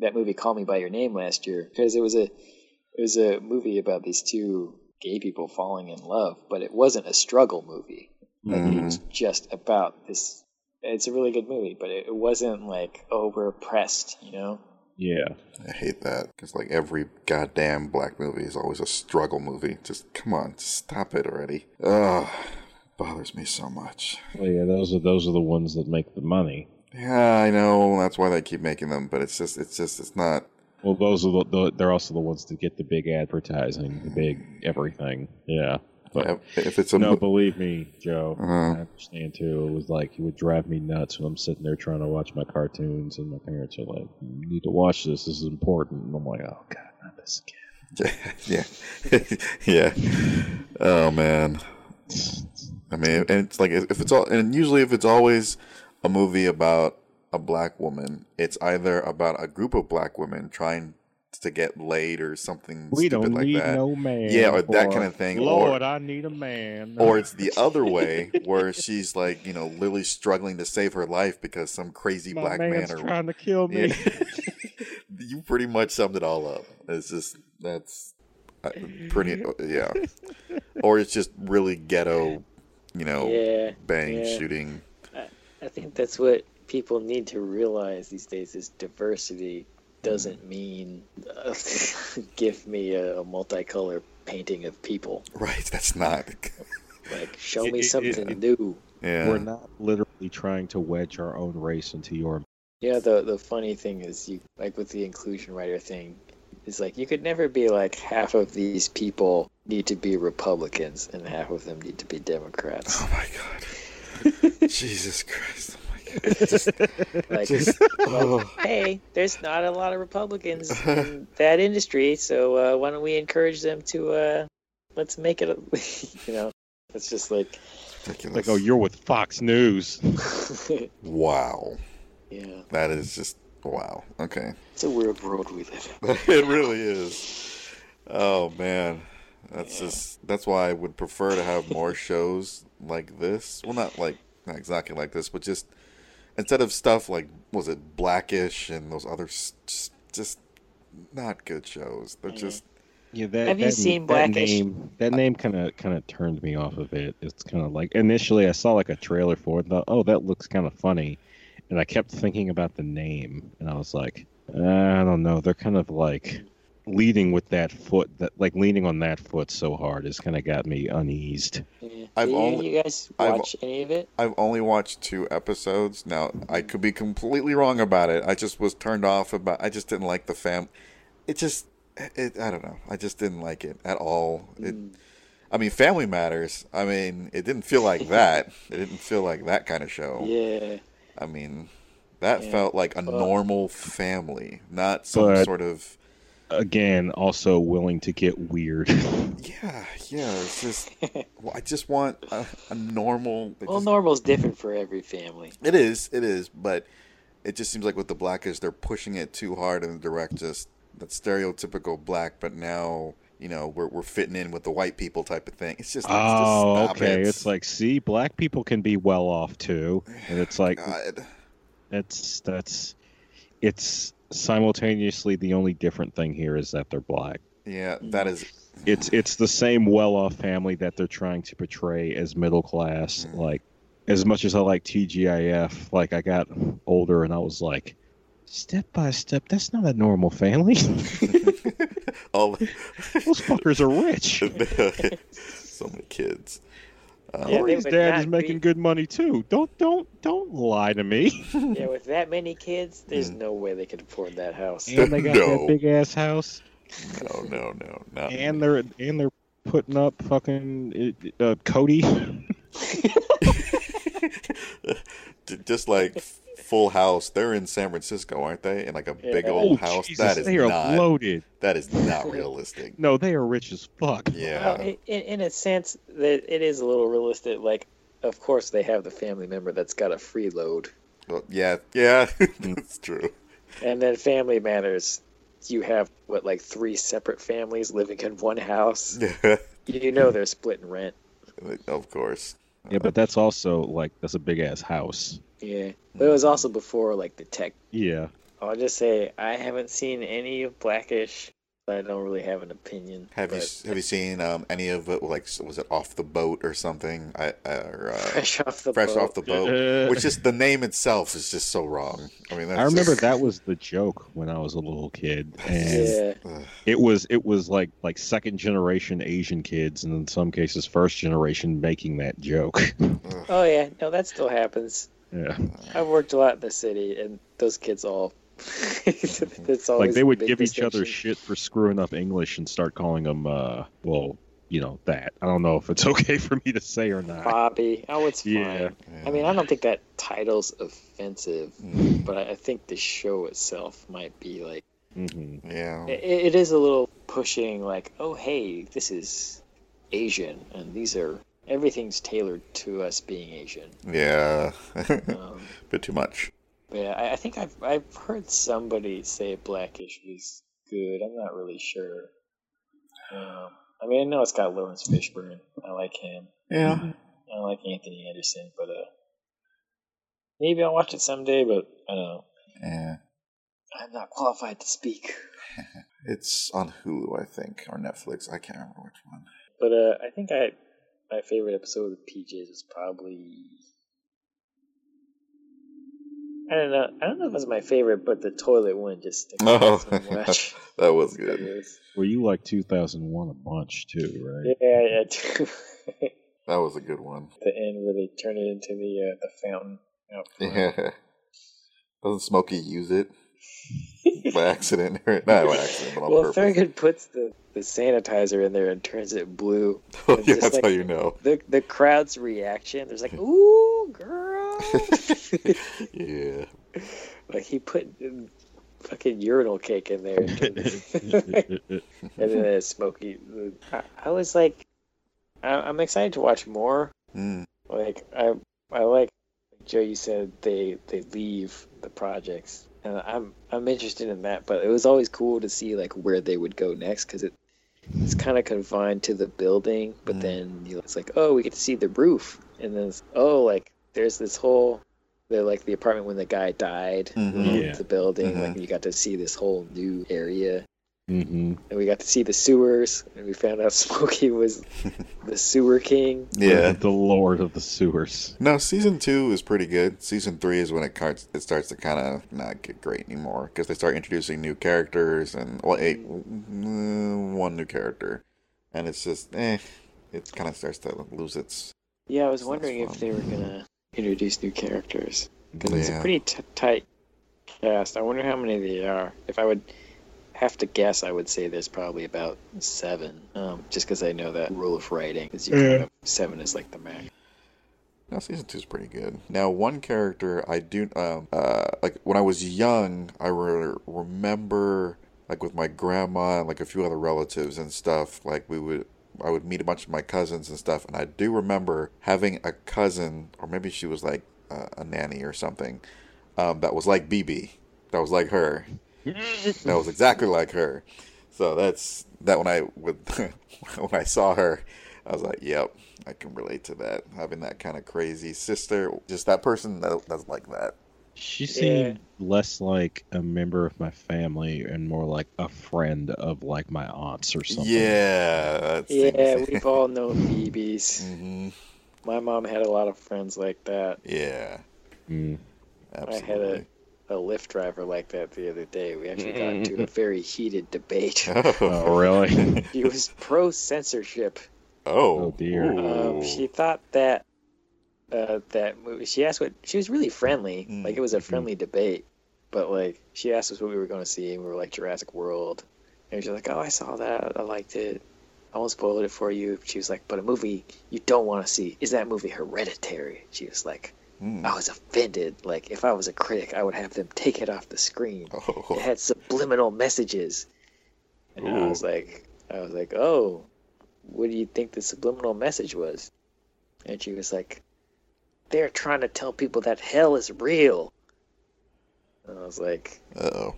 Speaker 1: that movie Call Me by Your Name last year because it was a it was a movie about these two gay people falling in love, but it wasn't a struggle movie. And
Speaker 2: Mhm.
Speaker 1: It's just about this. It's a really good movie, but it, it wasn't like, oh, we're oppressed, you know?
Speaker 3: Yeah.
Speaker 2: I hate that because like every goddamn black movie is always a struggle movie. Just come on, stop it already. Ugh, bothers me so much.
Speaker 3: Well, yeah, those are those are the ones that make the money.
Speaker 2: Yeah, I know that's why they keep making them, but it's just, it's just, it's not.
Speaker 3: Well, those are the, the they're also the ones that get the big advertising, the big everything. Yeah. But
Speaker 2: If it's a
Speaker 3: no,
Speaker 2: mo-
Speaker 3: believe me, Joe,
Speaker 2: Uh-huh.
Speaker 3: I understand too. It was like it would drive me nuts when I'm sitting there trying to watch my cartoons, and my parents are like, "You need to watch this. This is important." And I'm like, "Oh God, not this again." <laughs>
Speaker 2: yeah, <laughs> yeah. Oh man. I mean, and it's like if it's all, and usually if it's always a movie about a black woman, it's either about a group of black women trying to get laid or something
Speaker 3: We
Speaker 2: stupid
Speaker 3: don't
Speaker 2: like
Speaker 3: need
Speaker 2: that.
Speaker 3: no man.
Speaker 2: Yeah, or that kind of thing, or-
Speaker 3: Lord, I need a man. <laughs>
Speaker 2: Or it's the other way where she's like, you know, literally struggling to save her life because some crazy
Speaker 3: my
Speaker 2: black man or
Speaker 3: trying to kill me.
Speaker 2: Yeah. <laughs> <laughs> you pretty much summed it all up. It's just that's uh, pretty yeah. Or it's just really ghetto, you know,
Speaker 1: Yeah.
Speaker 2: bang
Speaker 1: yeah.
Speaker 2: shooting.
Speaker 1: I think that's what people need to realize these days is diversity doesn't mean uh, <laughs> give me a, a multicolor painting of people.
Speaker 2: Right, that's not. <laughs>
Speaker 1: Like, <laughs> show me
Speaker 3: it-
Speaker 1: something
Speaker 2: it-
Speaker 1: new.
Speaker 2: Yeah.
Speaker 3: We're not literally trying to wedge our own race into your.
Speaker 1: Yeah, the the funny thing is, you like with the inclusion rider thing, is like you could never be like half of these people need to be Republicans and half of them need to be Democrats.
Speaker 2: Oh my god. Jesus Christ. My god. Just,
Speaker 1: Like,
Speaker 2: just <laughs> oh.
Speaker 1: hey, there's not a lot of Republicans in that industry, so uh, why don't we encourage them to uh, let's make it, a, <laughs> you know, it's just like,
Speaker 2: ridiculous.
Speaker 3: Like, oh, you're with Fox News. <laughs>
Speaker 2: wow.
Speaker 1: yeah,
Speaker 2: That is just wow. Okay.
Speaker 1: it's a weird world we live in.
Speaker 2: it really is. Oh man, that's
Speaker 1: Yeah.
Speaker 2: just that's why I would prefer to have more shows like this. Well, not like not exactly like this, but just instead of stuff like was it Blackish and those other just, just not good shows. They're
Speaker 1: Yeah.
Speaker 2: just
Speaker 3: Yeah, that,
Speaker 1: Have you
Speaker 3: that-
Speaker 1: seen
Speaker 3: that
Speaker 1: Blackish?
Speaker 3: name? That name kind of kind of turned me off of it. It's kind of like initially I saw like a trailer for it, and thought, oh, that looks kind of funny, and I kept thinking about the name, and I was like, uh, I don't know. They're kind of like leading with that foot, that like leaning on that foot so hard has kind of got me uneased.
Speaker 1: Yeah.
Speaker 2: I've
Speaker 1: Do you,
Speaker 2: only-
Speaker 1: you guys
Speaker 2: I've-
Speaker 1: watch any of it?
Speaker 2: I've only watched two episodes. Now I could be completely wrong about it. I just was turned off about. I just didn't like the fam. It just. It, I don't know. I just didn't like it at all. It,
Speaker 1: Mm.
Speaker 2: I mean, Family Matters. I mean, it didn't feel like that. <laughs> It didn't feel like that kind of show.
Speaker 1: Yeah.
Speaker 2: I mean, that
Speaker 1: Yeah.
Speaker 2: felt like a
Speaker 1: Well-
Speaker 2: normal family, not some
Speaker 3: But-
Speaker 2: sort of.
Speaker 3: Again, also willing to get weird. <laughs>
Speaker 2: Yeah, yeah. It's just. well, I just want a, a normal.
Speaker 1: well,
Speaker 2: just-
Speaker 1: normal's different for every family.
Speaker 2: It is, it is, but it just seems like with the black is they're pushing it too hard in the direct, just that stereotypical black, but now you know we're we're fitting in with the white people type of thing. It's just, it's just
Speaker 3: oh,
Speaker 2: stop
Speaker 3: okay.
Speaker 2: it.
Speaker 3: It's like, see, black people can be well off too, and it's like <sighs>
Speaker 2: God.
Speaker 3: that's that's it's simultaneously the only different thing here is that they're black.
Speaker 2: yeah, that is
Speaker 3: It's it's the same well-off family that they're trying to portray as middle class.
Speaker 2: Mm.
Speaker 3: Like as much as I like TGIF, like I got older and I was like, step by step, that's not a normal family.
Speaker 2: all <laughs> <laughs>
Speaker 3: Those fuckers are rich. <laughs>
Speaker 2: so many kids. Um,
Speaker 1: Yeah, they Cory's
Speaker 3: dad is making
Speaker 1: be-
Speaker 3: good money too. Don't don't don't lie to me. <laughs>
Speaker 1: yeah, with that many kids, there's
Speaker 2: Mm.
Speaker 1: no way they could afford that house.
Speaker 3: And they got
Speaker 2: No.
Speaker 3: that big ass house.
Speaker 2: no, no, no, not
Speaker 3: and they're and they're putting up fucking uh, Cody. <laughs>
Speaker 2: Just like <laughs> Full House. They're in San Francisco, aren't they? In like a
Speaker 1: Yeah.
Speaker 2: big
Speaker 1: Oh,
Speaker 2: old house.
Speaker 3: Jesus,
Speaker 2: that is
Speaker 3: they are
Speaker 2: not.
Speaker 3: loaded.
Speaker 2: That is not <laughs> realistic.
Speaker 3: No, they are rich as fuck.
Speaker 2: Yeah.
Speaker 1: Well, in, in a sense, that it is a little realistic. Like, of course, they have the family member that's got a freeload,
Speaker 2: Well, yeah, yeah, <laughs> mm. that's true.
Speaker 1: and then Family Matters. You have what, like three separate families living in one house. <laughs>
Speaker 2: Yeah,
Speaker 1: You know they're splitting rent.
Speaker 2: of course.
Speaker 3: Yeah, but that's also like that's a big ass house.
Speaker 1: Yeah, but it was also before like the tech.
Speaker 3: Yeah.
Speaker 1: I'll just say I haven't seen any of Blackish. But I don't really have an opinion.
Speaker 2: Have you have you seen um, any of it? Like, was it off the boat or something? I or, uh,
Speaker 1: fresh off the
Speaker 2: fresh
Speaker 1: boat.
Speaker 2: off the boat, <laughs> which is the name itself is just so wrong. I mean, that's
Speaker 3: I remember
Speaker 2: just-
Speaker 3: that was the joke when I was a little kid, <laughs> and
Speaker 1: Yeah,
Speaker 3: it was it was like like second generation Asian kids, and in some cases first generation making that joke. <laughs>
Speaker 1: Oh yeah, no, that still happens.
Speaker 3: Yeah,
Speaker 1: I've worked a lot in the city, and those kids all. <laughs> that's always
Speaker 3: like they would give each other shit for screwing up English and start calling them, uh, well, you know that. I don't know if it's <laughs> okay for me to say or not.
Speaker 1: Bobby. Oh, it's fine.
Speaker 3: Yeah.
Speaker 1: I mean, I don't think that title's offensive,
Speaker 2: Mm,
Speaker 1: but I I think the show itself might be like
Speaker 3: hmm
Speaker 2: yeah,
Speaker 1: it, it is a little pushing. Like, oh hey, this is Asian, and these are everything's tailored to us being Asian.
Speaker 2: yeah, <laughs>
Speaker 1: Um,
Speaker 2: bit too much.
Speaker 1: but yeah, I, I think I've I've heard somebody say Blackish was good. I'm not really sure. Um, I mean, I know it's got Laurence Fishburne. I like him.
Speaker 2: Yeah,
Speaker 1: I like Anthony Anderson, but uh, maybe I'll watch it someday. But I don't know.
Speaker 2: yeah.
Speaker 1: I'm not qualified to speak. <laughs>
Speaker 2: It's on Hulu, I think, or Netflix. I can't remember which one.
Speaker 1: But uh, I think I my favorite episode of PJs is probably I don't know. I don't know if it's my favorite, but the toilet one just sticks out
Speaker 2: Oh,
Speaker 1: so <laughs> much.
Speaker 2: that was good.
Speaker 1: is.
Speaker 3: Well, you like 2001 a bunch too, right?
Speaker 1: Yeah, yeah. <laughs> too.
Speaker 2: That was a good one.
Speaker 1: the end where they turn it into the uh, the fountain. out front.
Speaker 2: Yeah. <laughs> Doesn't Smokey use it by accident? <laughs> Not by accident, but on
Speaker 1: Well,
Speaker 2: purpose.
Speaker 1: Thurgood puts the, the sanitizer in there and turns it blue. <laughs>
Speaker 2: Oh, yeah, that's
Speaker 1: like-
Speaker 2: how you know.
Speaker 1: The the crowd's reaction, there's like, "Ooh, girl!" <laughs>
Speaker 2: yeah.
Speaker 1: like he put fucking urinal cake in there, and, turned it- and then it's smoky. I, I was like, I, I'm excited to watch more.
Speaker 2: Mm.
Speaker 1: Like I I like Joe. You said they they leave the projects, and I'm I'm interested in that. But it was always cool to see like where they would go next because it it's kind of confined to the building. But
Speaker 2: Mm.
Speaker 1: then you know, it's like oh we get to see the roof, and then it's, oh like there's this whole. The, like the apartment when the guy died,
Speaker 2: Mhm.
Speaker 3: Yeah.
Speaker 1: the building,
Speaker 2: Mhm.
Speaker 1: like you got to see this whole new area,
Speaker 3: hmm
Speaker 1: and we got to see the sewers, and we found out <laughs> Smokey was the sewer king.
Speaker 2: Yeah. <laughs>
Speaker 3: the Lord of the Sewers.
Speaker 2: No, season two is pretty good. Season three is when it starts. It starts to kind of not get great anymore because they start introducing new characters and well, eight, mm, one new character, and it's just eh. It kind of starts to lose its.
Speaker 1: Yeah, I was wondering if they were gonna introduce new characters because it's a pretty t- tight cast. I wonder how many they are. If I would have to guess, I would say there's probably about seven. Um, just because I know that rule of writing is you kind of seven is like the max.
Speaker 2: No, season two is pretty good. Now, one character I do, um, uh, like when I was young, I re- remember, like with my grandma and like a few other relatives and stuff. Like we would, I would meet a bunch of my cousins and stuff, and I do remember having a cousin, or maybe she was like uh, a nanny or something, um, that was like Bebe, that was like her, that was exactly like her. So that's that when I would <laughs> when I saw her, I was like, "Yep, I can relate to that. Having that kind of crazy sister, just that person that, that's like that."
Speaker 3: She seemed less like a member of my family and more like a friend of like my aunts or something.
Speaker 2: Yeah, that's
Speaker 1: Yeah, we've all known Bebes. <laughs>
Speaker 2: hmm
Speaker 1: My mom had a lot of friends like that.
Speaker 2: Yeah,
Speaker 3: Mm.
Speaker 2: absolutely.
Speaker 1: A Lyft driver like that the other day. We actually got into a <laughs> very heated debate. <laughs>
Speaker 3: Oh, really? <laughs>
Speaker 1: he was pro censorship.
Speaker 2: oh,
Speaker 3: Oh, dear.
Speaker 1: Um, she thought that uh, that movie. She asked what she was really friendly.
Speaker 2: Mm.
Speaker 1: Like it was a friendly debate, but like she asked us what we were going to see, and we were like Jurassic World, and she was like, "Oh, I saw that. I liked it. I won't spoil it for you." She was like, "But a movie you don't want to see is that movie Hereditary." She was like,
Speaker 2: Hmm.
Speaker 1: "I was offended. Like if I was a critic, I would have them take it off the screen. It
Speaker 2: Oh,
Speaker 1: had subliminal messages." And I was like, I was like, "Oh, what do you think the subliminal message was?" And she was like, "They're trying to tell people that hell is real." And I was like,
Speaker 2: uh-oh.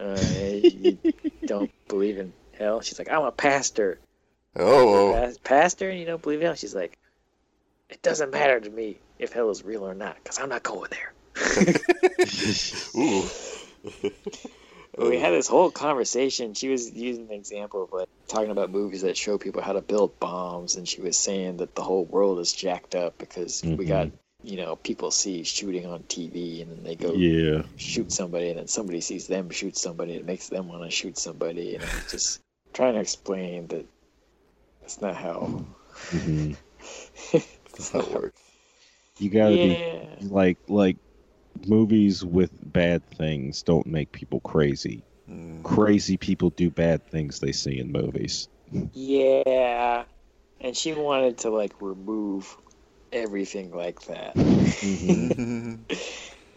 Speaker 1: uh, "You <laughs> don't believe in hell?" She's like, "I'm a pastor."
Speaker 2: Oh,
Speaker 1: a pas- pastor, and you don't believe in hell? She's like, "It doesn't matter to me if hell is real or not, because I'm not going there." <laughs>
Speaker 2: Ooh. <laughs>
Speaker 1: we had this whole conversation. She was using an example of like talking about movies that show people how to build bombs, and she was saying that the whole world is jacked up because we
Speaker 3: Mhm.
Speaker 1: got you know people see shooting on TV, and then they go
Speaker 3: Yeah.
Speaker 1: shoot somebody, and then somebody sees them shoot somebody, and it makes them want to shoot somebody, and I'm just trying to explain that that's not how.
Speaker 3: hmm <laughs>
Speaker 2: That's how it works.
Speaker 3: You gotta
Speaker 1: yeah.
Speaker 3: be like like movies with bad things don't make people crazy.
Speaker 2: Mm.
Speaker 3: Crazy people do bad things they see in movies.
Speaker 1: Yeah. And she wanted to like remove everything like that.
Speaker 3: Mm-hmm. <laughs>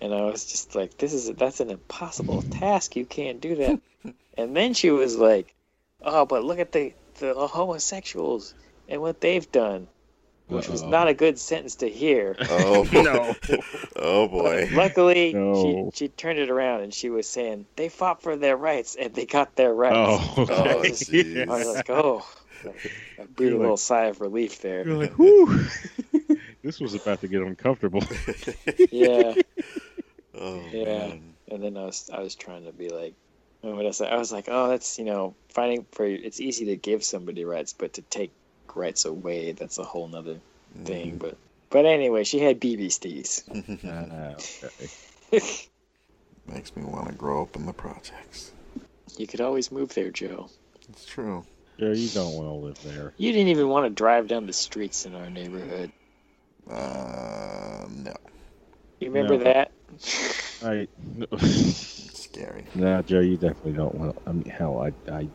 Speaker 1: And I was just like, this is that's an impossible task. You can't do that. <laughs> And then she was like, oh, but look at the the homosexuals and what they've done, which was
Speaker 3: Uh-oh.
Speaker 1: not a good sentence to hear. <laughs>
Speaker 2: Oh boy.
Speaker 3: No.
Speaker 2: Oh boy.
Speaker 1: Luckily,
Speaker 3: No.
Speaker 1: she she turned it around and she was saying they fought for their rights and they got their rights.
Speaker 3: Oh,
Speaker 2: Oh,
Speaker 3: okay.
Speaker 2: jeez.
Speaker 1: I was oh, like, oh, I breathed a little sigh of relief there.
Speaker 3: You're like, <laughs> whew. <laughs> this was about to get uncomfortable.
Speaker 1: Yeah.
Speaker 2: Oh
Speaker 1: Yeah.
Speaker 2: man.
Speaker 1: And then I was I was trying to be like, what would I say? I was like, oh, that's you know, fighting for it's easy to give somebody rights, but to take rights away, that's a whole nother thing. But but anyway, she had BB stees.
Speaker 3: Okay.
Speaker 2: Makes me want to grow up in the projects.
Speaker 1: you could always move there, Joe.
Speaker 2: It's true.
Speaker 3: Yeah, you don't want to live there.
Speaker 1: You didn't even want to drive down the streets in our neighborhood.
Speaker 2: Uh, no.
Speaker 1: You remember
Speaker 3: No.
Speaker 1: that?
Speaker 3: I,
Speaker 2: It's scary. <laughs>
Speaker 3: nah, Joe, you definitely don't want. I mean, hell, I, I,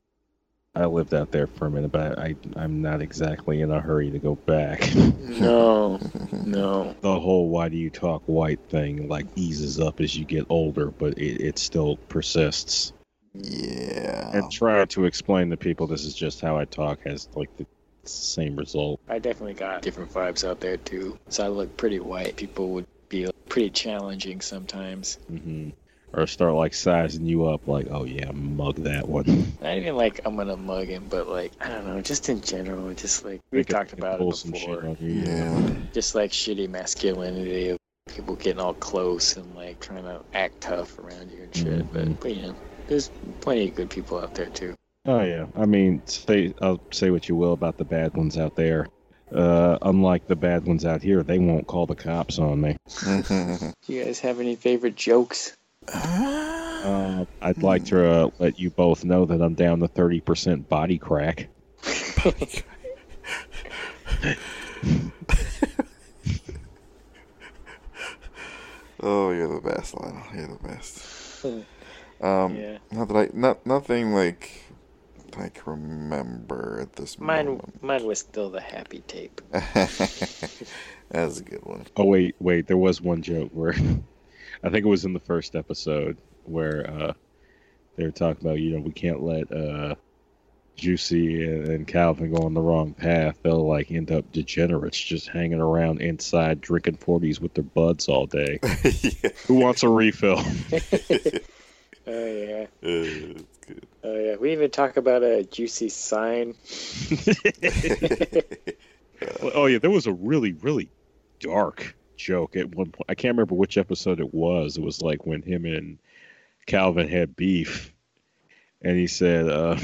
Speaker 3: I lived out there for a minute, but I, I'm not exactly in a hurry to go back. <laughs>
Speaker 1: No, no.
Speaker 3: the whole "why do you talk white" thing like eases up as you get older, but it, it still persists.
Speaker 2: Yeah.
Speaker 3: And trying to explain to people this is just how I talk has like the same result.
Speaker 1: I definitely got different vibes out there too. So I look pretty white. People would be pretty challenging sometimes.
Speaker 3: hmm Or start like sizing you up, like, "Oh yeah, mug that one." <laughs>
Speaker 1: Not even like I'm gonna mug him, but like I don't know, just in general, just like we've
Speaker 3: Make
Speaker 1: talked about
Speaker 3: pull
Speaker 1: it
Speaker 3: some shit
Speaker 1: before.
Speaker 3: you.
Speaker 2: Yeah.
Speaker 1: Just like shitty masculinity of people getting all close and like trying to act tough around you and shit.
Speaker 3: Mhm.
Speaker 1: But but yeah, there's plenty of good people out there too.
Speaker 3: Oh yeah, I mean, say I'll say what you will about the bad ones out there. Uh, unlike the bad ones out here, they won't call the cops on me.
Speaker 1: Do <laughs> you guys have any favorite jokes?
Speaker 3: Uh, I'd like to uh, let you both know that I'm down to thirty percent body crack.
Speaker 2: oh, you're the best, Lionel. You're the best. <laughs> Um,
Speaker 1: yeah,
Speaker 2: not that I, not nothing like I can remember at this
Speaker 1: mine
Speaker 2: moment.
Speaker 1: mine was still the happy tape. <laughs>
Speaker 2: That's a good one.
Speaker 3: Oh wait, wait, there was one joke where I think it was in the first episode where uh, they were talking about you know we can't let uh, Juicy and, and Calvin go on the wrong path. They'll like end up degenerates just hanging around inside drinking forties with their buds all day. <laughs>
Speaker 2: yeah.
Speaker 3: Who wants a refill? <laughs> <laughs>
Speaker 1: Oh yeah,
Speaker 2: Uh,
Speaker 1: oh yeah. We even talk about a juicy sign.
Speaker 3: Well, oh yeah, there was a really really dark joke at one point. I can't remember which episode it was. It was like when him and Calvin had beef, and he said, uh,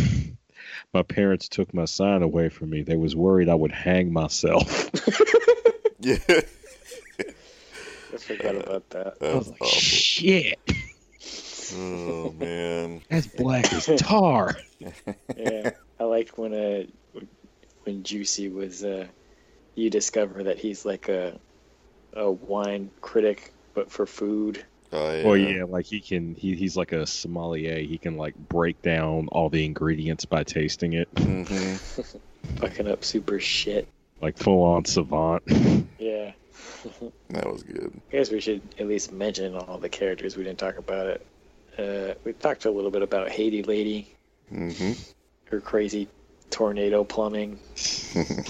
Speaker 3: <laughs> "My parents took my sign away from me. They was worried I would hang myself." <laughs>
Speaker 2: yeah.
Speaker 1: I forgot about that.
Speaker 3: I
Speaker 2: That's
Speaker 3: was like,
Speaker 2: awful.
Speaker 3: "Shit,
Speaker 2: Oh man.
Speaker 3: that's black as tar." <laughs>
Speaker 1: yeah, I liked when uh when Juicy was uh you discover that he's like a a wine critic but for food.
Speaker 2: Oh yeah.
Speaker 3: Well, yeah, like he can. He, he's like a sommelier. He can like break down all the ingredients by tasting it,
Speaker 2: hmm <laughs>
Speaker 1: Fucking up super shit.
Speaker 3: like full on savant. <laughs>
Speaker 1: Yeah.
Speaker 2: That was good.
Speaker 1: I guess we should at least mention all the characters. We didn't talk about it. Uh, we talked a little bit about Haiti Lady,
Speaker 2: Mm-hmm.
Speaker 1: her crazy tornado plumbing. <laughs>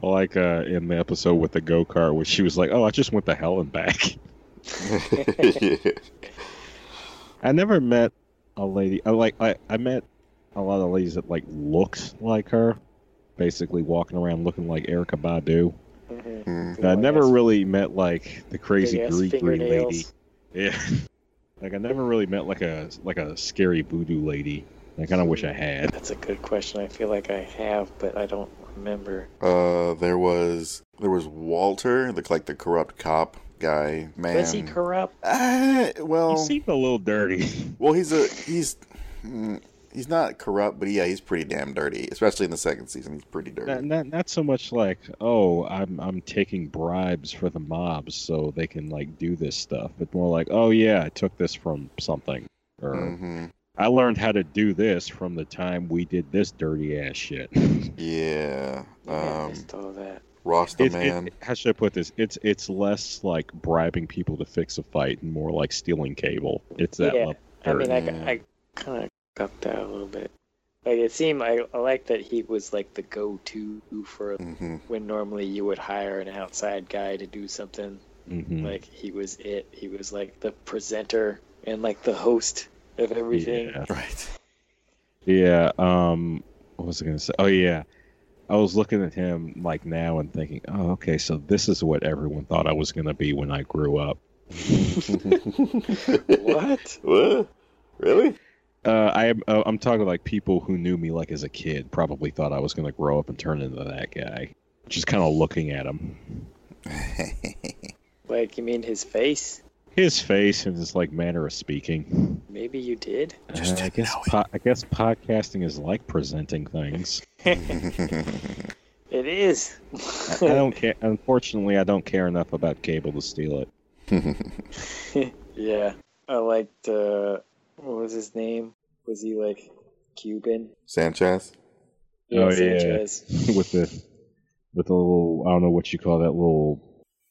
Speaker 3: Like uh, in the episode with the go kart where she was like, "Oh, I just went to hell and back."
Speaker 2: yeah. <laughs> <laughs>
Speaker 3: I never met a lady. I like I, I met a lot of ladies that like looked like her, basically walking around looking like Erykah Badu.
Speaker 1: Mhm.
Speaker 2: Mm.
Speaker 3: And I never really met like the crazy
Speaker 1: big ass
Speaker 3: Greek green lady. Yeah, Like I never really met like a like a scary voodoo lady. I kind of wish I had.
Speaker 1: That's a good question. I feel like I have, but I don't remember.
Speaker 2: Uh, there was there was Walter, the like the corrupt cop guy. Man,
Speaker 1: Was he corrupt?
Speaker 2: Uh, well,
Speaker 3: He seemed a little dirty. <laughs>
Speaker 2: well, he's a he's mm, he's not corrupt, but yeah, he's pretty damn dirty. Especially in the second season, he's pretty dirty.
Speaker 3: not, not not so much like oh I'm I'm taking bribes for the mobs so they can like do this stuff, but more like oh yeah I took this from something or
Speaker 2: hmm
Speaker 3: I learned how to do this from the time we did this dirty ass shit.
Speaker 2: Yeah.
Speaker 1: Yeah, I
Speaker 2: Um,
Speaker 1: missed all that.
Speaker 2: Rasta
Speaker 3: It's-
Speaker 2: man.
Speaker 3: It, how should I put this? It's it's less like bribing people to fix a fight and more like stealing cable. It's that
Speaker 1: Yeah. I mean, I,
Speaker 2: Yeah.
Speaker 1: I kind of got that a little bit. Like it seemed, I, I like that he was like the go-to for
Speaker 2: mm-hmm.
Speaker 1: when normally you would hire an outside guy to do something.
Speaker 3: Mhm.
Speaker 1: Like he was it. He was like the presenter and like the host of everything.
Speaker 3: Yeah.
Speaker 2: Right.
Speaker 3: Yeah. Um. What was I gonna say? Oh yeah. I was looking at him like now and thinking, oh okay, so this is what everyone thought I was gonna be when I grew up.
Speaker 1: What? <laughs>
Speaker 2: what? Really?
Speaker 3: Uh, I am. Uh, I'm talking like people who knew me like as a kid probably thought I was gonna grow up and turn into that guy. Just kind of looking at him, <laughs>
Speaker 1: Like you mean his face?
Speaker 3: His face and his like manner of speaking.
Speaker 1: Maybe you did.
Speaker 2: Just
Speaker 3: Uh, I guess po- I guess podcasting is like presenting things. <laughs> <laughs>
Speaker 1: It is.
Speaker 3: I I don't care. Unfortunately, I don't care enough about cable to steal it. <laughs>
Speaker 1: yeah, I liked. Uh, what was his name? Was he like Cuban?
Speaker 2: Sanchez.
Speaker 3: Oh, yeah.
Speaker 1: Sanchez.
Speaker 3: with the with the little I don't know what you call that little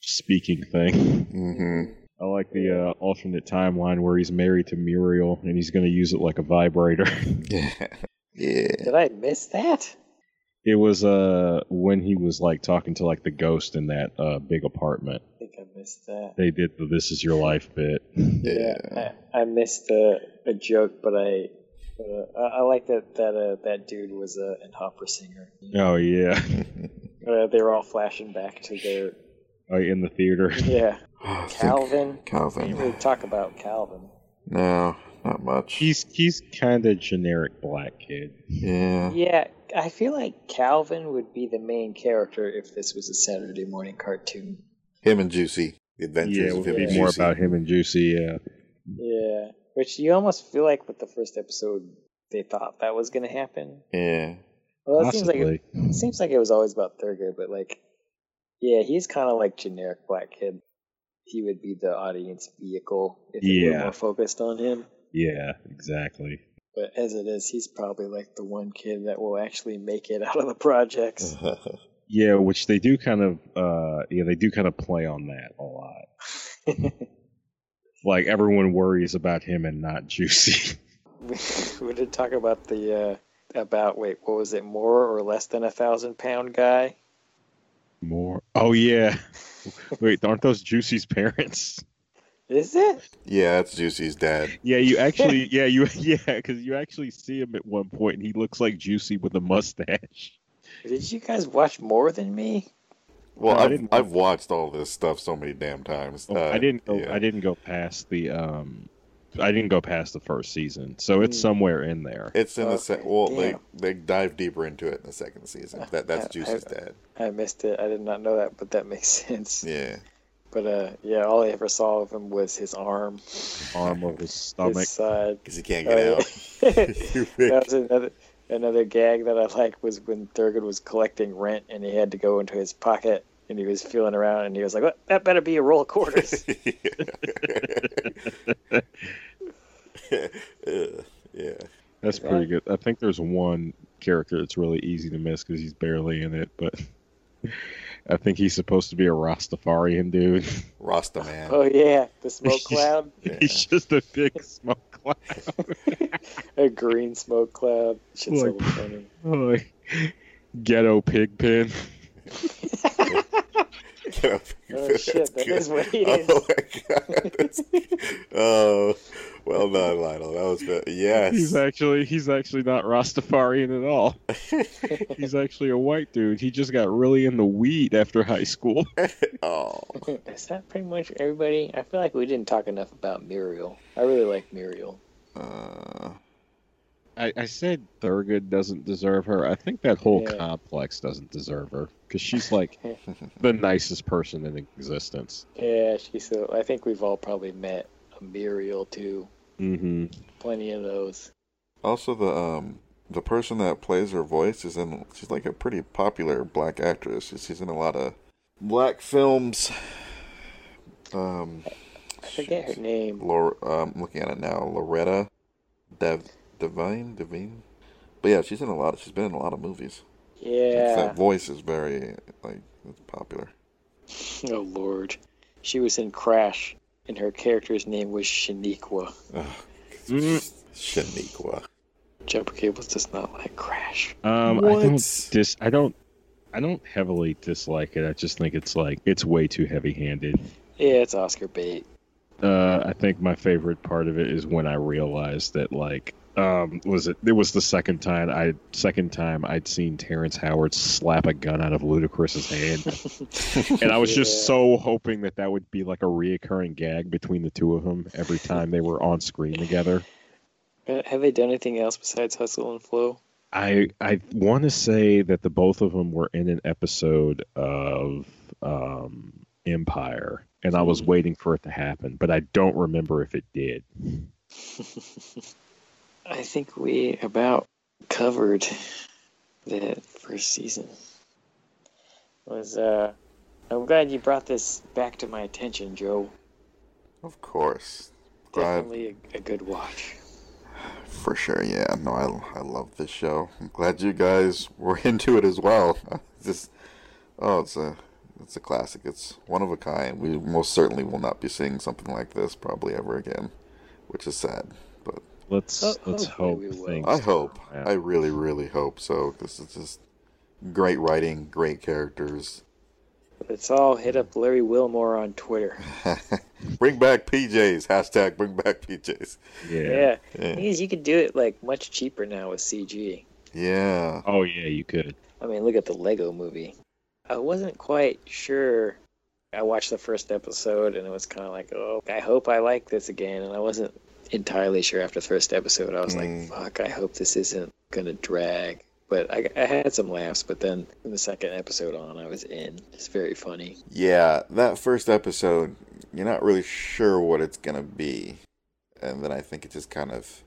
Speaker 3: speaking thing.
Speaker 2: hmm
Speaker 3: I like the uh, alternate timeline where he's married to Muriel and he's going to use it like a vibrator.
Speaker 2: Yeah. <laughs> <laughs> Yeah.
Speaker 1: Did I miss that?
Speaker 3: it was uh when he was like talking to like the ghost in that uh big apartment.
Speaker 1: I think I missed that.
Speaker 3: They did the "This Is Your Life" bit. <laughs>
Speaker 2: Yeah.
Speaker 1: I, I missed a, a joke, but I. Uh, I, I like that that uh, that dude was uh, an opera singer.
Speaker 3: Oh yeah,
Speaker 1: Uh, they were all flashing back to their
Speaker 3: oh, in the theater.
Speaker 1: yeah.
Speaker 2: Oh, I think-
Speaker 1: Calvin. We
Speaker 2: Calvin.
Speaker 1: really talk about Calvin.
Speaker 2: No, not much.
Speaker 3: He's he's kind of generic black kid.
Speaker 2: yeah.
Speaker 1: Yeah, I feel like Calvin would be the main character if this was a Saturday morning cartoon.
Speaker 2: Him and Juicy. The Adventures
Speaker 3: Yeah, it would be
Speaker 2: and
Speaker 3: more about him and Juicy. Yeah.
Speaker 1: Yeah, which you almost feel like with the first episode they thought that was going to happen.
Speaker 2: Yeah.
Speaker 1: Well, it seems like it, it seems like it was always about Thurgood, but like, yeah, he's kind of like generic black kid. He would be the audience vehicle if it were more focused on him.
Speaker 3: Yeah, exactly.
Speaker 1: But as it is, he's probably like the one kid that will actually make it <laughs> out of the projects. <laughs>
Speaker 3: Yeah, which they do kind of, uh, yeah, they do kind of play on that a lot. <laughs> Like everyone worries about him and not Juicy.
Speaker 1: we, we did talk about the uh, about wait, what was it, more or less than a thousand pound guy?
Speaker 3: More. Oh yeah. <laughs> Wait, aren't those Juicy's parents?
Speaker 1: Is it?
Speaker 2: yeah, that's Juicy's dad.
Speaker 3: Yeah, you actually, <laughs> yeah, you, yeah, because you actually see him at one point, and he looks like Juicy with a mustache.
Speaker 1: Did you guys watch more than me?
Speaker 2: Well,
Speaker 3: No, I
Speaker 2: I've,
Speaker 3: didn't-
Speaker 2: I've watched all this stuff so many damn times.
Speaker 3: Oh,
Speaker 2: Uh,
Speaker 3: I didn't go.
Speaker 2: yeah.
Speaker 3: I didn't go past the. um I didn't go past the first season, so it's
Speaker 1: Hmm.
Speaker 3: somewhere in there.
Speaker 2: It's in the
Speaker 1: Okay,
Speaker 2: second. Well, they
Speaker 1: damn.
Speaker 2: they dive deeper into it in the second season. That that's
Speaker 1: I-
Speaker 2: Juicy's
Speaker 1: I-
Speaker 2: dad.
Speaker 1: I missed it. I did not know that, but that makes <laughs> sense.
Speaker 2: Yeah.
Speaker 1: But uh, yeah, all I ever saw of him was his arm,
Speaker 3: Arm of his stomach.
Speaker 1: his side.
Speaker 2: Because he can't
Speaker 1: Oh,
Speaker 2: get
Speaker 1: yeah.
Speaker 2: out. <laughs> <laughs>
Speaker 1: that was another another gag that I liked was when Thurgood was collecting rent and he had to go into his pocket and he was feeling around and he was like, "What? That better be a roll of quarters." <laughs>
Speaker 2: Yeah.
Speaker 3: That's pretty good. I think there's one character that's really easy to miss because he's barely in it, but <laughs> I think he's supposed to be a Rastafarian dude. <laughs>
Speaker 2: Rasta man.
Speaker 1: oh yeah, the smoke cloud,
Speaker 3: he's just a big smoke cloud.
Speaker 1: a green smoke cloud. Shit's so
Speaker 3: Like-
Speaker 1: funny.
Speaker 3: Oh, Ghetto pig pen.
Speaker 1: Oh, shit, that is what he oh is.
Speaker 2: Oh my god. That's- oh, well done, Lionel. That was good. Yes.
Speaker 3: He's actually he's actually not Rastafarian at all. <laughs> He's actually a white dude. He just got really in the weed after high school.
Speaker 2: oh. <laughs> <laughs>
Speaker 1: Is that pretty much everybody? I feel like we didn't talk enough about Muriel. I really like Muriel.
Speaker 2: Uh,
Speaker 3: I, I said Thurgood doesn't deserve her. I think that whole
Speaker 1: Yeah.
Speaker 3: complex doesn't deserve her because she's like the nicest person in existence.
Speaker 1: Yeah, she's so. I think we've all probably met a Muriel too.
Speaker 3: Mm-hmm.
Speaker 1: Plenty of those.
Speaker 2: also, the um the person that plays her voice is in. She's like a pretty popular black actress. She's in a lot of black films. Um,
Speaker 1: I forget her name.
Speaker 2: Laura, um, I'm looking at it now. Loretta Dev Devine Devine. But yeah, she's in a lot. she's been in a lot of movies.
Speaker 1: Yeah.
Speaker 2: That voice is very like it's popular. <laughs>
Speaker 1: Oh Lord, she was in Crash, and her character's name was Shaniqua.
Speaker 2: Ugh.
Speaker 3: Mm.
Speaker 2: Shaniqua.
Speaker 1: Jumper Cables does not like Crash.
Speaker 3: Um, I
Speaker 2: What?
Speaker 3: don't dis. I don't. I don't heavily dislike it. I just think it's like it's way too heavy-handed.
Speaker 1: Yeah, it's Oscar bait.
Speaker 3: Uh, I think my favorite part of it is when I realized that like um was it it was the second time I second time I'd seen Terrence Howard slap a gun out of Ludacris's hand <laughs> and I was just so hoping that that would be like a reoccurring gag between the two of them every time they were on screen together.
Speaker 1: Uh, Have they done anything else besides Hustle and Flow?
Speaker 3: I I want to say that the both of them were in an episode of um Empire and I was waiting for it to happen, but I don't remember if it did. <laughs>
Speaker 1: I think we about covered the first season. Was uh, I'm glad you brought this back to my attention, Joe.
Speaker 2: Of course. Glad
Speaker 1: Definitely a, a good watch.
Speaker 2: for sure. Yeah. No, I I love this show. I'm glad you guys were <laughs> into it as well. <laughs> Just oh, it's a it's a classic. It's one of a kind. We most certainly will not be seeing something like this probably ever again, which is sad. But
Speaker 3: Let's
Speaker 1: Ho-
Speaker 3: let's
Speaker 1: oh,
Speaker 3: hope
Speaker 1: we will.
Speaker 3: things.
Speaker 2: I hope.
Speaker 3: Yeah.
Speaker 2: I really, really hope so. This is just great writing, great characters.
Speaker 1: Let's all hit up Larry Wilmore on Twitter. <laughs>
Speaker 2: bring back PJs. Hashtag bring back PJs.
Speaker 3: yeah.
Speaker 1: Yeah,
Speaker 2: Yeah.
Speaker 1: because you could do it like much cheaper now with CG.
Speaker 2: Yeah.
Speaker 3: Oh yeah, you could.
Speaker 1: I mean, look at the Lego movie. I wasn't quite sure. I watched the first episode and it was kind of like, oh, I hope I like this again. And I wasn't entirely sure after the first episode. I was
Speaker 2: Mm.
Speaker 1: like, fuck, I hope this isn't going to drag. But I, I had some laughs, but then from the second episode on, I was in. It's very funny.
Speaker 2: Yeah, that first episode, you're not really sure what it's gonna be, and then I think it just kind of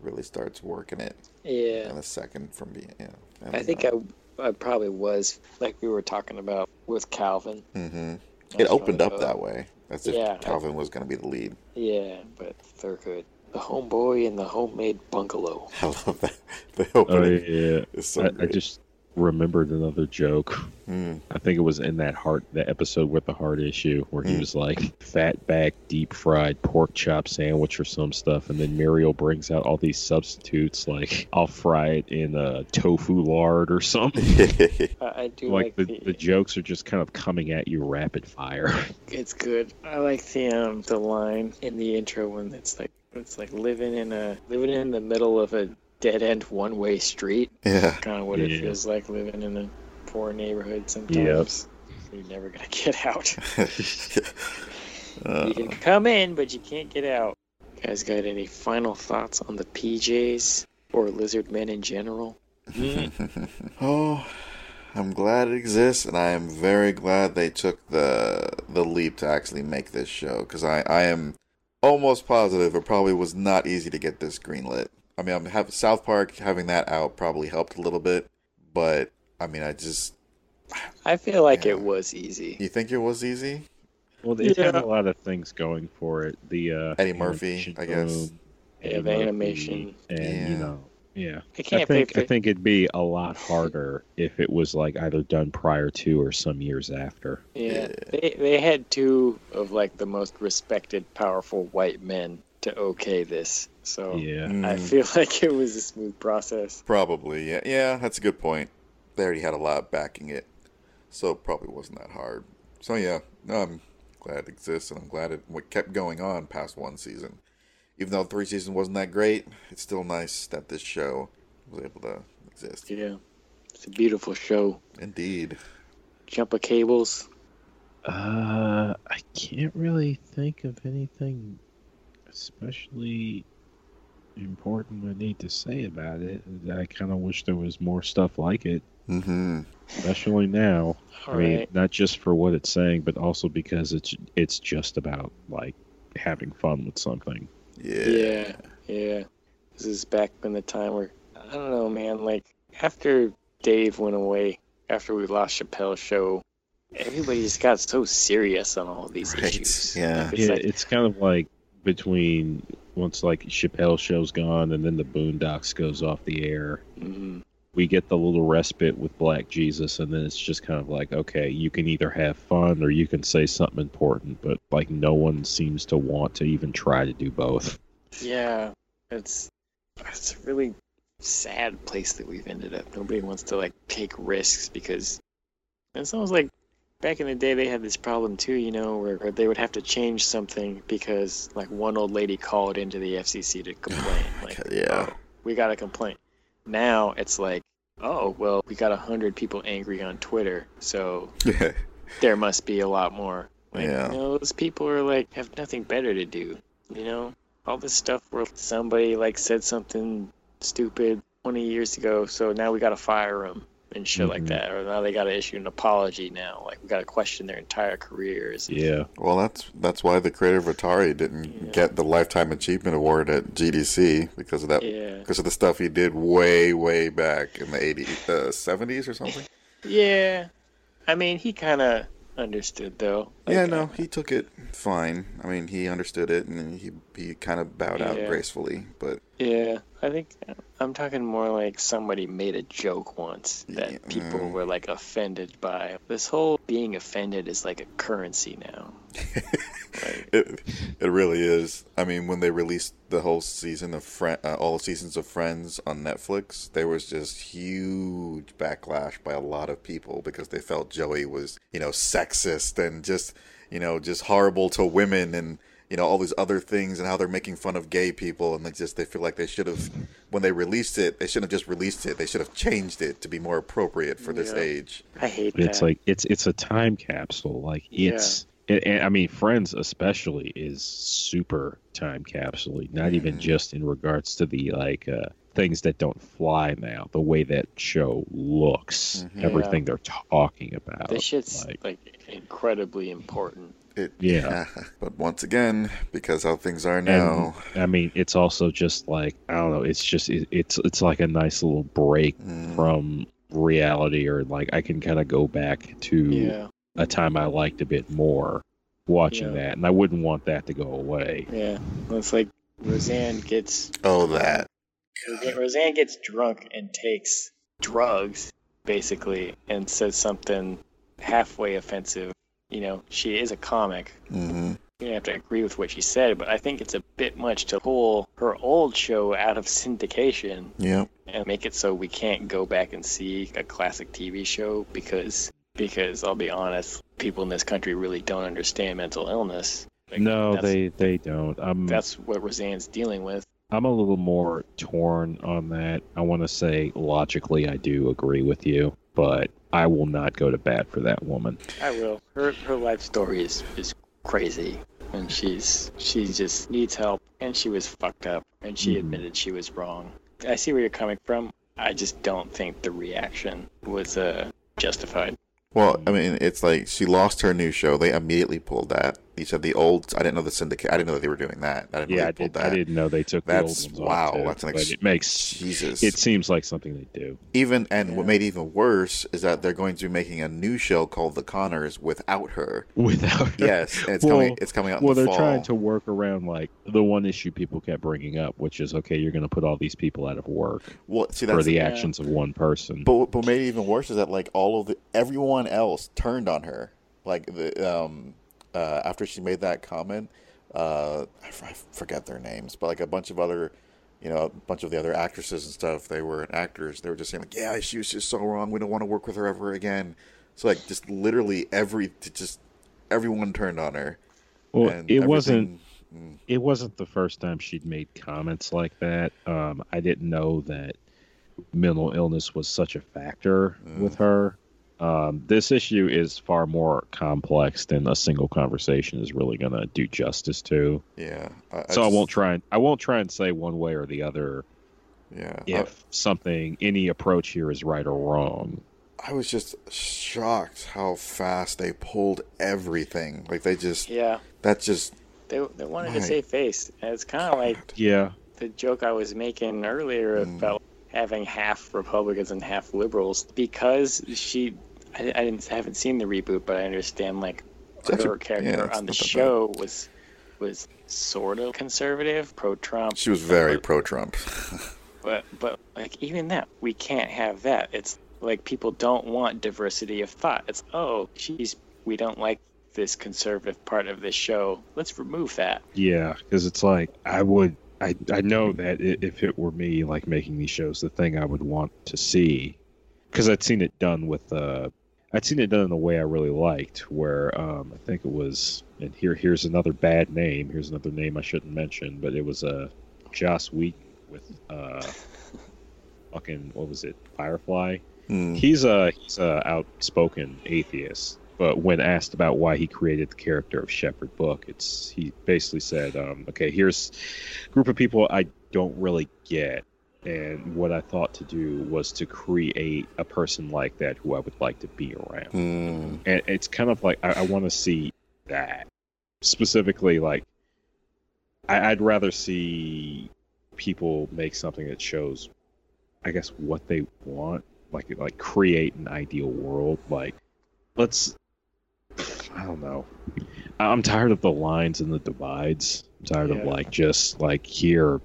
Speaker 2: really starts working it
Speaker 1: Yeah.
Speaker 2: in a second from being. Yeah,
Speaker 1: I think I, I probably was, like we were talking about with Calvin.
Speaker 2: hmm
Speaker 1: I
Speaker 2: It opened up
Speaker 1: oh,
Speaker 2: that way, as if
Speaker 1: Yeah,
Speaker 2: Calvin was gonna be the lead.
Speaker 1: Yeah, but Thurgood. The homeboy in the homemade bungalow. <laughs>
Speaker 2: I love that. The
Speaker 3: Oh
Speaker 2: opening
Speaker 3: yeah.
Speaker 2: is so
Speaker 3: I, I just remembered another joke.
Speaker 2: Mm.
Speaker 3: I think it was in that heart that episode with the heart issue where he
Speaker 2: Mm.
Speaker 3: was like fat back deep fried pork chop sandwich or some stuff and then Muriel brings out all these substitutes like I'll fry it in a tofu lard or something. <laughs>
Speaker 1: I, I do
Speaker 3: like
Speaker 1: like,
Speaker 3: the,
Speaker 1: the,
Speaker 3: the jokes are just kind of coming at you rapid fire. <laughs>
Speaker 1: It's good. I like the um the line in the intro when it's like it's like living in a living in the middle of a dead end one way street.
Speaker 2: yeah.
Speaker 1: Kind of what
Speaker 3: Yeah.
Speaker 1: it feels like living in a poor neighborhood sometimes. Yep. You're never gonna <laughs> get out. <laughs>
Speaker 2: Uh,
Speaker 1: you can come in, but you can't get out. You guys got any final thoughts on the PJs or lizard men in general? <laughs>
Speaker 2: oh, I'm glad it exists, and I am very glad they took the the leap to actually make this show because I I am almost positive it probably was not easy to get this greenlit. I mean, I'm have South Park having that out probably helped a little bit, but I mean, I just <sighs>
Speaker 1: I feel like
Speaker 2: Yeah.
Speaker 1: it was easy.
Speaker 2: you think it was easy?
Speaker 3: well, it had a lot of things going for it. The uh,
Speaker 2: Eddie Murphy, I guess.
Speaker 3: boom,
Speaker 1: Yeah, the animation.
Speaker 3: and
Speaker 2: Yeah.
Speaker 3: you know, yeah.
Speaker 1: I
Speaker 3: I
Speaker 1: can't
Speaker 3: think I think it'd be a lot harder if it was like either done prior to or some years after.
Speaker 1: Yeah,
Speaker 2: Yeah.
Speaker 1: they they had two of like the most respected, powerful white men to okay this. So
Speaker 3: Yeah.
Speaker 1: I
Speaker 2: Mm,
Speaker 1: feel <laughs> like it was a smooth process.
Speaker 2: probably. Yeah, yeah, that's a good point. They already had a lot backing it, so it probably wasn't that hard. So yeah, no, I'm glad it exists, and I'm glad it what kept going on past one season. even though three seasons wasn't that great, it's still nice that this show was able to exist.
Speaker 1: Yeah, it's a beautiful show.
Speaker 2: Indeed.
Speaker 1: Jumper Cables.
Speaker 3: Uh, I can't really think of anything especially important I need to say about it. I kind of wish there was more stuff like it,
Speaker 2: Mm-hmm.
Speaker 3: especially now.
Speaker 1: All
Speaker 3: I mean,
Speaker 1: right.
Speaker 3: not just for what it's saying, but also because it's it's just about like having fun with something.
Speaker 2: Yeah.
Speaker 1: Yeah, yeah. This is back in the time where I don't know, man. Like after Dave went away, after we lost Chappelle's show, everybody just got so serious on all these
Speaker 2: Right,
Speaker 1: issues.
Speaker 2: yeah.
Speaker 1: It's
Speaker 3: yeah,
Speaker 1: like,
Speaker 3: it's kind of like between once like Chappelle show's gone and then the Boondocks goes off the air.
Speaker 1: mhm.
Speaker 3: we get the little respite with Black Jesus, and then it's just kind of like, okay, you can either have fun or you can say something important, but like no one seems to want to even try to do both.
Speaker 1: yeah, it's it's a really sad place that we've ended up. Nobody wants to like take risks because it's almost like back in the day they had this problem too, you know, where, where they would have to change something because like one old lady called into the FCC to <sighs> complain. Like,
Speaker 2: Yeah.
Speaker 1: oh, we got a complaint. Now it's like, oh well, we got a hundred people angry on Twitter, so <laughs> there must be a lot more. Like,
Speaker 2: Yeah.
Speaker 1: you know, those people are like have nothing better to do. You know, all this stuff where somebody like said something stupid 20 years ago, so now we got to fire them and shit like
Speaker 3: Mhm.
Speaker 1: that, or now they got to issue an apology. Now, like we got to question their entire careers.
Speaker 3: Yeah,
Speaker 2: Well, that's that's why the creator of Atari didn't
Speaker 1: Yeah.
Speaker 2: get the lifetime achievement award at GDC because of that
Speaker 1: Yeah,
Speaker 2: because of the stuff he did way way back in the 80s, the 70s or something.
Speaker 1: yeah. I mean, he kind of understood though. Like,
Speaker 2: yeah, no,
Speaker 1: uh,
Speaker 2: he took it fine. I mean, he understood it and he he kind of bowed out gracefully, but
Speaker 1: Yeah, I think I'm talking more like somebody made a joke once that
Speaker 2: Yeah,
Speaker 1: people
Speaker 2: mm.
Speaker 1: were like offended by. This whole being offended is like a currency now. <laughs> Like,
Speaker 2: it it really is. I mean, when they released the whole season of Fri uh, all the seasons of Friends on Netflix, there was just huge backlash by a lot of people because they felt Joey was, you know, sexist and just, you know, just horrible to women and you know all these other things and how they're making fun of gay people and they just they feel like they should have when they released it they shouldn't have just released it they should have changed it to be more appropriate for this
Speaker 1: Yeah.
Speaker 2: age
Speaker 1: I hate that
Speaker 3: it's
Speaker 1: that.
Speaker 3: like it's it's a time capsule. Like it's, and, and I mean, Friends especially is super time capsule. Not even
Speaker 2: Mhm.
Speaker 3: just in regards to the like uh, things that don't fly now. The way that show looks,
Speaker 2: Mhm.
Speaker 3: everything they're talking about.
Speaker 1: this shit's
Speaker 3: like-
Speaker 1: like, incredibly important.
Speaker 2: it
Speaker 3: Yeah.
Speaker 2: but once again because how things are now
Speaker 3: I mean, it's also just like I don't know. It's just it, it's it's like a nice little break
Speaker 2: mm,
Speaker 3: from reality, or like I can kind of go back to
Speaker 1: Yeah,
Speaker 3: a time I liked a bit more watching
Speaker 1: Yeah.
Speaker 3: that, and I wouldn't want that to go away.
Speaker 1: yeah. It's like Roseanne gets
Speaker 2: oh that
Speaker 1: Roseanne- Roseanne gets drunk and takes drugs, basically, and says something halfway offensive. You know, she is a comic.
Speaker 2: hmm
Speaker 1: You don't have to agree with what she said, but I think it's a bit much to pull her old show out of syndication
Speaker 2: Yeah.
Speaker 1: and make it so we can't go back and see a classic TV show because because I'll be honest, people in this country really don't understand mental illness. Like,
Speaker 3: no, they they don't. I'm
Speaker 1: That's what Roseanne's dealing with.
Speaker 3: I'm a little more torn on that. I want to say logically, I do agree with you, but I will not go to bat for that woman.
Speaker 1: I will. Her her life story is is crazy, and she's she just needs help, and she was fucked up, and she
Speaker 3: Mhm.
Speaker 1: admitted she was wrong. I see where you're coming from. I just don't think the reaction was uh, justified.
Speaker 2: Well, I mean, it's like she lost her new show. They immediately pulled that. You said the old. I didn't know the syndicate. I didn't know that they were doing that. I didn't know
Speaker 3: Yeah,
Speaker 2: they
Speaker 3: I, did,
Speaker 2: that.
Speaker 3: I didn't know they took
Speaker 2: That's-
Speaker 3: the old ones
Speaker 2: wow,
Speaker 3: too,
Speaker 2: that's an ex-
Speaker 3: it makes
Speaker 2: Jesus.
Speaker 3: it seems like something they do.
Speaker 2: even and what made it even worse is that they're going to be making a new show called The Conners without her.
Speaker 3: Without her.
Speaker 2: Yes, and it's
Speaker 3: Well-
Speaker 2: coming. It's coming out.
Speaker 3: well,
Speaker 2: in the
Speaker 3: they're
Speaker 2: fall.
Speaker 3: trying to work around like the one issue people kept bringing up, which is okay, you're going to put all these people out of work
Speaker 2: Well, see,
Speaker 3: for the
Speaker 1: Yeah.
Speaker 3: actions of one person.
Speaker 2: But what made it even worse is that like all of the everyone else turned on her. Like the um uh after she made that comment, uh I, f- I forget their names, but like a bunch of other, you know, a bunch of the other actresses and stuff. They were actors. They were just saying like, yeah, she was just so wrong. We don't want to work with her ever again. So like just literally every just everyone turned on her.
Speaker 3: well,
Speaker 2: and
Speaker 3: it wasn't
Speaker 2: Mm.
Speaker 3: it wasn't the first time she'd made comments like that. Um, I didn't know that mental illness was such a factor
Speaker 2: Mm.
Speaker 3: with her. Um, this issue is far more complex than a single conversation is really going to do justice to.
Speaker 2: Yeah. I,
Speaker 3: so I won't try and I won't try and say one way or the other
Speaker 2: Yeah. I-
Speaker 3: if something any approach here is right or wrong.
Speaker 2: I was just shocked how fast they pulled everything. Like they just
Speaker 1: Yeah,
Speaker 2: that just
Speaker 1: they they wanted
Speaker 2: My
Speaker 1: to save face. And it's kind of like
Speaker 3: Yeah,
Speaker 1: the joke I was making earlier
Speaker 2: Mm.
Speaker 1: about having half Republicans and half liberals because she. I, I didn't I haven't seen the reboot, but I understand like
Speaker 2: It's actually-
Speaker 1: her character
Speaker 2: yeah,
Speaker 1: on the
Speaker 2: not that
Speaker 1: show was was sort of conservative, pro Trump.
Speaker 2: she was very pro Trump. <laughs>
Speaker 1: But but like even that, we can't have that. It's like people don't want diversity of thought. It's oh, she's we don't like this conservative part of this show. Let's remove that.
Speaker 3: Yeah, because it's like I would, I I know that if it were me, like making these shows, the thing I would want to see, because I'd seen it done with, uh, I'd seen it done in a way I really liked, where um, I think it was, and here here's another bad name. Here's another name I shouldn't mention, but it was uh, Joss Wheat with uh, <laughs> fucking what was it, Firefly.
Speaker 2: Hmm.
Speaker 3: He's a he's a outspoken atheist, but when asked about why he created the character of Shepherd Book, it's he basically said, um, "Okay, here's a group of people I don't really get, and what I thought to do was to create a person like that who I would like to be around."
Speaker 2: Hmm.
Speaker 3: And it's kind of like I, I want to see that specifically. Like, I, I'd rather see people make something that shows, I guess, what they want. Like, like create an ideal world. Like, let's. I don't know. I'm tired of the lines and the divides. I'm tired of like just like here.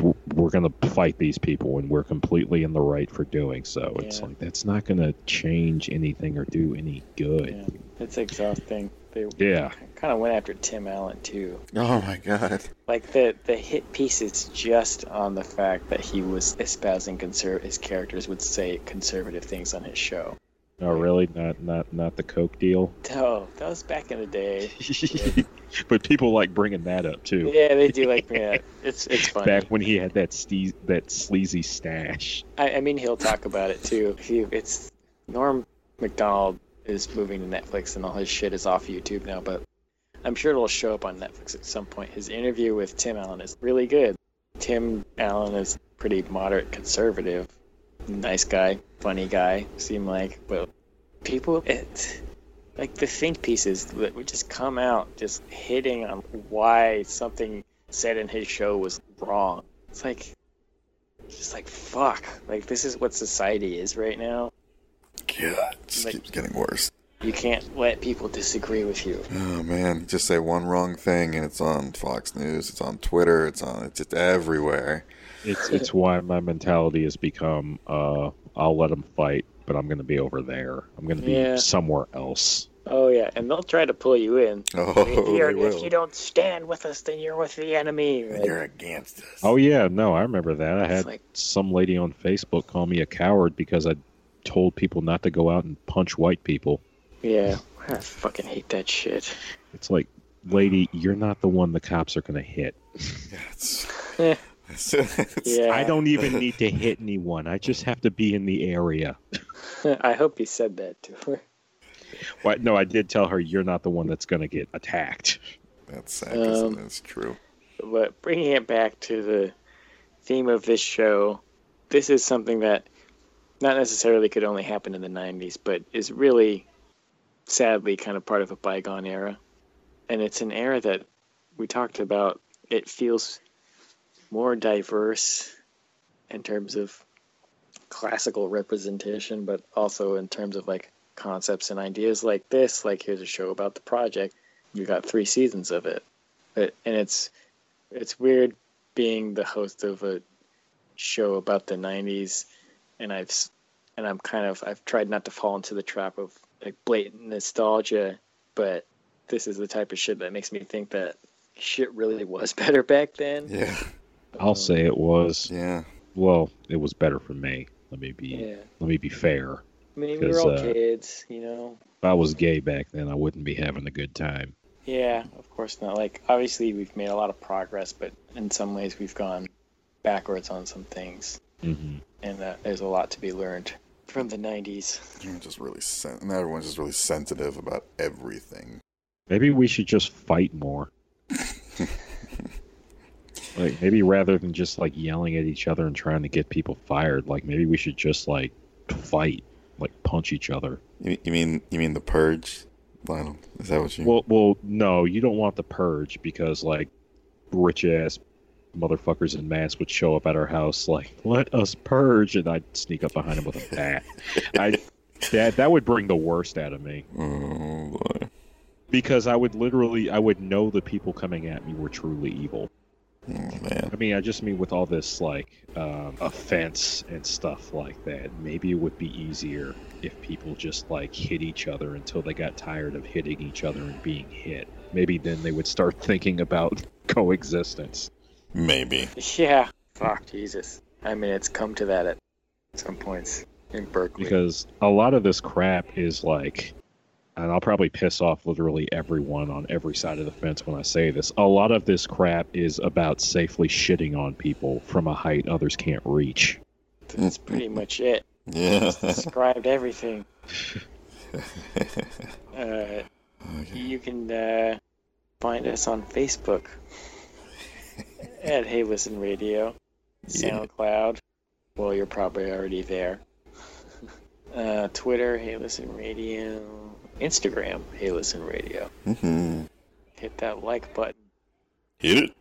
Speaker 3: W- We're gonna fight these people, and we're completely in the right for doing so. It's like that's not gonna change anything or do any good.
Speaker 1: Yeah, it's exhausting. They
Speaker 3: Yeah.
Speaker 1: kind of went after Tim Allen too.
Speaker 2: Oh my god.
Speaker 1: Like the the hit piece is just on the fact that he was espousing conser- his characters would say conservative things on his show.
Speaker 3: Oh, really? Not not not the Coke deal.
Speaker 1: No, that was back in the day. <laughs>
Speaker 3: but people like bringing that up too.
Speaker 1: Yeah, they do like that <laughs> it's it's funny.
Speaker 3: Back when he had that ste- that sleazy stash.
Speaker 1: I, I mean, he'll talk about it too. He, it's Norm Macdonald is moving to Netflix and all his shit is off YouTube now, but I'm sure it'll show up on Netflix at some point. His interview with Tim Allen is really good. Tim Allen is pretty moderate conservative, nice guy, funny guy, seem like, but people, it, like the think pieces that would just come out just hitting on why something said in his show was wrong. It's like, just like fuck like this is what society is right now
Speaker 2: Yeah, it just
Speaker 1: Like-
Speaker 2: keeps getting worse.
Speaker 1: you can't let people disagree with you
Speaker 2: Oh man, just say one wrong thing and it's on Fox News, it's on Twitter, it's on it's just everywhere.
Speaker 3: It's it's why my mentality has become uh I'll let them fight, but I'm gonna be over there. I'm gonna be
Speaker 1: Yeah.
Speaker 3: somewhere else.
Speaker 1: oh yeah and they'll try to pull you in
Speaker 2: Oh,
Speaker 1: if, you're, if you don't stand with us then you're with the enemy
Speaker 2: And
Speaker 1: Like,
Speaker 2: you're against us.
Speaker 3: Oh yeah, no, I remember that. I had
Speaker 1: like-
Speaker 3: some lady on Facebook call me a coward because I told people not to go out and punch white people.
Speaker 1: yeah i fucking hate that shit
Speaker 3: It's like, lady, you're not the one the cops are gonna hit. <laughs>
Speaker 2: Yeah, <laughs> <laughs>
Speaker 1: yeah
Speaker 3: I don't even need to hit anyone. I just have to be in the area. <laughs>
Speaker 1: i hope you said that to her
Speaker 3: Well, no, I did tell her you're not the one that's gonna get attacked.
Speaker 2: That's sad.
Speaker 1: Um,
Speaker 2: it's true.
Speaker 1: but bringing it back to the theme of this show, this is something that not necessarily could only happen in the 90s, but is really sadly kind of part of a bygone era. And it's an era that we talked about. It feels more diverse in terms of classical representation, but also in terms of like concepts and ideas like this. Like, here's a show about the project. You got three seasons of it. But, and it's it's weird being the host of a show about the 90s and I've and I'm kind of I've tried not to fall into the trap of like blatant nostalgia but this is the type of shit that makes me think that shit really was <laughs> better back then
Speaker 2: Yeah,
Speaker 3: I'll say it was.
Speaker 2: yeah.
Speaker 3: Well, it was better for me. Let me be.
Speaker 1: yeah
Speaker 3: Let me be fair.
Speaker 1: I mean we were all
Speaker 3: 'Cause, uh,
Speaker 1: kids you know
Speaker 3: If I was gay back then, I wouldn't be having a good time.
Speaker 1: Yeah, of course not. Like, obviously, we've made a lot of progress, but in some ways, we've gone backwards on some things,
Speaker 3: mm-hmm.
Speaker 1: and uh, there's a lot to be learned from the 90s.
Speaker 2: You're just really sen- and everyone's just really sensitive about everything.
Speaker 3: Maybe we should just fight more. Like maybe rather than just like yelling at each other and trying to get people fired, like maybe we should just like fight, like punch each other.
Speaker 2: You, you mean you mean the purge, Lionel? Is that what you?
Speaker 3: Well, well, no, you don't want the purge because like rich ass motherfuckers in masks would show up at our house like, "Let us purge," and I'd sneak up behind them with a bat. I that that would bring the worst out of me <laughs>
Speaker 2: oh boy.
Speaker 3: because I would literally I would know the people coming at me were truly evil.
Speaker 2: Oh, man.
Speaker 3: I mean, I just mean with all this like um, offense and stuff like that, maybe it would be easier if people just like hit each other until they got tired of hitting each other and being hit. Maybe then they would start <laughs> thinking about coexistence.
Speaker 2: Maybe.
Speaker 1: Yeah. Fuck, Jesus. I mean, it's come to that at some points in Berkeley.
Speaker 3: Because a lot of this crap is like, and I'll probably piss off literally everyone on every side of the fence when I say this. A lot of this crap is about safely shitting on people from a height others can't reach.
Speaker 1: That's pretty much it.
Speaker 2: Yeah.
Speaker 1: Described everything. <laughs> Uh,
Speaker 2: Okay.
Speaker 1: you can uh, find us on Facebook <laughs> at Hey Listen Radio,
Speaker 2: Yeah.
Speaker 1: SoundCloud. Well, you're probably already there. Uh, Twitter, Hey Listen Radio, Instagram, Hey Listen Radio.
Speaker 2: hmm
Speaker 1: Hit that like button.
Speaker 2: Hit it.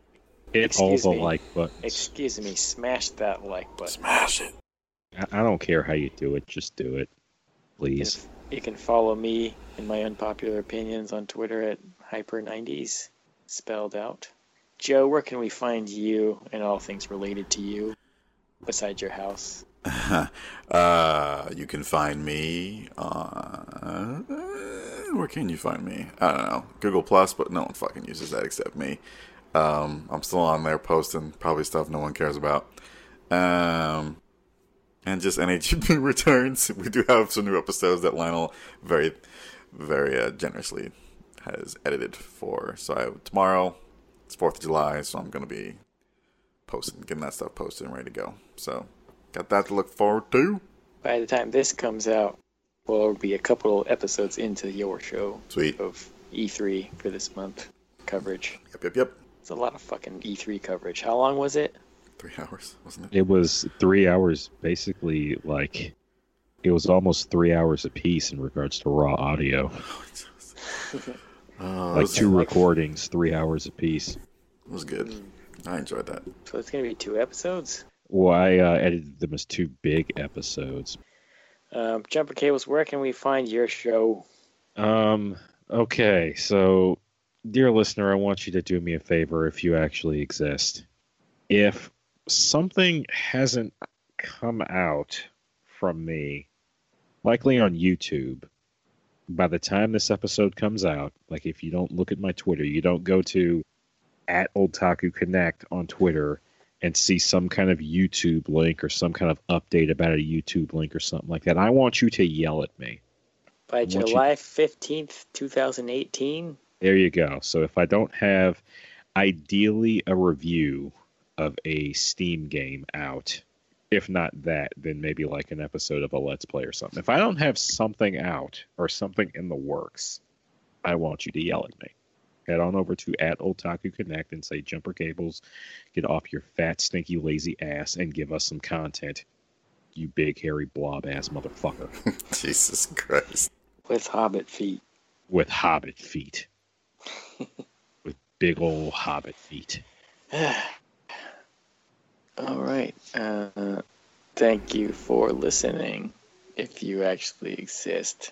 Speaker 3: Hit all the
Speaker 1: me.
Speaker 3: like but
Speaker 1: Excuse me, smash that like button.
Speaker 2: Smash it.
Speaker 3: I I don't care how you do it, just do it. Please.
Speaker 1: If you can follow me and my unpopular opinions on Twitter at Hyper90s, spelled out. Joe, where can we find you and all things related to you besides your house?
Speaker 2: Uh, you can find me on. Where can you find me? I don't know. Google Plus, but no one fucking uses that except me. Um, I'm still on there posting probably stuff no one cares about. Um, and just NHB <laughs> returns. We do have some new episodes that Lionel very, very uh, generously has edited for. So I, tomorrow, it's Fourth of July, so I'm gonna be posting, getting that stuff posted and ready to go. So got that to look forward to.
Speaker 1: By the time this comes out, well, it'll be a couple episodes into your show
Speaker 2: Sweet.
Speaker 1: of E3 for this month coverage.
Speaker 2: Yep, yep, yep.
Speaker 1: It's a lot of fucking E3 coverage. How long was it?
Speaker 2: Three hours, wasn't it?
Speaker 3: It was three hours, basically, like, it was almost three hours apiece in regards to raw audio.
Speaker 2: Oh, <laughs> uh,
Speaker 3: Like
Speaker 2: it was,
Speaker 3: two recordings, three hours apiece.
Speaker 2: it was good. I enjoyed that.
Speaker 1: So it's going to be two episodes?
Speaker 3: Well, I uh, edited them as two big episodes.
Speaker 1: Um, Jumper Cables, where can we find your show?
Speaker 3: Um, okay, so, dear listener, I want you to do me a favor if you actually exist. If something hasn't come out from me, likely on YouTube, by the time this episode comes out, like if you don't look at my Twitter, you don't go to at Otaku Connect on Twitter and see some kind of YouTube link or some kind of update about a YouTube link or something like that, I want you to yell at me.
Speaker 1: By
Speaker 3: What you-
Speaker 1: July 15th, 2018?
Speaker 3: There you go. So if I don't have ideally a review of a Steam game out, if not that, then maybe like an episode of a Let's Play or something. If I don't have something out or something in the works, I want you to yell at me. Head on over to at Otaku Connect and say Jumper Cables, get off your fat, stinky, lazy ass and give us some content. You big, hairy, blob ass motherfucker <laughs>
Speaker 2: Jesus Christ.
Speaker 1: With Hobbit feet.
Speaker 3: with hobbit feet. <laughs> with big old hobbit feet. <sighs>
Speaker 1: All right. Uh, thank you for listening. If you actually exist.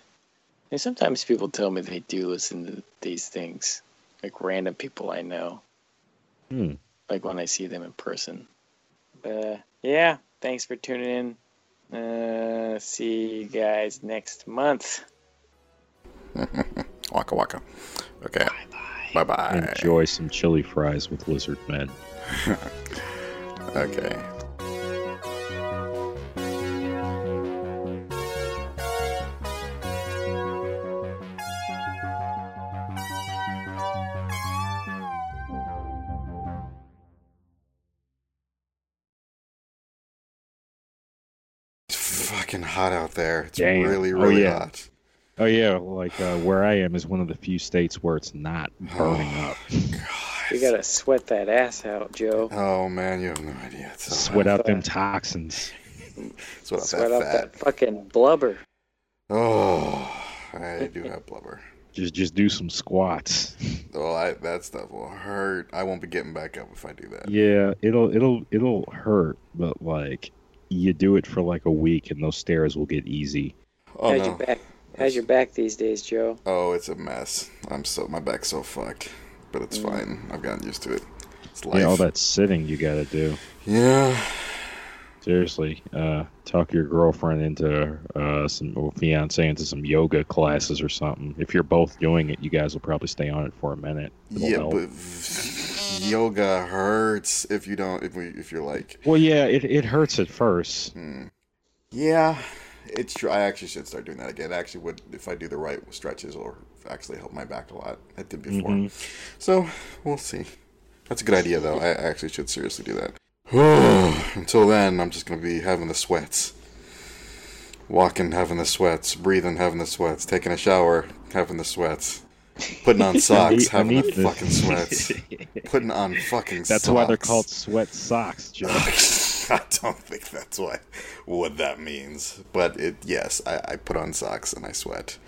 Speaker 1: And sometimes people tell me they do listen to these things, like random people I know,
Speaker 3: Hmm.
Speaker 1: like when I see them in person. But uh, yeah, thanks for tuning in. Uh, see you guys next month. <laughs>
Speaker 2: Waka waka. Okay. Bye bye.
Speaker 3: Enjoy some chili fries with lizard men. <laughs>
Speaker 2: Okay. Hot out there. It's
Speaker 3: Damn.
Speaker 2: really,
Speaker 3: Oh,
Speaker 2: really
Speaker 3: yeah.
Speaker 2: hot.
Speaker 3: Oh yeah, like uh, where I am is one of the few states where it's not burning up. <laughs>
Speaker 1: You gotta sweat that ass out, Joe.
Speaker 2: Oh man, you have no idea. It's so
Speaker 3: Sweat
Speaker 2: hot.
Speaker 3: out them toxins.
Speaker 2: Sweat out
Speaker 1: Sweat
Speaker 2: that
Speaker 1: out
Speaker 2: fat.
Speaker 1: that fucking blubber.
Speaker 2: Oh, I do have blubber.
Speaker 3: Just just do some squats.
Speaker 2: Oh, I, that stuff will hurt. I won't be getting back up if I do that.
Speaker 3: Yeah, it'll it'll it'll hurt, but like you do it for like a week and those stairs will get easy.
Speaker 2: Oh
Speaker 1: how's
Speaker 2: no.
Speaker 1: your back? How's your back these days, Joe?
Speaker 2: Oh, it's a mess. I'm so my back's so fucked, but it's
Speaker 1: Mm.
Speaker 2: fine. I've gotten used to it. It's life.
Speaker 3: Yeah, all that sitting you gotta do.
Speaker 2: Yeah.
Speaker 3: Seriously, uh, talk your girlfriend into uh, some or fiance into some yoga classes or something. If you're both doing it, you guys will probably stay on it for a minute. It'll
Speaker 2: Yeah,
Speaker 3: help.
Speaker 2: but yoga hurts if you don't. If we, if you're like,
Speaker 3: well, yeah, it, it hurts at first.
Speaker 2: hmm. yeah, it's true. I actually should start doing that again. Actually, would if I do the right stretches or actually help my back a lot. I did before,
Speaker 3: Mhm.
Speaker 2: so we'll see. That's a good idea, though. I actually should seriously do that. <sighs> Until then, I'm just gonna be having the sweats. Walking, having the sweats. Breathing, having the sweats. Taking a shower, having the sweats. Putting on <laughs> socks, having the fucking sweats. <laughs> Putting on fucking
Speaker 3: That's
Speaker 2: socks.
Speaker 3: why they're called sweat socks, <laughs> Joe.
Speaker 2: I don't think that's what what that means. But it yes, I, I put on socks and I sweat.